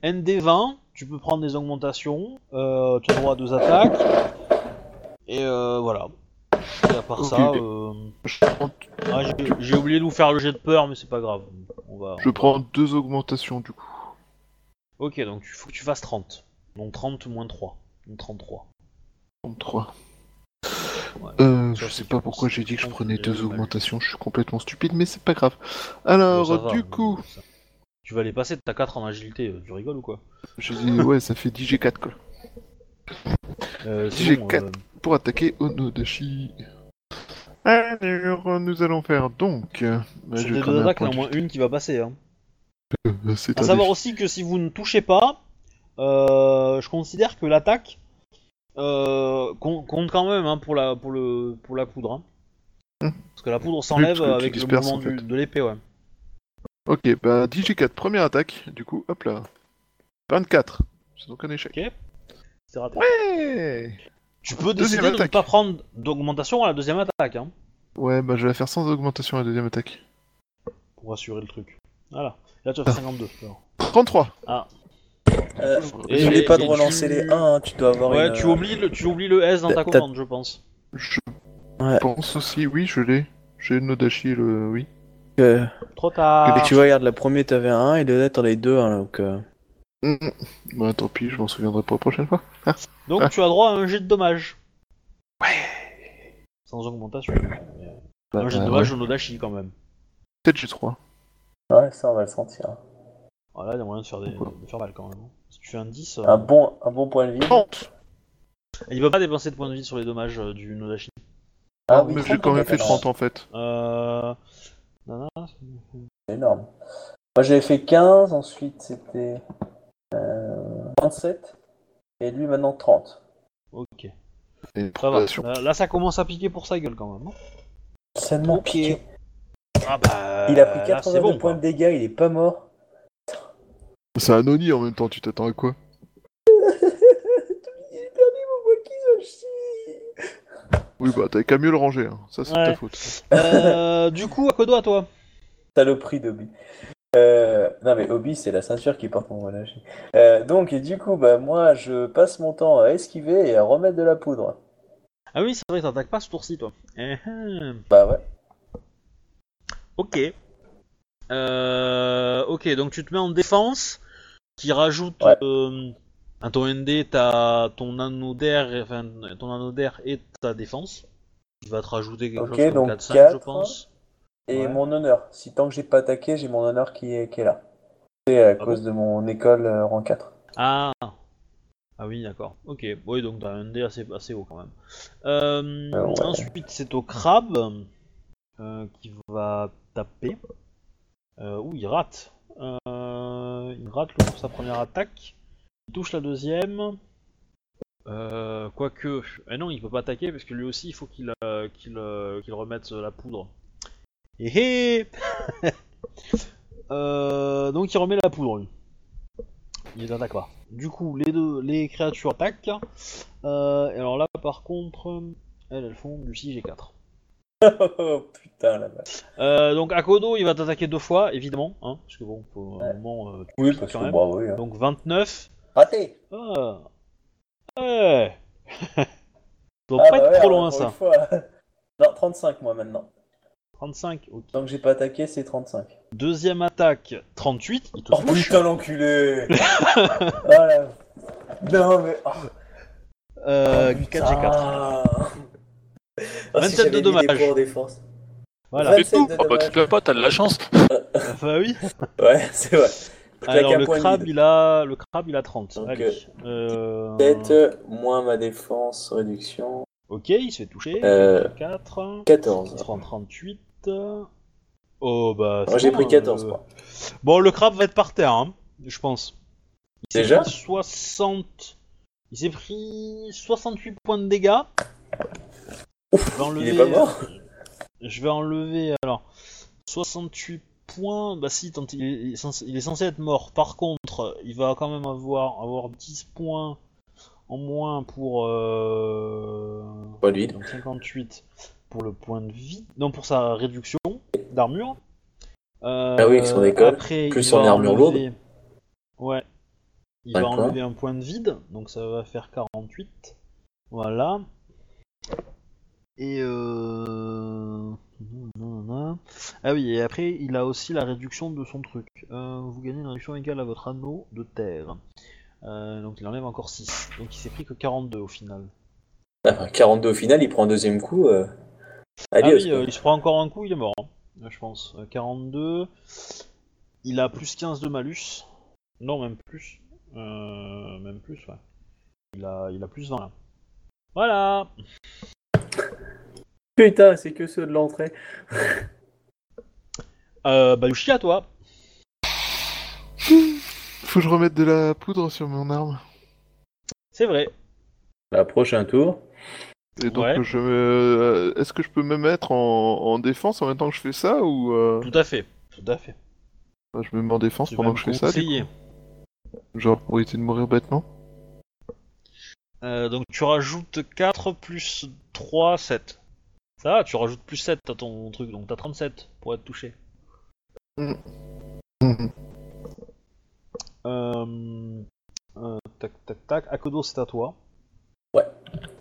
ND20, tu peux prendre des augmentations. Euh, tu as droit à deux attaques. Et euh, voilà. Et à part ça, euh, Je prends, ah, j'ai- oublié de vous faire le jet de peur, mais c'est pas grave. On va. je prends deux augmentations, du coup. Ok, donc il faut que tu fasses 30. Donc 30 moins 3. Donc 33. 33. Ouais. Euh, je sais pas pourquoi j'ai dit que je 30, prenais deux augmentations, je suis complètement stupide, mais c'est pas grave. Alors, va, du coup, ça- Tu vas les passer, t'as 4 en agilité, euh, tu rigoles ou quoi dit, ouais, ça fait 10 G4 quoi. euh, Si j'ai sinon, quatre. euh, Pour attaquer Onodashi. Alors, nous allons faire donc. euh, bah, sur je deux attaques, il y en a au moins une qui va passer. Hein. euh, C'est À savoir aussi que si vous ne touchez pas, euh, je considère que l'attaque euh, com- compte quand même hein, pour, la, pour, le, pour la poudre. hein. Hmm. Parce que la poudre s'enlève avec le mouvement en fait. du- de l'épée, ouais. Ok, bah 10 G4, première attaque, du coup, hop là. 24. C'est donc un échec. Ok. C'est raté. Ouais Tu peux Deuxième décider de ne attaque. pas prendre d'augmentation à la deuxième attaque, hein, Ouais, bah je vais la faire sans augmentation à la deuxième attaque. pour assurer le truc. Voilà. Là, tu as fait 52. alors. 33 Euh, Et- N'oublie pas de et relancer tu- les 1, hein, tu dois avoir Ouais, une... tu oublies, le, tu oublies le S dans ta T'as- commande, je pense. Je Ouais. pense aussi, oui, je l'ai. J'ai Nodashi, le. Oui. euh, Trop tard. Et tu vois, regarde, la première t'avais un 1 et le net t'en avais deux, hein, donc... euh, Mm. Bah tant pis, je m'en souviendrai pour la prochaine fois. Donc Ah. tu as droit à un jet de dommage. Sans augmentation. Bah, un jet de bah, dommage ouais. de Nodashi quand même. Peut-être G3. Ouais, ça on va le sentir. Voilà, il y a moyen de faire, des, de faire mal quand même. Si tu fais un 10, euh, Un bon, un bon point de vie. 30 il va pas dépenser de points de vie sur les dommages euh, du Nodashi. Ah Mais oui, j'ai quand même fait d'accord. 30 en fait. Euh... nana, C'est énorme. Moi j'avais fait 15, ensuite c'était euh, 27, et lui maintenant 30. Ok. Ça va. progression. Là, là, ça commence à piquer pour sa gueule quand même. hein. Seulement Ok. piqué. Ah bah. Il a pris là, 82 c'est bon, points quoi. de dégâts, il est pas mort. C'est un Oni en même temps, tu t'attends à quoi? Oui, bah t'avais qu'à mieux le ranger, hein. ça c'est de Ouais. ta faute. Euh, du coup, à toi? Saloperie d'Obi. Euh, non mais Obi c'est la ceinture qui porte mon. Euh, donc et du coup bah moi je passe mon temps à esquiver et à remettre de la poudre. Ah oui, c'est vrai, t'attaques pas ce tour-ci toi. Eh, eh. Bah ouais. Ok. Euh, ok, donc tu te mets en défense, qui rajoute Ouais. euh, à ton ND ta, ton anneau d'air, enfin ton et ta défense. Il va te rajouter quelque Ok, chose comme donc 4-5 je pense. Et Ouais. mon honneur. Si tant que j'ai pas attaqué, j'ai mon honneur qui est, qui est là. C'est à bon cause de mon école euh, rang 4. Ah Ah oui, d'accord. Ok, oui, donc t'as un ND assez, assez haut quand même. Euh, Euh, ouais. Ensuite, c'est au crabe qui va taper. Ouh, il rate. Il rate le- sa première attaque. Il touche la deuxième. Quoique. Eh non, il peut pas attaquer parce que lui aussi, il faut qu'il remette la poudre. Et hé Euh, Donc il remet la poudre, lui. Il n'attaque pas. Du coup, les deux, les créatures attaquent. Euh, et alors là, par contre, elles, elles font du 6G4. oh putain la vache. Euh, donc Akodo, il va t'attaquer deux fois, évidemment, hein, parce que bon, un Ouais. moment. euh, tu Oui, parce quand que même. bravo. Oui, hein. Donc 29. Raté Ah. Ouais. ça doit Ah, pas bah être ouais, trop loin encore ça. fois. non, 35 moi maintenant. 35, ok. Tant que j'ai pas attaqué, c'est 35. Deuxième attaque, 38, il te Oh touche. putain l'enculé Oh la... Non mais... Oh, Euh, oh, putain. 4G4. Ah, si 27 j'avais de des dommages. points de défense. Voilà. C'est tout. 27 de Oh, bah, tu te plains pas, t'as de la chance. Bah oui. Ouais, c'est vrai. Alors le crabe, il a, le crabe, il a 30. Donc, Allez. Euh... 7 moins ma défense, réduction. Ok, il se fait toucher. Euh, 4. Il 14. sera en 38. Oh bah. Moi j'ai bon, pris hein, 14 le- moi. Bon, le crabe va être par terre, hein, je pense. Il s'est Déjà pris 60. Il s'est pris 68 points de dégâts. Je vais il enlever, est pas mort Je vais enlever alors 68 points. Bah si, tant il est, censé, il est censé être mort. Par contre, il va quand même avoir avoir 10 points en moins pour euh, Point de vide. donc 58 pour le point de vie, non pour sa réduction d'armure. Euh, Ah oui, son école, Après, plus son va armure enlever- Ouais. Il va enlever un point de vide, donc ça va faire 48. Voilà. Et euh... Ah oui, et après, il a aussi la réduction de son truc. Euh, vous gagnez une réduction égale à votre anneau de terre. Euh, donc il enlève encore 6. Donc il s'est pris que 42 au final. Ah, 42 au final, il prend un deuxième coup. Euh... Ah oui, quoi. euh, il se prend encore un coup, il est mort, hein, je pense. Euh, 42. Il a plus 15 de malus. Non, même plus. Euh, même plus, ouais. Il a, il a plus 20 là. Voilà Putain, c'est que ceux de l'entrée. euh, Bayushi à toi. Faut que je remette de la poudre sur mon arme. C'est vrai. Bah, prochain tour. Et donc, Ouais. je me... est-ce que je peux me mettre en... en défense en même temps que je fais ça ou euh, Tout à fait. Tout à fait. enfin, je me mets en défense Tu pendant que je fais ça du coup Genre pour éviter de mourir bêtement Euh, donc tu rajoutes 4 plus 3, 7. Ça va, tu rajoutes plus 7 à ton truc, donc t'as 37 pour être touché. Mhm. Euh, euh, tac tac tac, Akodo c'est à toi.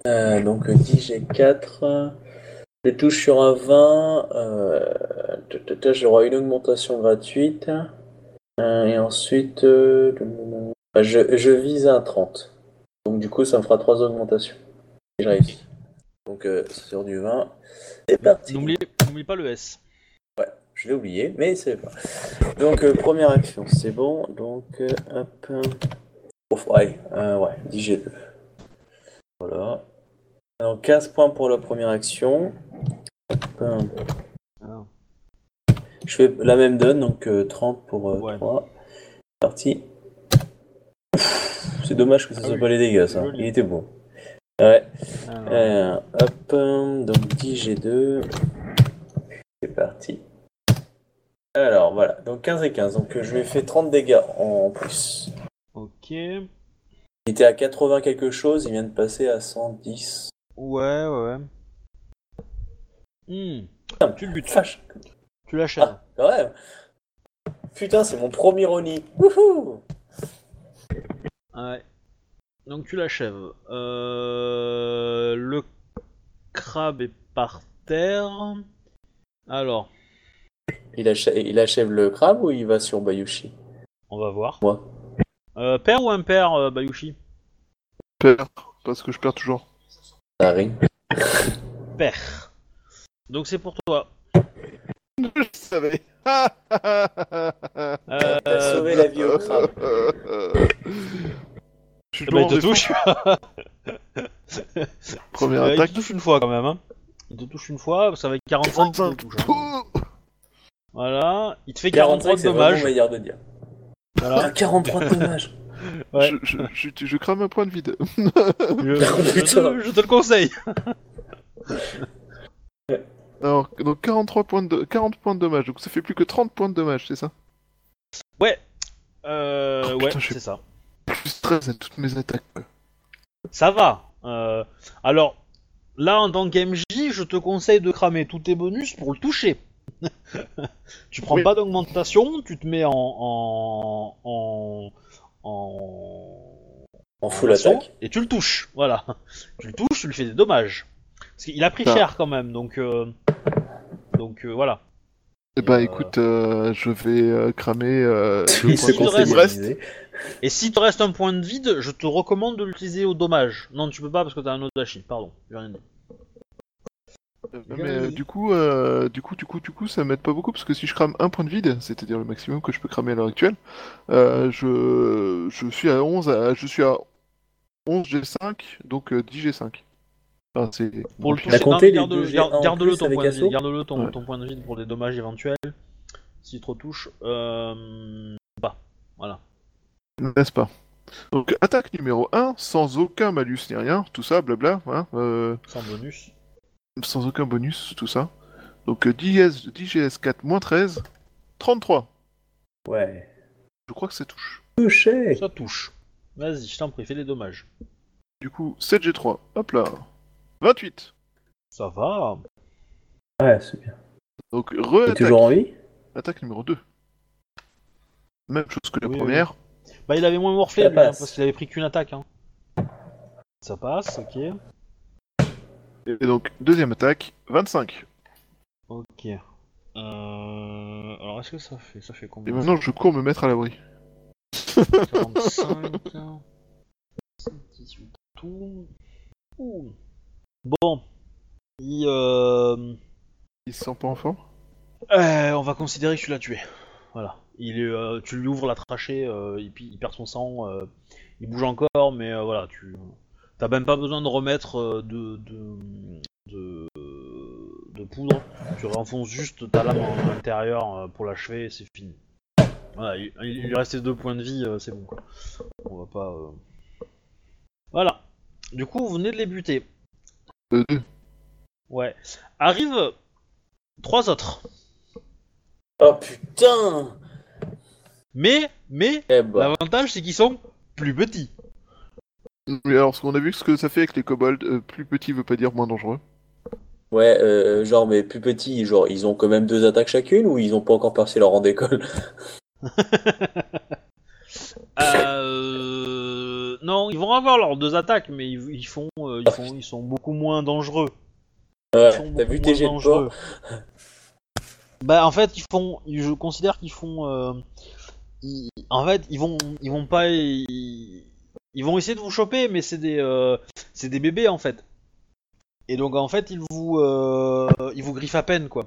Euh, donc 10 G4. Je touche sur un 20. Euh... J'aurai une augmentation gratuite. Euh, et ensuite, euh, je, je vise un 30. Donc du coup, ça me fera 3 augmentations. Si je réussis. Donc sur du 20. C'est parti. N'oublie pas le S. Ouais, je l'ai oublié, mais c'est pas. Donc première action, c'est bon. Donc hop. Ouais, 10 G2. Voilà. Alors 15 points pour la première action. Je fais la même donne, donc euh, 30 pour euh, Ouais. 3. Parti. C'est dommage que ça Ah soit oui. pas les dégâts, ça. Il était beau. Ouais. Euh, hop, hum, donc 10 G2. C'est parti. Alors voilà, donc 15 et 15. Donc euh, je lui ai fait 30 dégâts en plus. Ok. Il était à 80 quelque chose, il vient de passer à 110. Ouais, ouais, ouais. Hmm, Putain, Tu le butes. Fâche. tu l'achèves. Ah, quand même. Putain, c'est mon premier Oni. Wouhou Ouais. Donc tu l'achèves. Euh, le crabe est par terre. Alors, il, achève, il achève le crabe ou il va sur Bayushi? On va voir. Moi. Euh, père ou impair, euh, Bayushi? Perds, parce que je perds toujours. Ça ring. Père. Donc c'est pour toi. je savais. Euh, T'as sauvé la vie au crabe. Je suis bah, il te touche. Première Euh, il attaque. te touche une fois quand même. Hein. Il te touche une fois, ça va être 45 qui te touche. hein. Voilà, il te fait 43 45, de c'est vraiment dommages. meilleur de dire. Voilà. Ah, 43 de dommages. Ouais. je, je, je, je crame un point de vide. Je, je te, je te le conseille. Alors, donc 43 points de 40 points de dommage, donc ça fait plus que 30 points de dommage, c'est ça? Ouais. Euh, Oh, ouais, putain, c'est ça. Plus 13 à toutes mes attaques. Ça va. Euh, alors, là, en tant qu'MJ, je te conseille de cramer tous tes bonus pour le toucher. tu prends Oui. pas d'augmentation, tu te mets en en en en, En full attaque. et tu le touches. Voilà, tu le touches, tu lui fais des dommages. Parce qu'il a pris Ça. cher quand même, donc euh, donc euh, voilà. Eh bah euh, écoute, euh, je vais euh, cramer. Euh, Il le de vie. reste. Et si te reste un point de vide, je te recommande de l'utiliser au dommage. Non, tu peux pas parce que t'as un Odashi. Pardon, j'ai rien dit. Euh, Mais euh, du coup, euh, du coup, du coup, du coup, ça m'aide pas beaucoup parce que si je crame un point de vide, c'est-à-dire le maximum que je peux cramer à l'heure actuelle, euh, je, je suis à 11, à- je suis à 11 G5, donc euh, 10 G5. Enfin, c'est Pour le toucher, non, compté mais les garde- deux garde- G1 en garde-le plus ton point de vide, garde-le ton, Ouais. ton point de vide pour des dommages éventuels. S'il te retouche, euh, pas. Voilà. N'est-ce pas? Donc attaque numéro 1, sans aucun malus ni rien, tout ça, blabla, hein, euh, Sans bonus. Sans aucun bonus, tout ça. Donc euh, 10, 10 GS 4 moins 13, 33. Ouais. Je crois que ça touche. Touché Ça touche. Vas-y, je t'en prie, fais des dommages. Du coup, 7 G3, hop là. 28. Ça va. Ouais, c'est bien. Donc T'es re-attaque. toujours en vie Attaque numéro 2. Même chose que la Oui, première. Bah, il avait moins morflé, lui, hein, parce qu'il avait pris qu'une attaque. Hein. Ça passe, ok. Et donc, deuxième attaque, 25. Ok. Euh... Alors, est-ce que ça fait Ça fait Et combien maintenant, je cours me mettre à l'abri. 45, 18, tout. Ouh. Bon. Il, euh... Il se sent pas en forme? Euh, on va considérer que tu l'as tué. Voilà. Il est, euh, tu lui ouvres la trachée, et puis il perd son sang. il bouge encore, mais voilà, tu. T'as même pas besoin de remettre euh, de, de, de, de poudre. Tu renfonces juste ta lame en intérieur euh, pour l'achever et c'est fini. Voilà, il, il lui restait deux points de vie, euh, c'est bon quoi. On va pas. euh. Voilà. Du coup, vous venez de les buter. Deux. Ouais. Arrivent trois autres. Oh putain Mais, mais, Eh bah. l'avantage c'est qu'ils sont plus petits. Mais alors, ce qu'on a vu, ce que ça fait avec les kobolds, euh, plus petit veut pas dire moins dangereux. Ouais, euh, genre, mais plus petits, genre, ils ont quand même deux attaques chacune ou ils ont pas encore passé leur rang d'école? Euh, non, ils vont avoir leurs deux attaques, mais ils, ils font, euh, ils font, ils sont beaucoup moins dangereux. Ouais, t'as vu tes jets de Bah en fait, ils font, je considère qu'ils font, euh, ils- en fait, ils vont, ils vont pas, ils, ils vont essayer de vous choper, mais c'est des, euh, c'est des bébés en fait. Et donc en fait, ils vous, euh, ils vous griffent à peine quoi.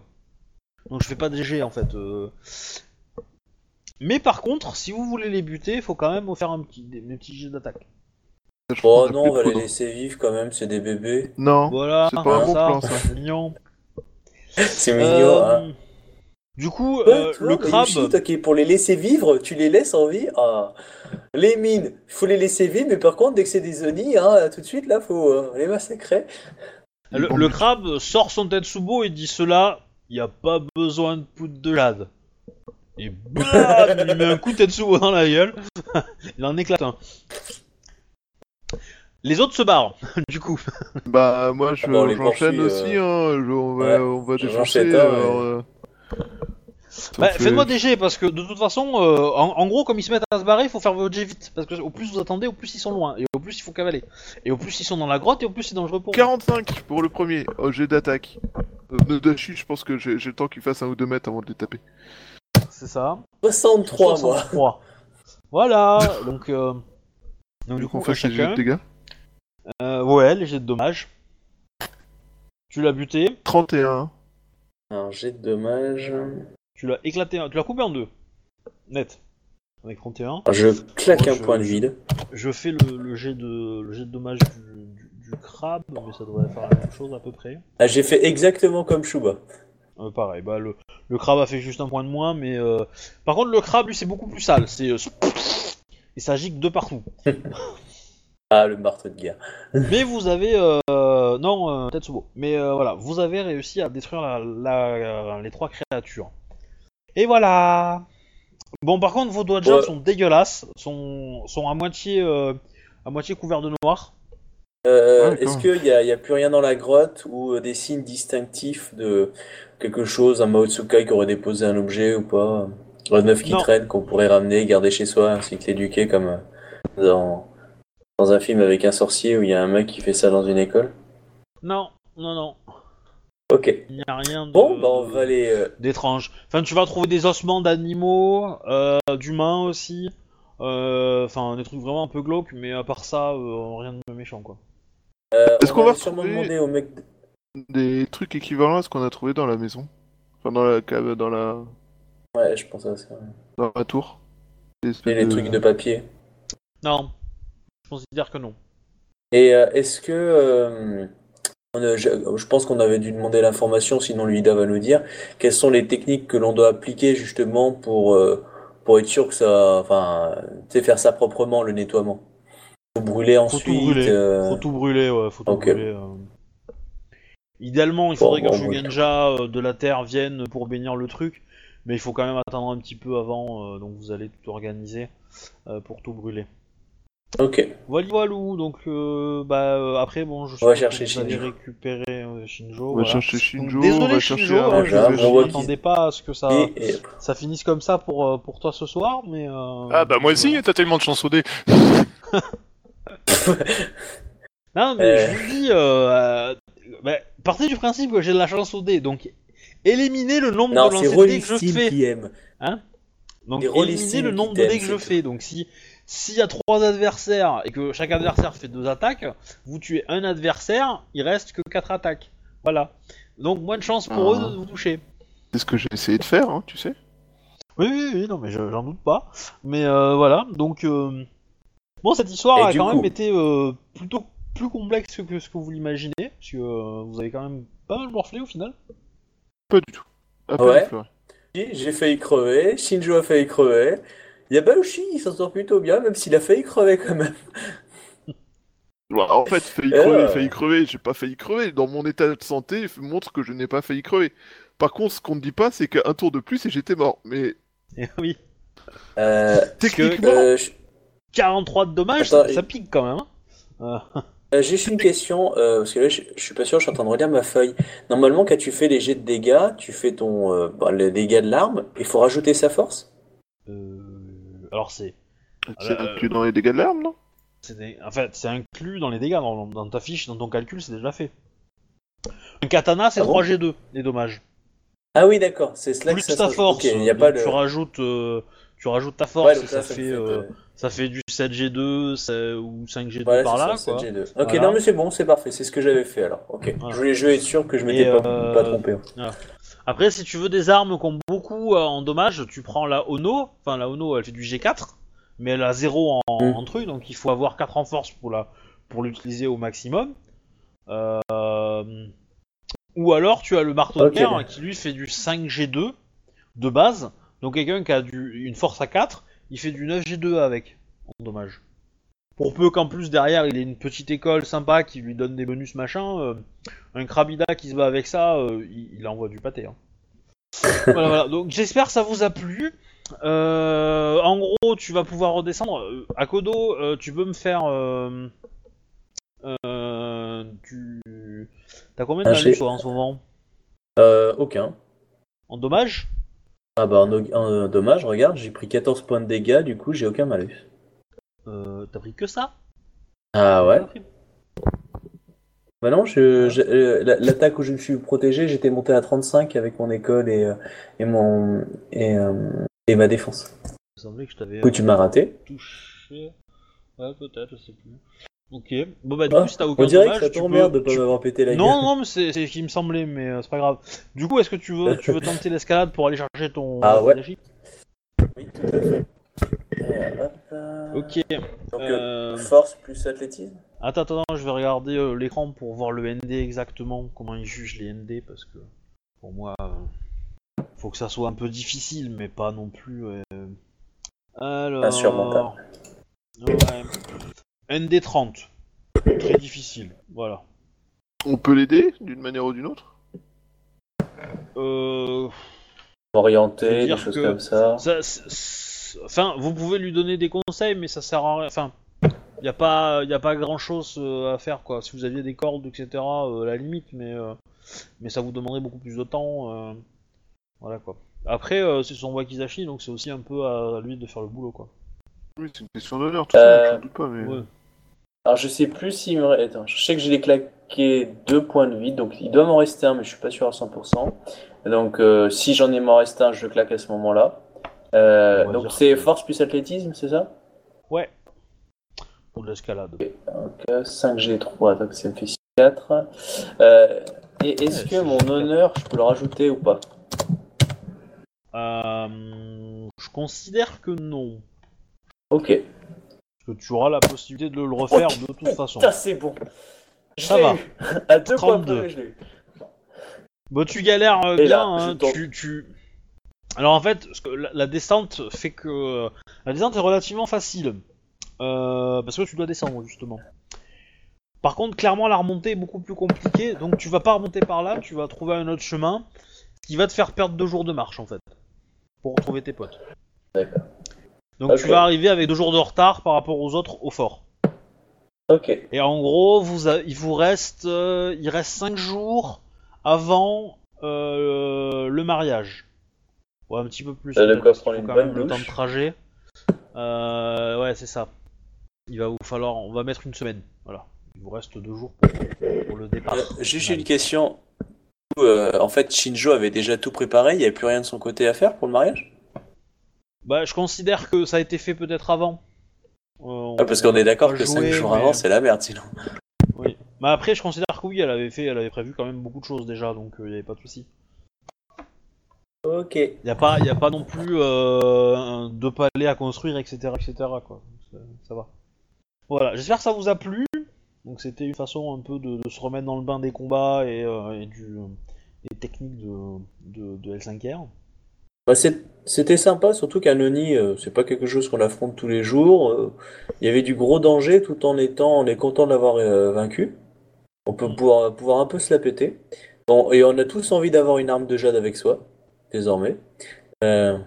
Donc je fais pas des jets en fait. euh. Mais par contre, si vous voulez les buter, il faut quand même faire un petit, des, des petits jets d'attaque. Oh non, on va les poudre. laisser vivre quand même, c'est des bébés. Non, Voilà, c'est pas un bon ça, plan, ça. c'est mignon. C'est mignon, Euh, hein. Du coup, Ouais, euh, vois, le crabe. Pour les laisser vivre, tu les laisses en vie. Ah. Les mines, il faut les laisser vivre, mais par contre, dès que c'est des zombies, hein, tout de suite, là, faut euh, les massacrer. Le, crabe sort son Tetsubo et dit cela, y a pas besoin de poudre de jade. Et blam, il met un coup de Tetsubo dans la gueule. il en éclate un. Les autres se barrent, du coup. Bah, moi, je, Ah on les j'enchaîne aussi, euh. hein. je- on va, Ouais, on va je- défoncer. j'enchaîne, hein, alors, euh, ça Bah, fait- faites-moi des jets, parce que de toute façon, euh, en, en gros, comme ils se mettent à se barrer, il faut faire votre jet vite. Parce que au plus vous attendez, au plus ils sont loin. Et au plus il faut cavaler. Et au plus ils sont dans la grotte, et au plus c'est dangereux pour vous. 45 pour le premier. Oh, j'ai d'attaque. Euh, de Dashi, je pense que j'ai j'ai le temps qu'il fasse un ou deux mètres avant de les taper. C'est ça. 63, moi. 63. Voilà, donc... Euh... Donc Du coup, on fait à ces jets chacun. de dégâts. Euh, ouais, léger de dommages. Tu l'as buté, 31. Un jet de dommage. Tu l'as éclaté, tu l'as coupé en deux. Net. Avec 31. Je claque Moi, un je- point de vide. Je fais le, le jet de le jet de dommages du, du- du crabe, mais ça devrait faire la même chose à peu près. Ah, j'ai fait exactement comme Shuba. Euh, pareil, bah le, le crabe a fait juste un point de moins, mais euh... par contre le crabe lui c'est beaucoup plus sale, c'est euh, et ça gicle de partout. Ah, le marteau de guerre. Mais vous avez euh, non euh, Tetsubo. Mais euh, voilà, vous avez réussi à détruire la, la- les trois créatures. Et voilà. Bon, par contre, vos doigts de Ouais. sont dégueulasses, sont, sont à moitié euh, à moitié couverts de noir. Euh, Ouais, Est-ce qu'il y a, y a plus rien dans la grotte ou euh, des signes distinctifs de quelque chose, un Mao Tsukai qui aurait déposé un objet ou pas? Un neuf qui Non. traîne qu'on pourrait ramener, garder chez soi, ainsi que l'éduquer comme dans, dans un film avec un sorcier où il y a un mec qui fait ça dans une école? Non, non, non, Ok. il n'y a rien de Bon, bah on va aller. euh, d'étrange. Enfin, tu vas trouver des ossements d'animaux, euh, d'humains aussi. euh, Enfin, des trucs vraiment un peu glauques, mais à part ça, euh, rien de méchant quoi. euh, Est-ce on qu'on va sûrement retrouver- demander au mec. Des trucs équivalents à ce qu'on a trouvé dans la maison? Enfin, dans la cave, dans la, Ouais, je pense à ça. dans la tour? Des Et les trucs de papier. Non, je considère que non. Et euh, est-ce que. euh, je, je pense qu'on avait dû demander l'information, sinon Luida va nous dire. Quelles sont les techniques que l'on doit appliquer justement pour, euh, pour être sûr que ça. Enfin, tu sais, faire ça proprement, le nettoiement? Faut brûler Faut ensuite. tout brûler. euh, Faut tout brûler, ouais, faut tout brûler. euh. Idéalement, il faudrait Bon, que bon, Shugenja euh, de la Terre vienne pour bénir le truc, mais il faut quand même attendre un petit peu avant, donc vous allez tout organiser pour tout brûler. Ok. Voilà, voilou, donc euh, bah euh, après bon, je On va suppose chercher Shinjo. récupérer euh, Shinjo. On va voilà. chercher Shinjo, désolé on va Shinjo, chercher hein, un je, Voilà, on m'attendais pas à ce que ça, Et, et- ça finisse comme ça pour, pour toi ce soir, mais. euh, Ah bah moi aussi, voilà. t'as tellement de chance au dé. Non, mais Euh. je vous dis, euh, euh, bah, partez du principe que j'ai de la chance au dé, donc éliminez le nombre Non, de lancers de dés que je fais. qui aime. Donc éliminez le nombre de dés que je fais. Donc si s'il y a trois adversaires et que chaque adversaire fait deux attaques, vous tuez un adversaire, il reste que quatre attaques. Voilà. Donc moins de chance pour Ah. eux de vous toucher. C'est ce que j'ai essayé de faire, hein, tu sais. Oui, oui, oui, non, mais je- j'en doute pas. Mais euh, voilà, donc euh, bon, cette histoire Et a quand coup- même été euh, plutôt plus complexe que ce que vous l'imaginez, parce que euh, vous avez quand même pas mal morflé au final. Pas du tout. Ouais. J'ai failli crever, Shinjo a failli crever. Yabaoshi, il s'en sort plutôt bien, même s'il a failli crever quand même. Ouais, en fait, failli Euh. crever, failli crever, j'ai pas failli crever. Dans mon état de santé, montre que je n'ai pas failli crever. Par contre, ce qu'on ne dit pas, c'est qu'un tour de plus et j'étais mort. Mais Et oui, Euh, techniquement, euh, je- 43 de dommages, Attends, ça, pique quand même. hein. Euh, euh, j'ai juste une question, euh, parce que là je, je suis pas sûr, je suis en train de relire ma feuille. Normalement, quand tu fais les jets de dégâts, tu fais ton euh, bah, les dégâts de l'arme, il faut rajouter sa force? Euh, alors c'est, c'est euh, inclus dans les dégâts de l'arme, non? des- en fait, c'est inclus dans les dégâts, dans, dans ta fiche, dans ton calcul, c'est déjà fait. Un katana, c'est Ah bon? 3G2, les dommages. Ah oui, d'accord, c'est cela Plus que ça ta force. Ok, il n'y a pas. Tu rajoutes, euh, tu rajoutes ta force et ça, fait, fait, euh, euh, ça fait du 7G2 ça- ou 5G2 voilà, par là, ça, quoi. 7G2. Ok, Voilà. non mais c'est bon, c'est parfait, c'est ce que j'avais fait alors. Ok, Voilà. je voulais je voulais être sûr que je m'étais pas, euh, pas trompé. Après, si tu veux des armes qui ont beaucoup euh, en dommages, tu prends la Ono. Enfin, la Ono, elle fait du G4, mais elle a 0 en, Mm. en truc, donc il faut avoir 4 en force pour la pour l'utiliser au maximum. Euh, Ou alors, tu as le marteau de guerre qui lui fait du 5G2 de base. Donc quelqu'un qui a du, une force à 4, il fait du 9G2 avec en dommage. Pour peu qu'en plus derrière il ait une petite école sympa qui lui donne des bonus machin, euh, un Krabida qui se bat avec ça, euh, il, il envoie du pâté. hein. voilà, voilà. Donc j'espère que ça vous a plu. Euh, en gros, tu vas pouvoir redescendre. Akodo, euh, tu peux me faire. Tu... T'as combien de Un malus toi, en ce moment? Euh, aucun. En dommage? Ah bah en, en dommage, regarde, j'ai pris 14 points de dégâts, du coup j'ai aucun malus. Euh, T'as pris que ça Ah ouais Bah non, je, je- euh, la- l'attaque où je me suis protégé, j'étais monté à 35 avec mon école et, euh, et mon et, et ma défense. Il semblait que je t'avais tu m'as raté. touché. Ouais, peut-être, je sais plus. Ok. Bon bah du Ah, coup, si t'as aucun On dirait dommage, que ça t'emmerde peux- de pas tu- m'avoir pété la gueule. Non, non, mais c'est ce qui me semblait, mais euh, c'est pas grave. Du coup, est-ce que tu veux, tu veux tenter l'escalade pour aller chercher ton Ah ouais. Oui, tout à fait. Euh, hop, Ok. Donc Euh, euh, force plus athlétisme. Attends, attends, je vais regarder euh, l'écran pour voir le ND exactement, comment il juge les ND, parce que pour moi, euh, faut que ça soit un peu difficile, mais pas non plus. euh, Alors. Insurmontable. Ouais. ND 30. Très difficile, voilà. On peut l'aider d'une manière ou d'une autre? Euh. Orienté, C'est-à-dire des choses que- comme ça. Enfin, vous pouvez lui donner des conseils, mais ça sert à rien. Enfin, il n'y a pas, y a pas grand-chose euh, à faire, quoi. Si vous aviez des cordes, etc., euh, à la limite, mais, euh, mais ça vous demanderait beaucoup plus de temps. euh, voilà, quoi. Après, euh, c'est son Wakizashi, donc c'est aussi un peu à lui de faire le boulot, quoi. Oui, c'est une question d'honneur, tout ça, Euh, je doute pas, mais... Ouais. Alors je sais plus s'il me reste. Attends, je sais que j'ai claqué deux points de vie, donc il doit m'en rester un, mais je suis pas sûr à 100%. Donc euh, si j'en ai m'en reste un, je le claque à ce moment-là. Euh, donc c'est que- force plus athlétisme, c'est ça? Ouais. Pour de l'escalade. Donc euh, 5G3, donc ça me fait 4. Euh, et est-ce Ouais, que mon honneur, je peux le rajouter ou pas? Euh, je considère que non. Ok. Parce que tu auras la possibilité de le refaire de toute façon. Putain, c'est bon. Ça va. eu. À deux points 32. près, je l'ai eu. Bon, tu galères euh, bien, là, hein, tu... Alors en fait, la, descente fait que la descente est relativement facile euh, parce que tu dois descendre justement. Par contre, clairement, la remontée est beaucoup plus compliquée, donc tu vas pas remonter par là, tu vas trouver un autre chemin qui va te faire perdre deux jours de marche en fait pour retrouver tes potes. D'accord. Donc tu vas arriver avec deux jours de retard par rapport aux autres au fort. Ok. Et en gros, vous a- il vous reste, euh, il reste 5 jours avant euh, le mariage. Ouais, un petit peu plus. Ça de quoi prendre une quand bonne même le temps de trajet. Euh, ouais, c'est ça. Il va vous falloir, on va mettre une semaine. Voilà. Il vous reste deux jours pour, pour le départ. Euh, juste Ouais. une question. Euh, en fait, Shinjo avait déjà tout préparé, il n'y avait plus rien de son côté à faire pour le mariage? Bah, je considère que ça a été fait peut-être avant. Euh, Ah, Parce qu'on est d'accord que 5 jouer, jours mais- avant, c'est la merde sinon. Oui. Mais après, je considère que oui, elle avait fait, elle avait prévu quand même beaucoup de choses déjà, donc il n'y avait pas de souci. Ok. Il n'y a, pas- y a pas non plus euh, deux palais à construire, etc. etc. Quoi. Ça, ça va. Voilà, j'espère que ça vous a plu. Donc c'était une façon un peu de, de se remettre dans le bain des combats et, euh, et du, des techniques de, de, de L5R. Bah, C'était sympa, surtout qu'un Oni, euh, c'est pas quelque chose qu'on affronte tous les jours. euh, Il y avait du gros danger tout en étant, on est content de l'avoir vaincu. On peut pouvoir, pouvoir un peu se la péter. Bon, et on a tous envie d'avoir une arme de jade avec soi, désormais. Euh,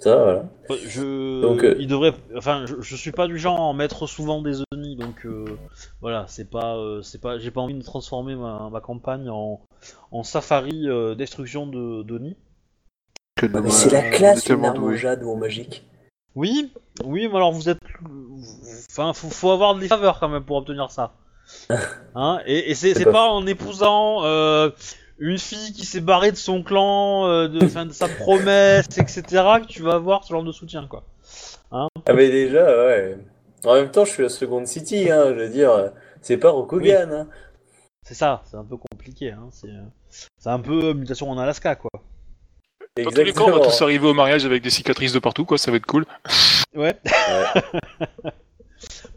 ça, voilà. Je, Donc, euh, il devrait, enfin, je, je suis pas du genre à en mettre souvent des Oni, donc euh, voilà, c'est pas, euh, c'est pas, j'ai pas envie de transformer ma, ma campagne en, en safari euh, destruction de d'Oni. Quel Mais c'est la classe, une arme jade ou magique. Oui, oui, mais alors vous êtes, enfin, faut, faut avoir des faveurs quand même pour obtenir ça. Hein et et c'est pas pas en épousant euh, une fille qui s'est barrée de son clan, euh, de, sa promesse, etc. que tu vas avoir ce genre de soutien, quoi. Ah mais déjà, ouais. En même temps, je suis à Second City, hein, je veux dire, c'est pas Rokugan. Hein. C'est ça, c'est un peu compliqué. Hein. C'est euh, c'est un peu mutation en Alaska, quoi. Dans tous les cas, on va tous arriver au mariage avec des cicatrices de partout, quoi, ça va être cool. Ouais.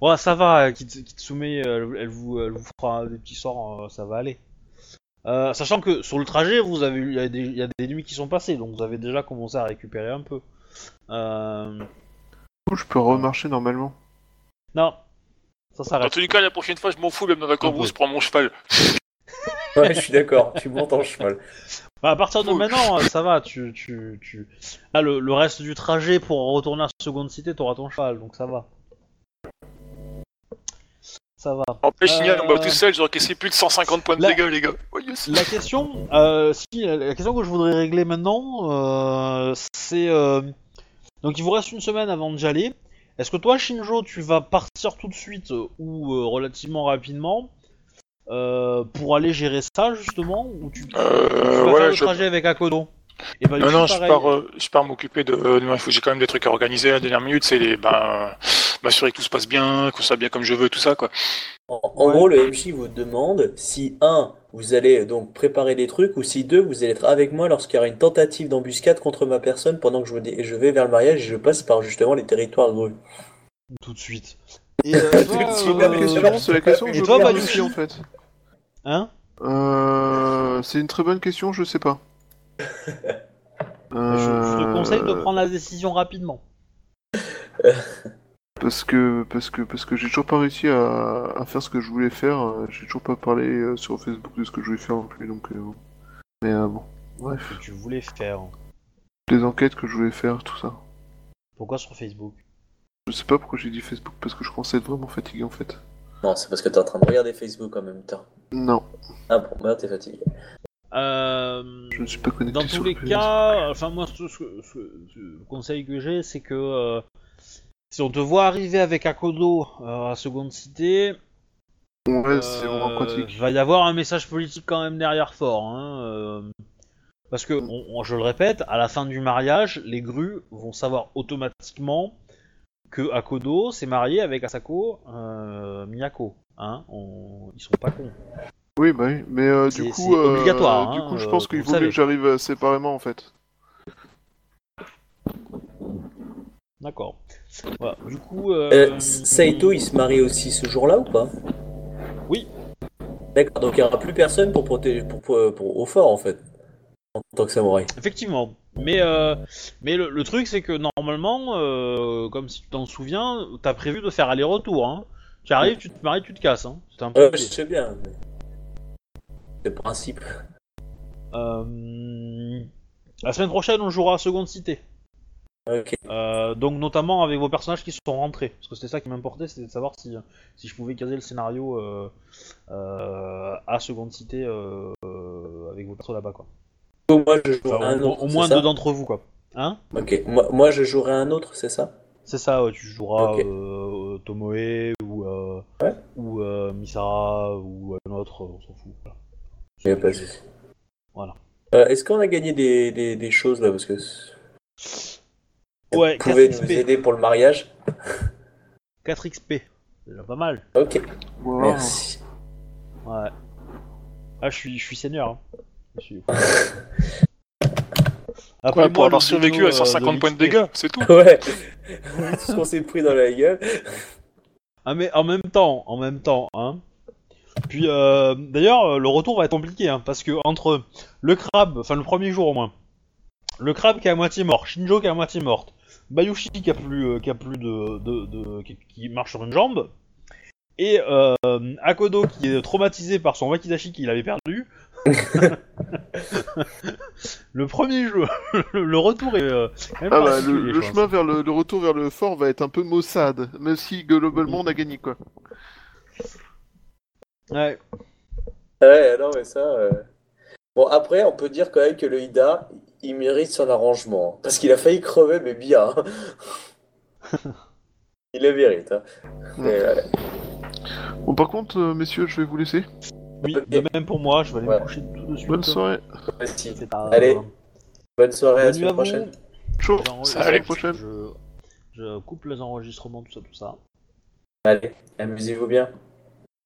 ouais, ça va. Kit- Kitsume, euh, elle, vous, elle vous fera des petits sorts, ça va aller. Euh, sachant que sur le trajet, vous avez, eu- il y, a des- il y a des nuits qui sont passées, donc vous avez déjà commencé à récupérer un peu. Euh, Du coup, je peux remarcher normalement. non, ça Dans s'arrête. tous les cas, la prochaine fois, je m'en fous, même dans la Un cambrousse, je prends mon cheval. Ouais, je suis d'accord, tu montes en cheval. Bah, à partir de maintenant, euh, ça va. Tu, tu, tu... Là, le, le reste du trajet pour retourner à Seconde Cité, t'auras ton cheval, donc ça va. Ça va. En plus, Chignal, Euh, on va tout seul, j'ai encaissé plus de 150 points de la- dégâts, les gars. Oh, yes. La question, euh, si, la question que je voudrais régler maintenant, euh, c'est euh, donc il vous reste une semaine avant d'y aller. Est-ce que toi, Shinjo, tu vas partir tout de suite euh, ou euh, relativement rapidement euh, pour aller gérer ça justement, ou tu, tu Euh, vas ouais, faire le je- trajet avec Akodo? Et bah, Non, non, je pars, euh, je pars m'occuper de. euh, non, il faut, j'ai quand même des trucs à organiser à la dernière minute, c'est les, ben, m'assurer que tout se passe bien, que ça bien comme je veux, tout ça, quoi. En, en Ouais. gros, le MJ vous demande si, un, vous allez donc préparer des trucs, ou si, deux, vous allez être avec moi lorsqu'il y aura une tentative d'embuscade contre ma personne pendant que je, me dé- je vais vers le mariage et je passe par justement les territoires grues. tout de suite. Et euh, C'est la euh, question, que je toi, en fait. hein? Euh, c'est une très bonne question, je sais pas. Je, je te conseille de Euh, prendre la décision rapidement. Parce que parce que parce que j'ai toujours pas réussi à, à faire ce que je voulais faire. euh, J'ai toujours pas parlé euh, sur Facebook de ce que je voulais faire non plus. Donc euh, bon. Mais euh, bon, bref, Que tu voulais faire. les enquêtes que je voulais faire, tout ça. Pourquoi sur Facebook? Je sais pas pourquoi j'ai dit Facebook parce que je commençais à être vraiment fatigué en fait. Non, c'est parce que t'es en train de regarder Facebook en même temps. Non, Ah bon, bah t'es fatigué. Euh... je ne suis pas connecté. Dans tous les cas, enfin moi, ce, ce- ce- ce- le conseil que j'ai, c'est que euh, si on te voit arriver avec Akodo euh, à Seconde Cité, pratique. va y avoir un message politique quand même derrière fort. Hein, parce que, on- on- je le répète, à la fin du mariage, les grues vont savoir automatiquement que Akodo s'est marié avec Asako Miyako. Hein, on- ils sont pas cons. Oui, bah oui, mais euh, du coup, euh, obligatoire, du hein, coup, je euh, pense qu'il vaut mieux que j'arrive séparément en fait. D'accord. Voilà. Du coup, euh, Euh, Saito, il se marie aussi ce jour-là ou pas? Oui. D'accord, donc il n'y aura plus personne pour protéger pour, pour, pour- au fort en fait, en tant que samouraï. Effectivement. Mais, euh, mais le, le truc, c'est que normalement, euh, comme si tu t'en souviens, t'as prévu de faire aller-retour. Hein. Tu arrives, tu te maries, tu te casses. Hein. C'est un peu je sais bien. mais- Le principe. Euh, La semaine prochaine, on jouera à Seconde Cité. Ok. Euh, donc notamment avec vos personnages qui sont rentrés. Parce que c'était ça qui m'importait, c'était de savoir si, si je pouvais caser le scénario euh, euh, à Seconde Cité avec vos persos là-bas. quoi. Moi, je jouerai Enfin, un au, autre. au moins deux d'entre vous, quoi. Hein? Ok. Moi, moi, je jouerai un autre, c'est ça? C'est ça, ouais, tu joueras Tomoe ou, euh, Ouais. ou euh, Misara ou un autre, on s'en fout. Voilà. Y a pas de souci. Voilà. Euh, Est-ce qu'on a gagné des, des, des choses là Parce que Ouais, vous pouvez 4 nous XP. aider pour le mariage 4 XP. C'est déjà pas mal. Ok. Wow. Merci. Ouais. Ah, je suis, je suis seigneur. Hein. Je suis... Après, Ouais, pour moi, avoir le survécu à euh, 150 points de l'XP. dégâts, c'est tout. Ouais. Tout ce qu'on s'est pris dans la gueule. Ah mais en même temps, en même temps, hein. Puis euh, d'ailleurs, le retour va être compliqué, hein, parce que entre le crabe, enfin le premier jour au moins, le crabe qui est à moitié mort, Shinjo qui est à moitié morte, Bayushi qui a plus, euh, qui a plus de, de, de- qui, qui marche sur une jambe, et euh, Akodo qui est traumatisé par son wakizashi qu'il avait perdu. le premier jour, le retour est euh, Ah bah, le, chemin vers le, le retour vers le fort va être un peu maussade, même si globalement on a gagné quoi. Ouais. Ouais, non, mais ça. euh, Bon, après, on peut dire quand même que le Ida, il mérite son arrangement. hein, Parce qu'il a failli crever, mais bien. hein. il le mérite. Hein. Mais, euh, Bon par contre, euh, messieurs, je vais vous laisser. Oui, de même pour moi, je vais aller Ouais. me coucher tout de suite. Bonne soirée. merci. C'est pas- Allez. Bonne soirée, à la semaine prochaine. Ciao. À la prochaine. Je, je coupe les enregistrements, tout ça, tout ça. Allez, amusez-vous bien.